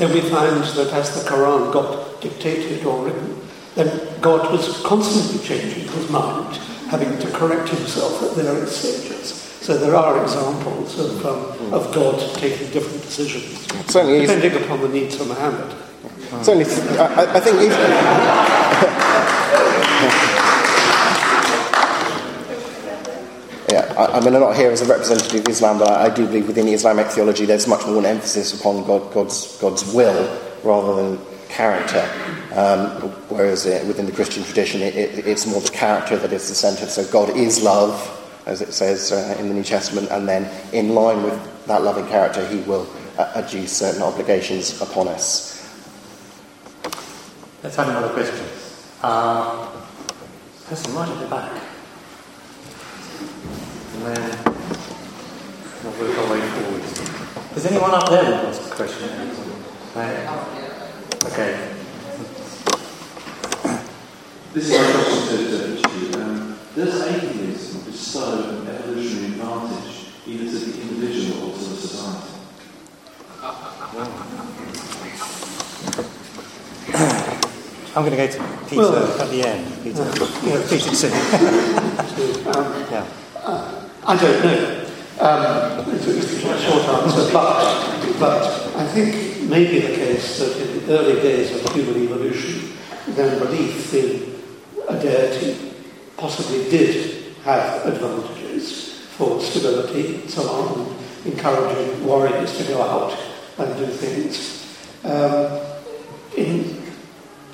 then we find that as the Quran got dictated or written, then God was constantly changing his mind, having to correct himself at various stages. So there are examples of, um, of God taking different decisions, Certainly, depending upon the needs of Muhammad. Certainly, I, I think even, (laughs) Yeah, I, I mean, I'm not here as a representative of Islam, but I, I do believe within Islamic theology there's much more an emphasis upon God, God's, God's will rather than character. Um, whereas uh, within the Christian tradition, it, it, it's more the character that is the centre. So God is love, as it says uh, in the New Testament, and then in line with that loving character, He will uh, adduce certain obligations upon us. Let's have another question. Uh, person right at the back. And then we'll our way forward. Does anyone up there want to ask a question? No? Okay. This is my question to, to you. Um, does atheism bestow an evolutionary advantage either to the individual or to the society? (coughs) I'm going to go to Peter Well- at the end. Peter, Yeah. Peter soon. Um, (laughs) Yeah. I don't know. Um, it's a short answer, but, but I think maybe the case that in the early days of human evolution, then belief in a deity possibly did have advantages for stability and so on, encouraging warriors to go out and do things. Um, in,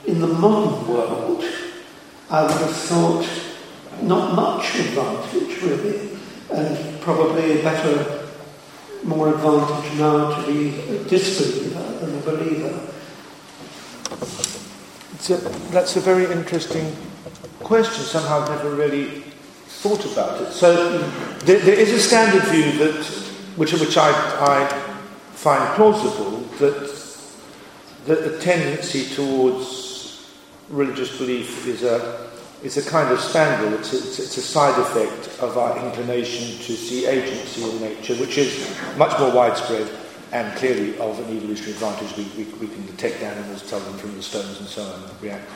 in the modern world, I would have thought not much advantage, really. And probably a better, more advantage now to be a disbeliever than a believer. A, that's a very interesting question. Somehow I've never really thought about it. So there, there is a standard view that, which, which I, I find plausible, that, that the tendency towards religious belief is a, is a kind of spandrel. It's a, it's, it's a side effect of our inclination to see agency in nature, which is much more widespread and clearly of an evolutionary advantage. We, we, we can detect animals, tell them from the stones and so on, and react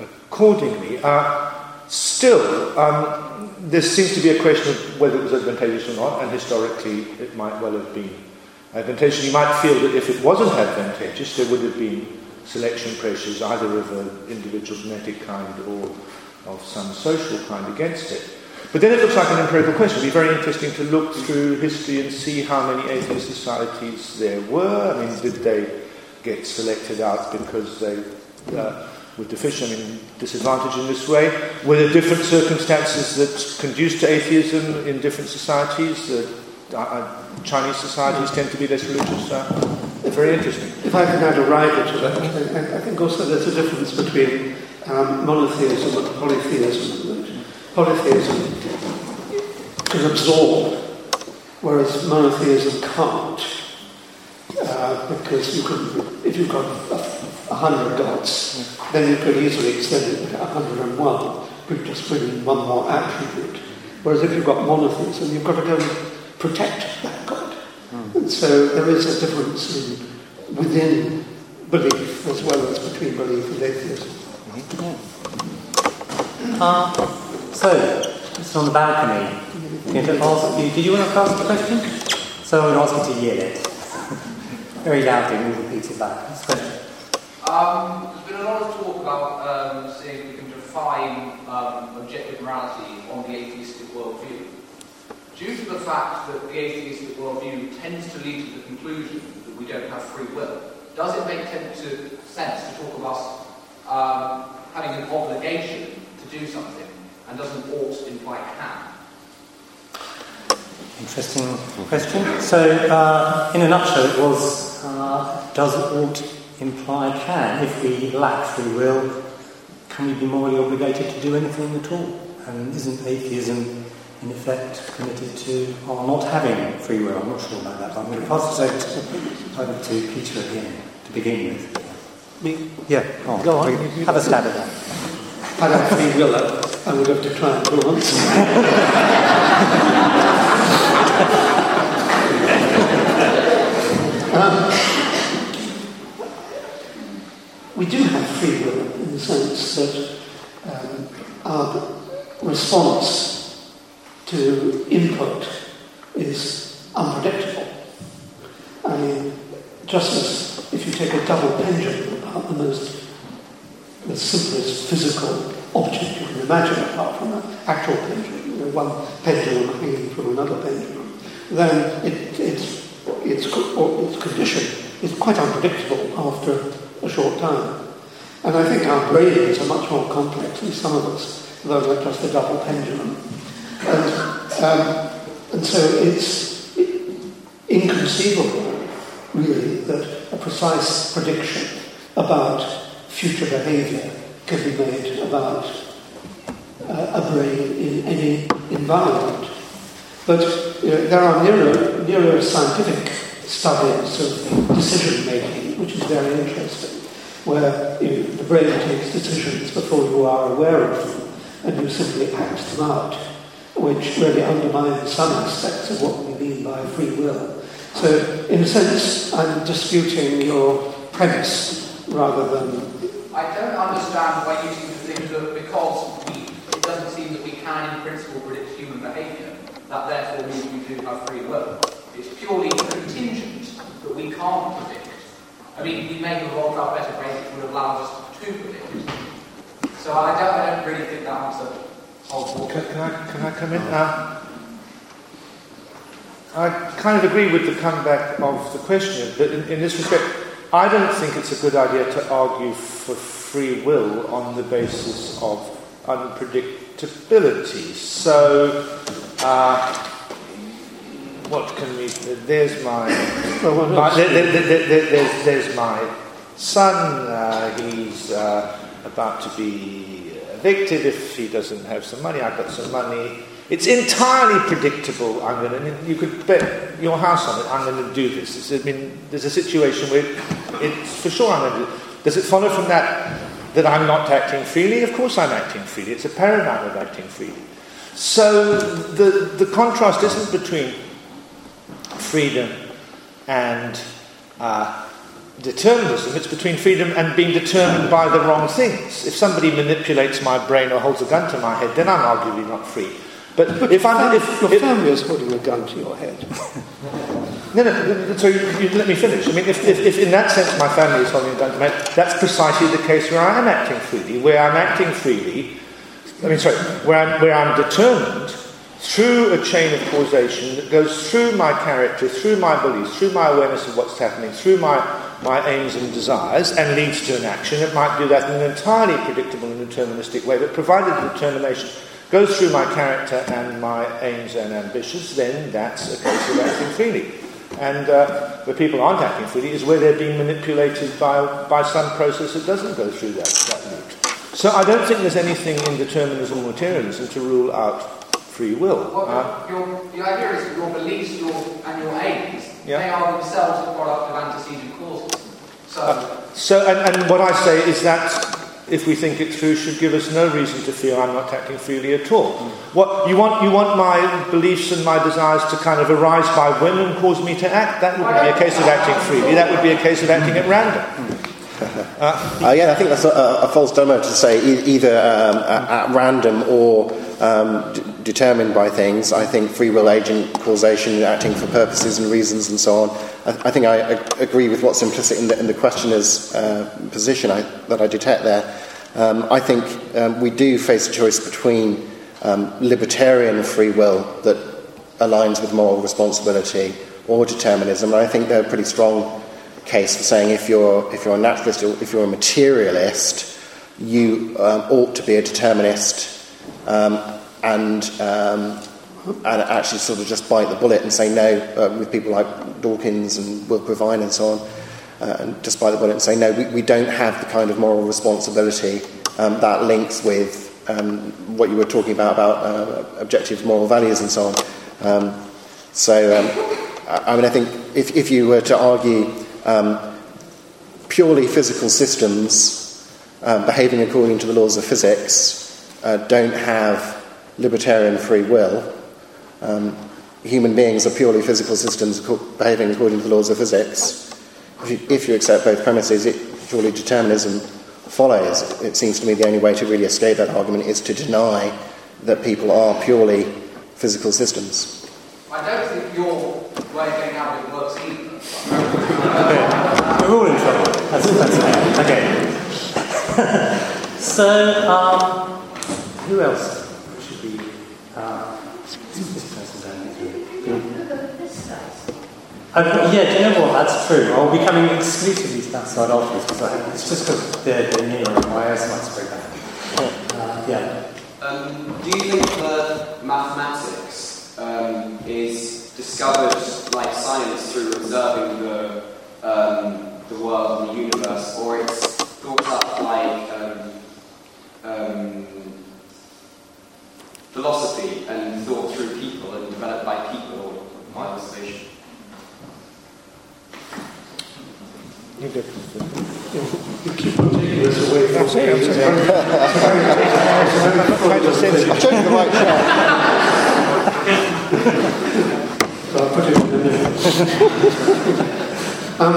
accordingly. Uh, still, um, there seems to be a question of whether it was advantageous or not, and historically it might well have been advantageous. You might feel that if it wasn't advantageous, there would have been selection pressures, either of an individual genetic kind or of some social kind against it. But then it looks like an empirical question. It would be very interesting to look through history and see how many atheist societies there were. I mean, did they get selected out because they uh, were deficient in disadvantage in this way? Were there different circumstances that conduced to atheism in different societies? Uh, uh, Chinese societies tend to be less religious. Uh, very interesting. If I can add a rider to that, I, I think also there's a difference between um, monotheism and polytheism. Polytheism can absorb, whereas monotheism can't. Uh, because you could, if you've got a, a hundred gods, then you could easily extend it to 101, but just bring in one more attribute. Whereas if you've got monotheism, you've got to go and protect that God. Mm. And so there is a difference in, within belief as well as between belief and atheism. Uh, so, just on the balcony, did you, did you want to ask a question? So I'm going to ask you to yell it. Very loudly, we'll repeat it back. Um, there's been a lot of talk about um, seeing if we can define um, objective morality on the atheistic worldview. Due to the fact that the atheistic worldview tends to lead to the conclusion that we don't have free will, does it make sense to talk about um, having an obligation to do something, and doesn't ought imply can? Interesting question. So, uh, in a nutshell, it was uh, does ought imply can? If we lack free will, can we be morally obligated to do anything at all? And isn't atheism, in effect, committed to our not having free will? I'm not sure about that, but I'm going to pass this over to, over to Peter again to begin with. Me? Yeah, oh, go on. Have a stab at that. I free will, I would have to um, we do have free will in the sense that um, our response to input is unpredictable. I mean, just as if you take a double pendulum the most the simplest physical object you can imagine apart from an actual pendulum, you know, one pendulum hanging from another pendulum, then it, it's, its, its condition is quite unpredictable after a short time. And I think our brains are much more complex than some of us, though they're just a double pendulum. And, um, and so it's inconceivable, really, that a precise prediction about future behaviour can be made about uh, a brain in any environment. But you know, there are neuro, neuroscientific studies of decision making, which is very interesting, where you, the brain takes decisions before you are aware of them, and you simply act them out, which really undermines some aspects of what we mean by free will. So, in a sense, I'm disputing your premise rather than. I don't understand why you seem to think that because we, it doesn't seem that we can, in principle, predict human behaviour, that therefore means we do have free will. It's purely contingent that we can't predict. I mean, we may have evolved our better brains which would allow us to predict. So I don't, I don't really think that answer holds water. Can, can, I, can I come in? Uh, I kind of agree with the comeback of the question, but in, in this respect, I don't think it's a good idea to argue for free will on the basis of unpredictability. So, uh, what can we? There's my. there, there, there, there's, there's my son. Uh, he's uh, about to be evicted if he doesn't have some money. I've got some money. It's entirely predictable. I'm going to. You could bet your house on it. I'm going to do this. It's, I mean, there's a situation where it's for sure I'm going to. Do Does it follow from that that I'm not acting freely? Of course, I'm acting freely. It's a paradigm of acting freely. So the the contrast isn't between freedom and uh, determinism. It's between freedom and being determined by the wrong things. If somebody manipulates my brain or holds a gun to my head, then I'm arguably not free. But, but if I'm, if, your if, family is holding a gun to your head. (laughs) no, no. So you, you, let me finish. I mean, if, if, if, in that sense my family is holding a gun to my head, that's precisely the case where I am acting freely. Where I'm acting freely, I mean, sorry, where I'm, where I'm determined through a chain of causation that goes through my character, through my beliefs, through my awareness of what's happening, through my, my aims and desires, and leads to an action. It might do that in an entirely predictable and deterministic way, but provided the determination goes through my character and my aims and ambitions, then that's a case of acting freely. And uh, where people aren't acting freely is where they're being manipulated by, by some process that doesn't go through that, that route. So I don't think there's anything in determinism or materialism to rule out free will. Well, uh, your, the idea is that your beliefs your, and your aims, yeah. they are themselves a product of antecedent causes. So, uh, so and, and what I say is that if we think it through, should give us no reason to feel I'm not acting freely at all. Mm. What you want, you want my beliefs and my desires to kind of arise by whim and cause me to act. That wouldn't be a case of acting freely. That would be a case of acting at random. Uh, uh, yeah, I think that's a, a false dilemma to say e- either um, at, at, random or um, d- determined by things. I think free will agent causation, acting for purposes and reasons and so on. I, think I, agree with what's implicit in the, in the questioner's uh, position I, that I detect there. Um, I think um, we do face a choice between um, libertarian free will that aligns with moral responsibility or determinism. And I think they're a pretty strong case for saying if you're, if you're a naturalist or if you're a materialist, you um, ought to be a determinist um, and, um, and actually sort of just bite the bullet and say no uh, with people like Dawkins and Will Provine and so on. Uh, and just bite the bullet and say no, we, we don't have the kind of moral responsibility um, that links with um, what you were talking about about uh, objective moral values and so on. Um, so, um, I mean, I think if, if you were to argue um, purely physical systems um, behaving according to the laws of physics uh, don't have libertarian free will. Um, human beings are purely physical systems behaving according to the laws of physics. If you, if you accept both premises, it, surely determinism follows. It seems to me the only way to really escape that argument is to deny that people are purely physical systems. I don't think your way of getting out of it works either. We're all in trouble. That's, that's okay. (laughs) so, um, who else should be? Uh, uh, yeah, do you know what? That's true. I'll be coming exclusively to that side afterwards because it's just because they're, they're near and my eyesight's very bad. Uh, yeah. Um, do you think that mathematics um, is discovered like science through observing the, um, the world and the universe, or it's thought up like um, um, philosophy and thought through people and developed by people by observation. You. I chose the right chair. so I'll put it the um,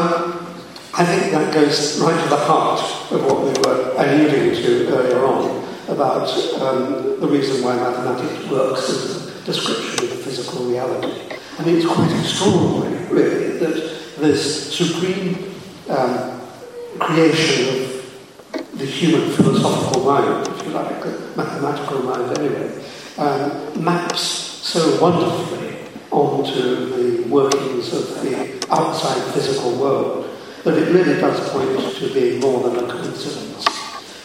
I think that goes right to the heart of what we were alluding to earlier on about um, the reason why mathematics works as a description of physical reality. I mean, it's quite extraordinary, really, that this supreme um, creation of the human philosophical mind, if you like, the mathematical mind anyway, um, maps so wonderfully onto the workings of the outside physical world that it really does point to being more than a coincidence.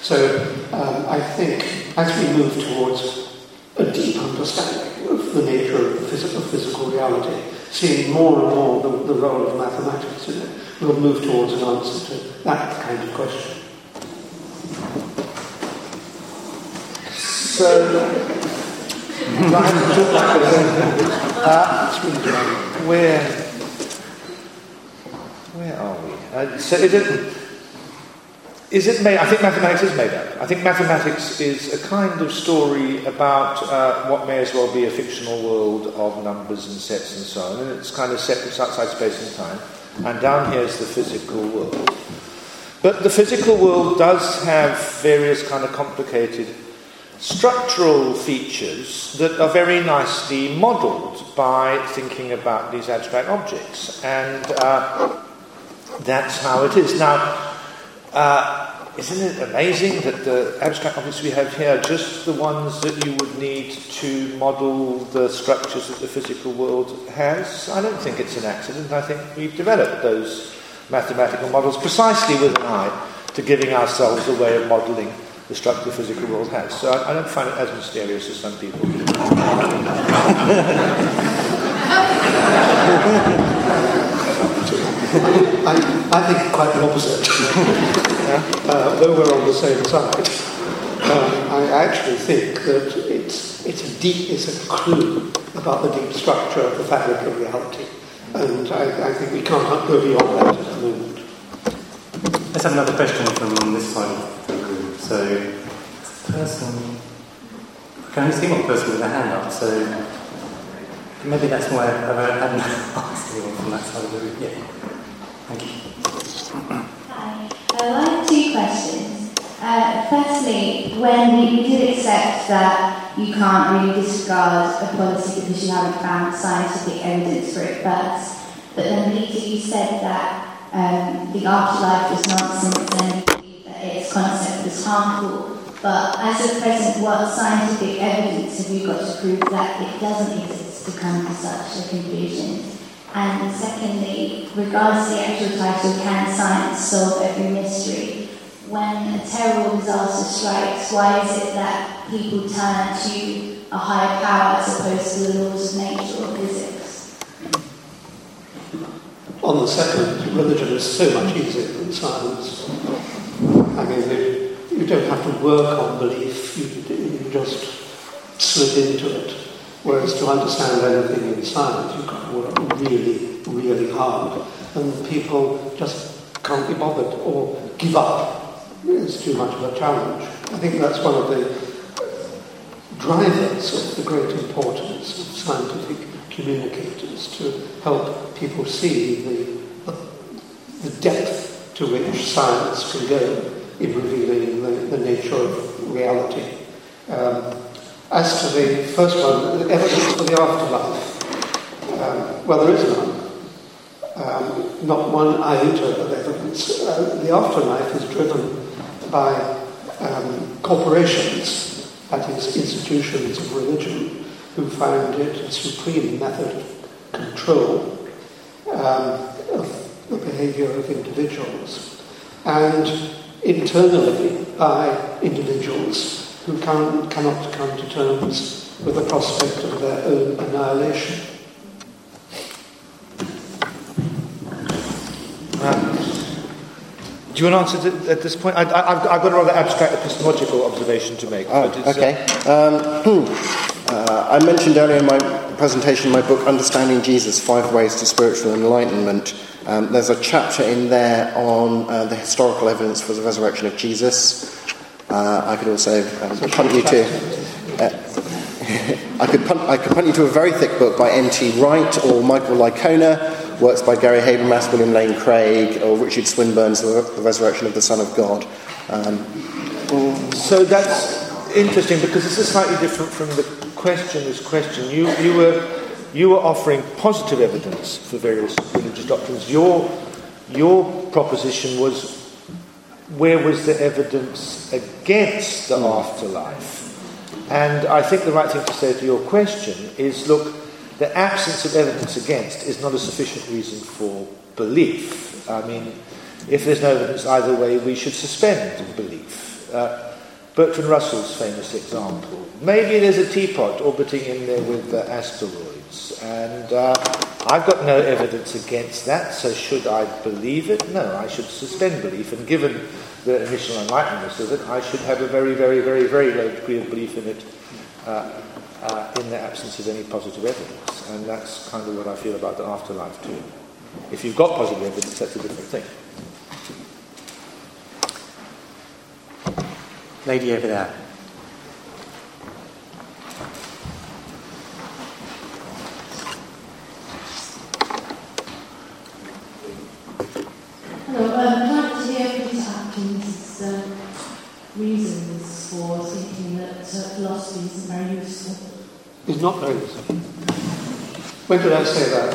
So um, I think as we move towards a deep understanding of the nature of physical, physical reality, seeing more and more the, the role of mathematics in it, we'll move towards an answer to that kind of question. So, (laughs) uh, where, where are we? Uh, so is it, is it made, I think mathematics is made up. I think mathematics is a kind of story about uh, what may as well be a fictional world of numbers and sets and so on. And it's kind of set outside space and time. And down here is the physical world. But the physical world does have various kind of complicated structural features that are very nicely modelled by thinking about these abstract objects. And uh, that's how it is. Now, uh, isn't it amazing that the abstract objects we have here are just the ones that you would need to model the structures that the physical world has? I don't think it's an accident. I think we've developed those mathematical models precisely with an eye to giving ourselves a way of modeling the structure the physical world has. So I, I don't find it as mysterious as some people do. (laughs) (laughs) I, I think quite the opposite. uh, though we're on the same side, um, I actually think that it's, it's, a deep, it's a clue about the deep structure of the fabric of reality. And I, I think we can't go beyond that at the moment. Let's have another question from this side of the room. So, person, I can only see one person with a hand up, so maybe that's why I haven't asked anyone from that side of the room. Yeah. Thank you. Hi. I have two questions. Uh, firstly, when we did accept that you can't really disregard a policy because you haven't found scientific evidence for it first, but then later you said that um, the afterlife was nonsense and that its concept was harmful. But as of present, what scientific evidence have you got to prove that it doesn't exist to come to such a conclusion? And secondly, regards the actual title, Can Science Solve Every Mystery? When a terrible disaster strikes, why is it that people turn to a higher power as opposed to the laws of nature or physics? On the second, religion is so much easier than science. I mean, you don't have to work on belief, you, you just slip into it. Whereas to understand anything in science, you've got to work really, really hard. And people just can't be bothered or give up. It's too much of a challenge. I think that's one of the drivers of the great importance of scientific communicators to help people see the, the depth to which science can go in revealing the, the nature of reality. Um, as to the first one, evidence for the afterlife, um, well, there is none. Um, not one iota of evidence. Uh, the afterlife is driven by um, corporations, that is, institutions of religion, who find it a supreme method of control um, of the behavior of individuals. And internally by individuals who can, cannot come to terms with the prospect of their own annihilation. Do you want to answer at this point? I, have got a rather abstract epistemological observation to make. Oh, okay. Um, hmm. uh, I mentioned earlier in my presentation, my book, Understanding Jesus Five Ways to Spiritual Enlightenment. Um, there's a chapter in there on uh, the historical evidence for the resurrection of Jesus. Uh, I could also um, punt you to. Uh, (laughs) I could punt, I could punt you to a very thick book by N.T. Wright or Michael Licona, works by Gary Habermas, William Lane Craig, or Richard Swinburne's The, Resurrection of the Son of God. Um, so that's interesting because this is slightly different from the question. This question, you, you were you were offering positive evidence for various religious doctrines. Your your proposition was where was the evidence against the afterlife? And I think the right thing to say to your question is look, the absence of evidence against is not a sufficient reason for belief. I mean, if there's no evidence either way, we should suspend belief. Uh, Bertrand Russell's famous example. Maybe there's a teapot orbiting in there with uh, asteroids, and uh, I've got no evidence against that, so should I believe it? No, I should suspend belief, and given the initial enlightenment of it, I should have a very, very, very, very low degree of belief in it uh, uh, in the absence of any positive evidence. And that's kind of what I feel about the afterlife, too. If you've got positive evidence, that's a different thing. Lady over there. Hello, um, I'd like to hear Peter Atkins' uh, reasons for thinking that uh, philosophy isn't very useful. It's not very useful. When did I say that?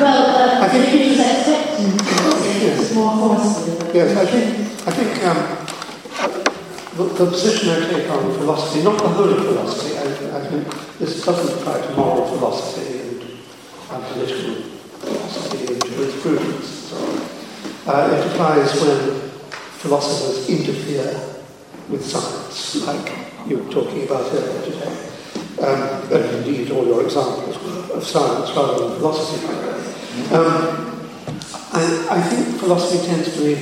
well, uh, I think- he was to it's more forceful. Yes, I think, I think um, the, the position I take on philosophy, not the whole of philosophy, I, I think this doesn't apply to moral philosophy and, and political so on. Uh, it applies when philosophers interfere with science, like you were talking about earlier today. Um, and indeed, all your examples were of science rather than philosophy. Um, I, I think philosophy tends to be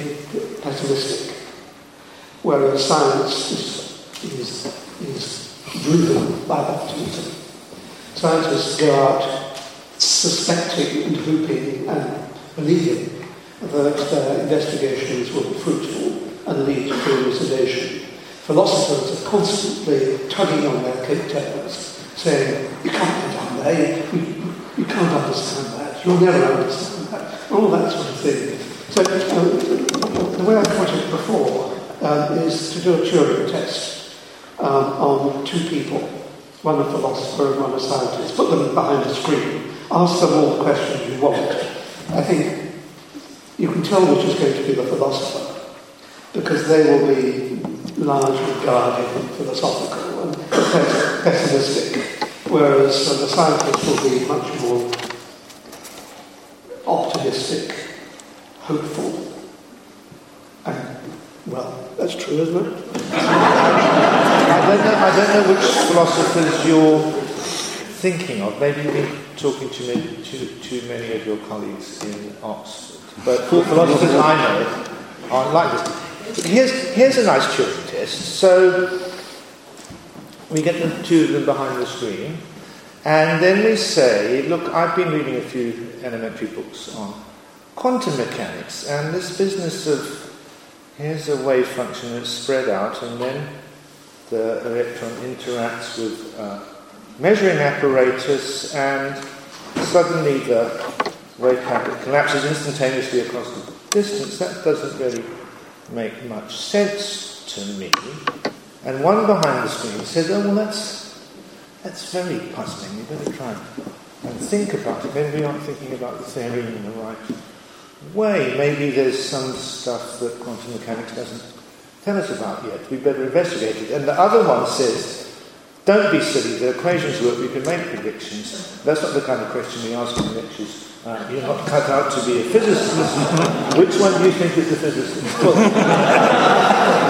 pessimistic, whereas science is, is, is driven by optimism. Scientists go out suspecting and hoping and believing that their investigations will be fruitful and lead to elucidation. Philosophers are constantly tugging on their coattails, saying, you can't get down there, you, you, you can't understand that, you'll never understand that, all that sort of thing. So uh, the way I put it before um, is to do a Turing test um, on two people, one a philosopher and one a scientist, put them behind a screen, ask them all the questions you want. I think you can tell which is going to be the philosopher because they will be largely guarded and philosophical and pessimistic, whereas uh, the scientist will be much more optimistic, hopeful, and well, that's true, isn't it? (laughs) I don't know, I don't know which philosophers you're thinking of. Maybe you've been talking to many, to, to many of your colleagues in Oxford. But philosophers I know aren't like this. Here's, here's a nice Turing test. So we get the two of them behind the screen, and then we say, look, I've been reading a few elementary books on quantum mechanics, and this business of here's a wave function that's spread out, and then the electron interacts with a measuring apparatus, and suddenly the wave packet collapses instantaneously across the distance. That doesn't really make much sense to me. And one behind the screen says, oh, well, that's, that's very puzzling. You've got to try and think about it. Maybe we aren't thinking about the theory in the right way. Maybe there's some stuff that quantum mechanics doesn't tell us about yet. We better investigate it. And the other one says, don't be silly, the equations work, we can make predictions. That's not the kind of question we ask in lectures. Uh, you're not cut out to be a physicist. (laughs) Which one do you think is the physicist? Well,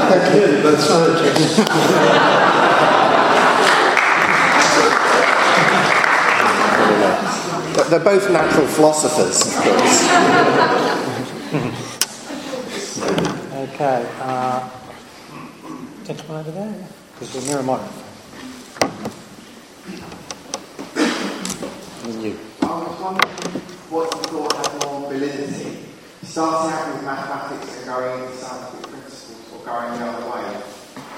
They're clearly both scientists. But they're both natural philosophers, of course. (laughs) Okay. Uh, gentleman over there, because we're near a microphone. You. I was wondering what you thought had more validity. Starting out with mathematics and going into scientific principles or going the other way.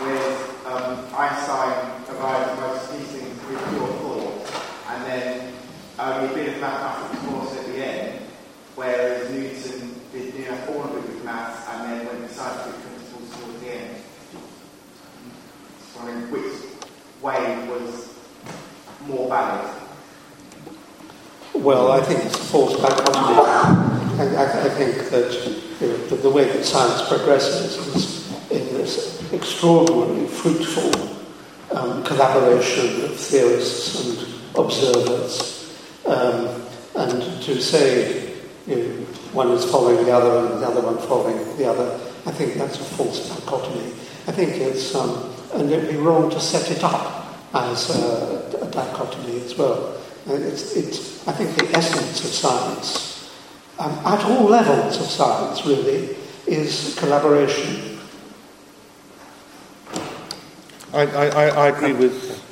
With um, Einstein provided most of these things with pure thought and then only a bit of mathematics course at the end, whereas Newton did you know, all of it with maths and then went to scientific principles towards the end. Just wondering which way was more valid. Well, I think it's a false dichotomy. I, I, I think that you know, the, the way that science progresses is in this extraordinarily fruitful um, collaboration of theorists and observers. Um, and to say you know, one is following the other and the other one following the other, I think that's a false dichotomy. I think it's, um, and it'd be wrong to set it up as a, a dichotomy as well. Uh, it's, it's, I think the essence of science, um, at all levels of science really, is collaboration. I, I, I agree with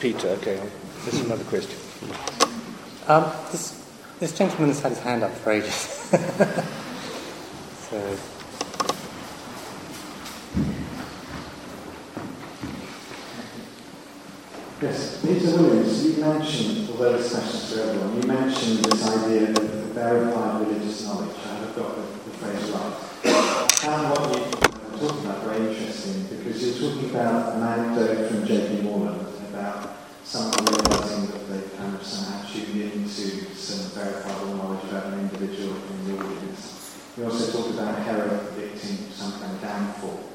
Peter. Okay, this is another question. Um, this, this gentleman has had his hand up for ages. (laughs) so. Yes, Peter Williams, you mentioned, although this question's to everyone, you mentioned this idea of verified religious knowledge. I have got the, the phrase right. I found what you were talking about very interesting because you're talking about an anecdote from J.P. Moreland about someone realizing that they kind of somehow tuned into some verifiable knowledge about an individual in the audience. You also talked about Herod predicting some kind of downfall.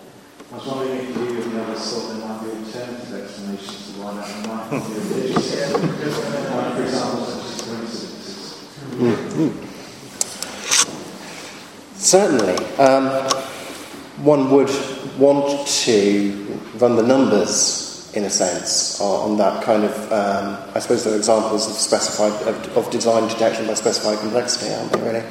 I was wondering if you and the others thought there might be alternative explanations to why that might be religious. for example, such as coincidences. Mm-hmm. Certainly. Um, one would want to run the numbers, in a sense, on that kind of. Um, I suppose there are examples of specified of, of design detection by specified complexity, aren't there? Really.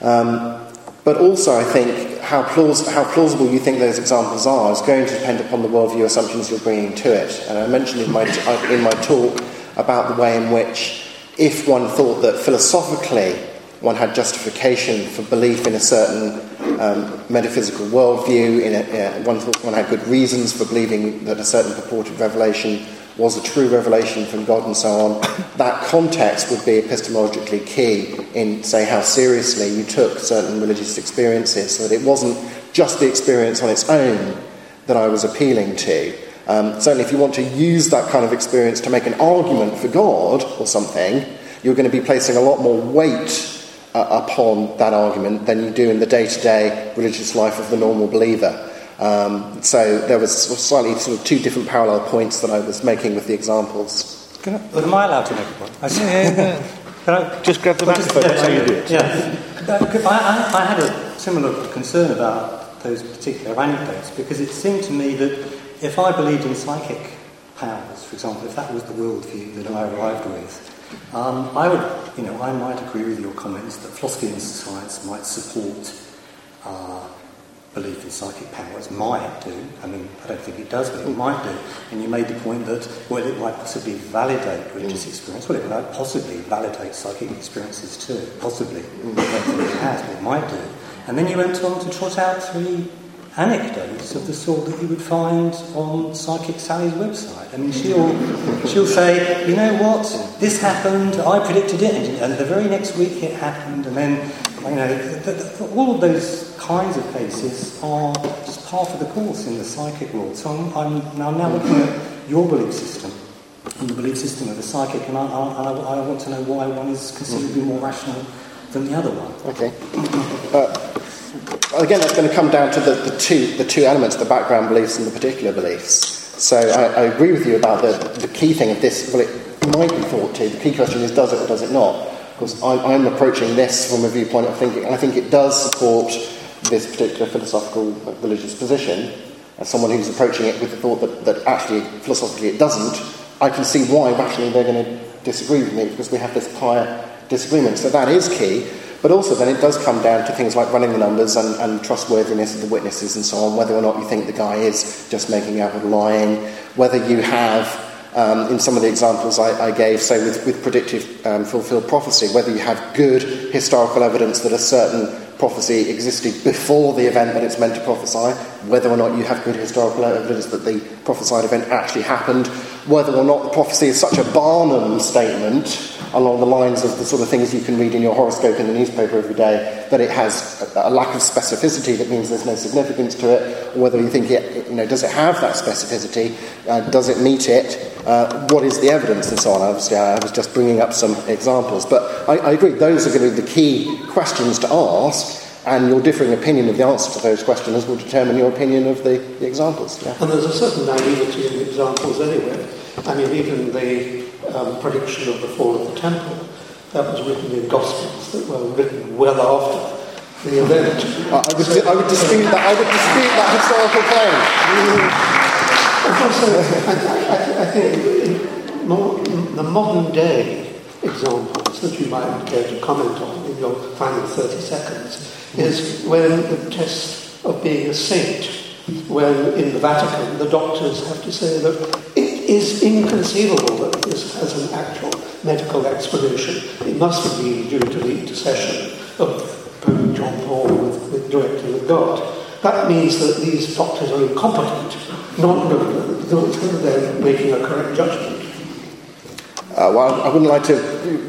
Um, but also, I think how, plaus- how, plausible you think those examples are is going to depend upon the worldview assumptions you're bringing to it. And I mentioned in my, t- in my talk about the way in which, if one thought that philosophically one had justification for belief in a certain um, metaphysical worldview, in a, one thought one had good reasons for believing that a certain purported revelation was a true revelation from God and so on, that context would be epistemologically key in, say, how seriously you took certain religious experiences, so that it wasn't just the experience on its own that I was appealing to. Um, certainly, if you want to use that kind of experience to make an argument for God or something, you're going to be placing a lot more weight uh, upon that argument than you do in the day to day religious life of the normal believer. Um, so there was slightly sort of two different parallel points that I was making with the examples. Can I, am I allowed to make a point? I, Can I just grab the microphone? That's how you do it. Yeah. I, I, I had a similar concern about those particular anecdotes because it seemed to me that if I believed in psychic powers, for example, if that was the worldview that I arrived with, um, I would, you know, I might agree with your comments that philosophy and science might support uh, belief in psychic powers might do. I mean, I don't think it does, but it might do. And you made the point that, well, it might possibly validate religious mm. experience. Well, it might possibly validate psychic experiences too. Possibly. Mm. I don't think it has, but it might do. And then you went on to trot out three anecdotes of the sort that you would find on Psychic Sally's website. I mean, she'll, she'll say, you know what, this happened, I predicted it, and the very next week it happened, and then, you know, all of those kinds of cases are just part of the course in the psychic world. So I'm, I'm, I'm now looking at your belief system and the belief system of the psychic, and I, I, I want to know why one is considerably more rational than the other one. Okay. Uh, again, that's going to come down to the, the, two, the two elements the background beliefs and the particular beliefs. So I, I agree with you about the, the key thing of this. Well, it might be thought to. The key question is does it or does it not? Because I'm, I'm approaching this from a viewpoint of thinking, and I think it does support this particular philosophical uh, religious position, as someone who's approaching it with the thought that, that actually philosophically it doesn't, I can see why rationally they're going to disagree with me because we have this prior disagreement. So that is key. But also, then it does come down to things like running the numbers and, and, trustworthiness of the witnesses and so on, whether or not you think the guy is just making out and lying, whether you have, um, in some of the examples I, I gave, say with, with predictive um, fulfilled prophecy, whether you have good historical evidence that a certain prophecy existed before the event that it's meant to prophesy, whether or not you have good historical evidence that the prophesied event actually happened, whether or not the prophecy is such a Barnum statement along the lines of the sort of things you can read in your horoscope in the newspaper every day, that it has a, lack of specificity that means there's no significance to it, or whether you think it, you know, does it have that specificity, uh, does it meet it, uh, what is the evidence, and so on. Obviously, I was just bringing up some examples, but I, I agree, those are going to be the key questions to ask. And your differing opinion of the answer to those questions will determine your opinion of the, the examples. Yeah. And there's a certain naivety in the examples anyway. I mean, even the um, prediction of the fall of the temple. That was written in Gospels that were written well after the event. I, would, so, I would dispute that. I would dispute that historical claim. also, I, I, I, think more, the modern day examples that you might care to comment on in your final 30 seconds is when the test of being a saint, when in the Vatican the doctors have to say that is inconceivable that this has an actual medical explanation. It must be due to the intercession of Pope John Paul with, with directing of God. That means that these doctors are incompetent, not that they're making a correct judgment. Uh, well, I wouldn't like to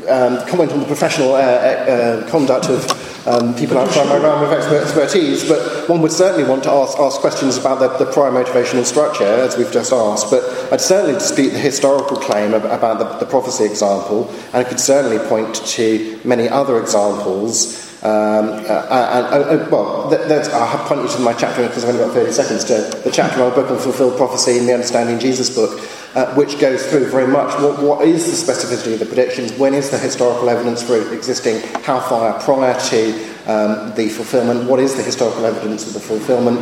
um, comment on the professional uh, uh, conduct of um, people outside my realm of expertise, but one would certainly want to ask, ask questions about the, prior motivation and structure, as we've just asked. But I'd certainly dispute the historical claim about the, the prophecy example, and I could certainly point to many other examples um, uh, and, uh, well, th- I'll have point you to my chapter because I've only got 30 seconds to the chapter of my book on fulfilled prophecy in the Understanding Jesus book, uh, which goes through very much what, what is the specificity of the predictions, when is the historical evidence for it existing, how far prior to um, the fulfillment, what is the historical evidence of the fulfillment,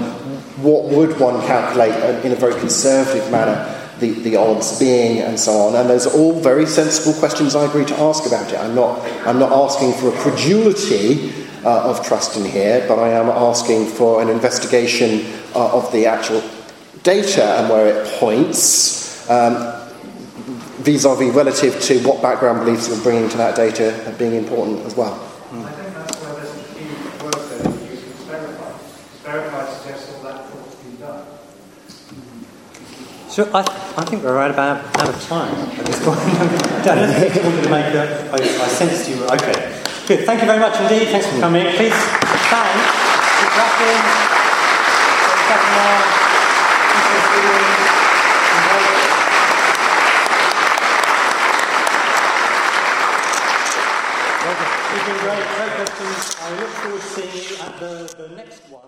what would one calculate in a very conservative manner the, the odds being and so on. And those are all very sensible questions I agree to ask about it. I'm not, I'm not asking for a credulity uh, of trust in here, but I am asking for an investigation uh, of the actual data and where it points. Um, vis-a-vis relative to what background beliefs we're bringing to that data being important as well. So I, I think we're right about out of time at this point. Dan, if you wanted to make a, I, I sensed you were okay. Good. Thank you very much indeed. Thanks for coming. Please stand. Keep clapping. You've been great, great questions. I look forward to seeing you at the, the next one.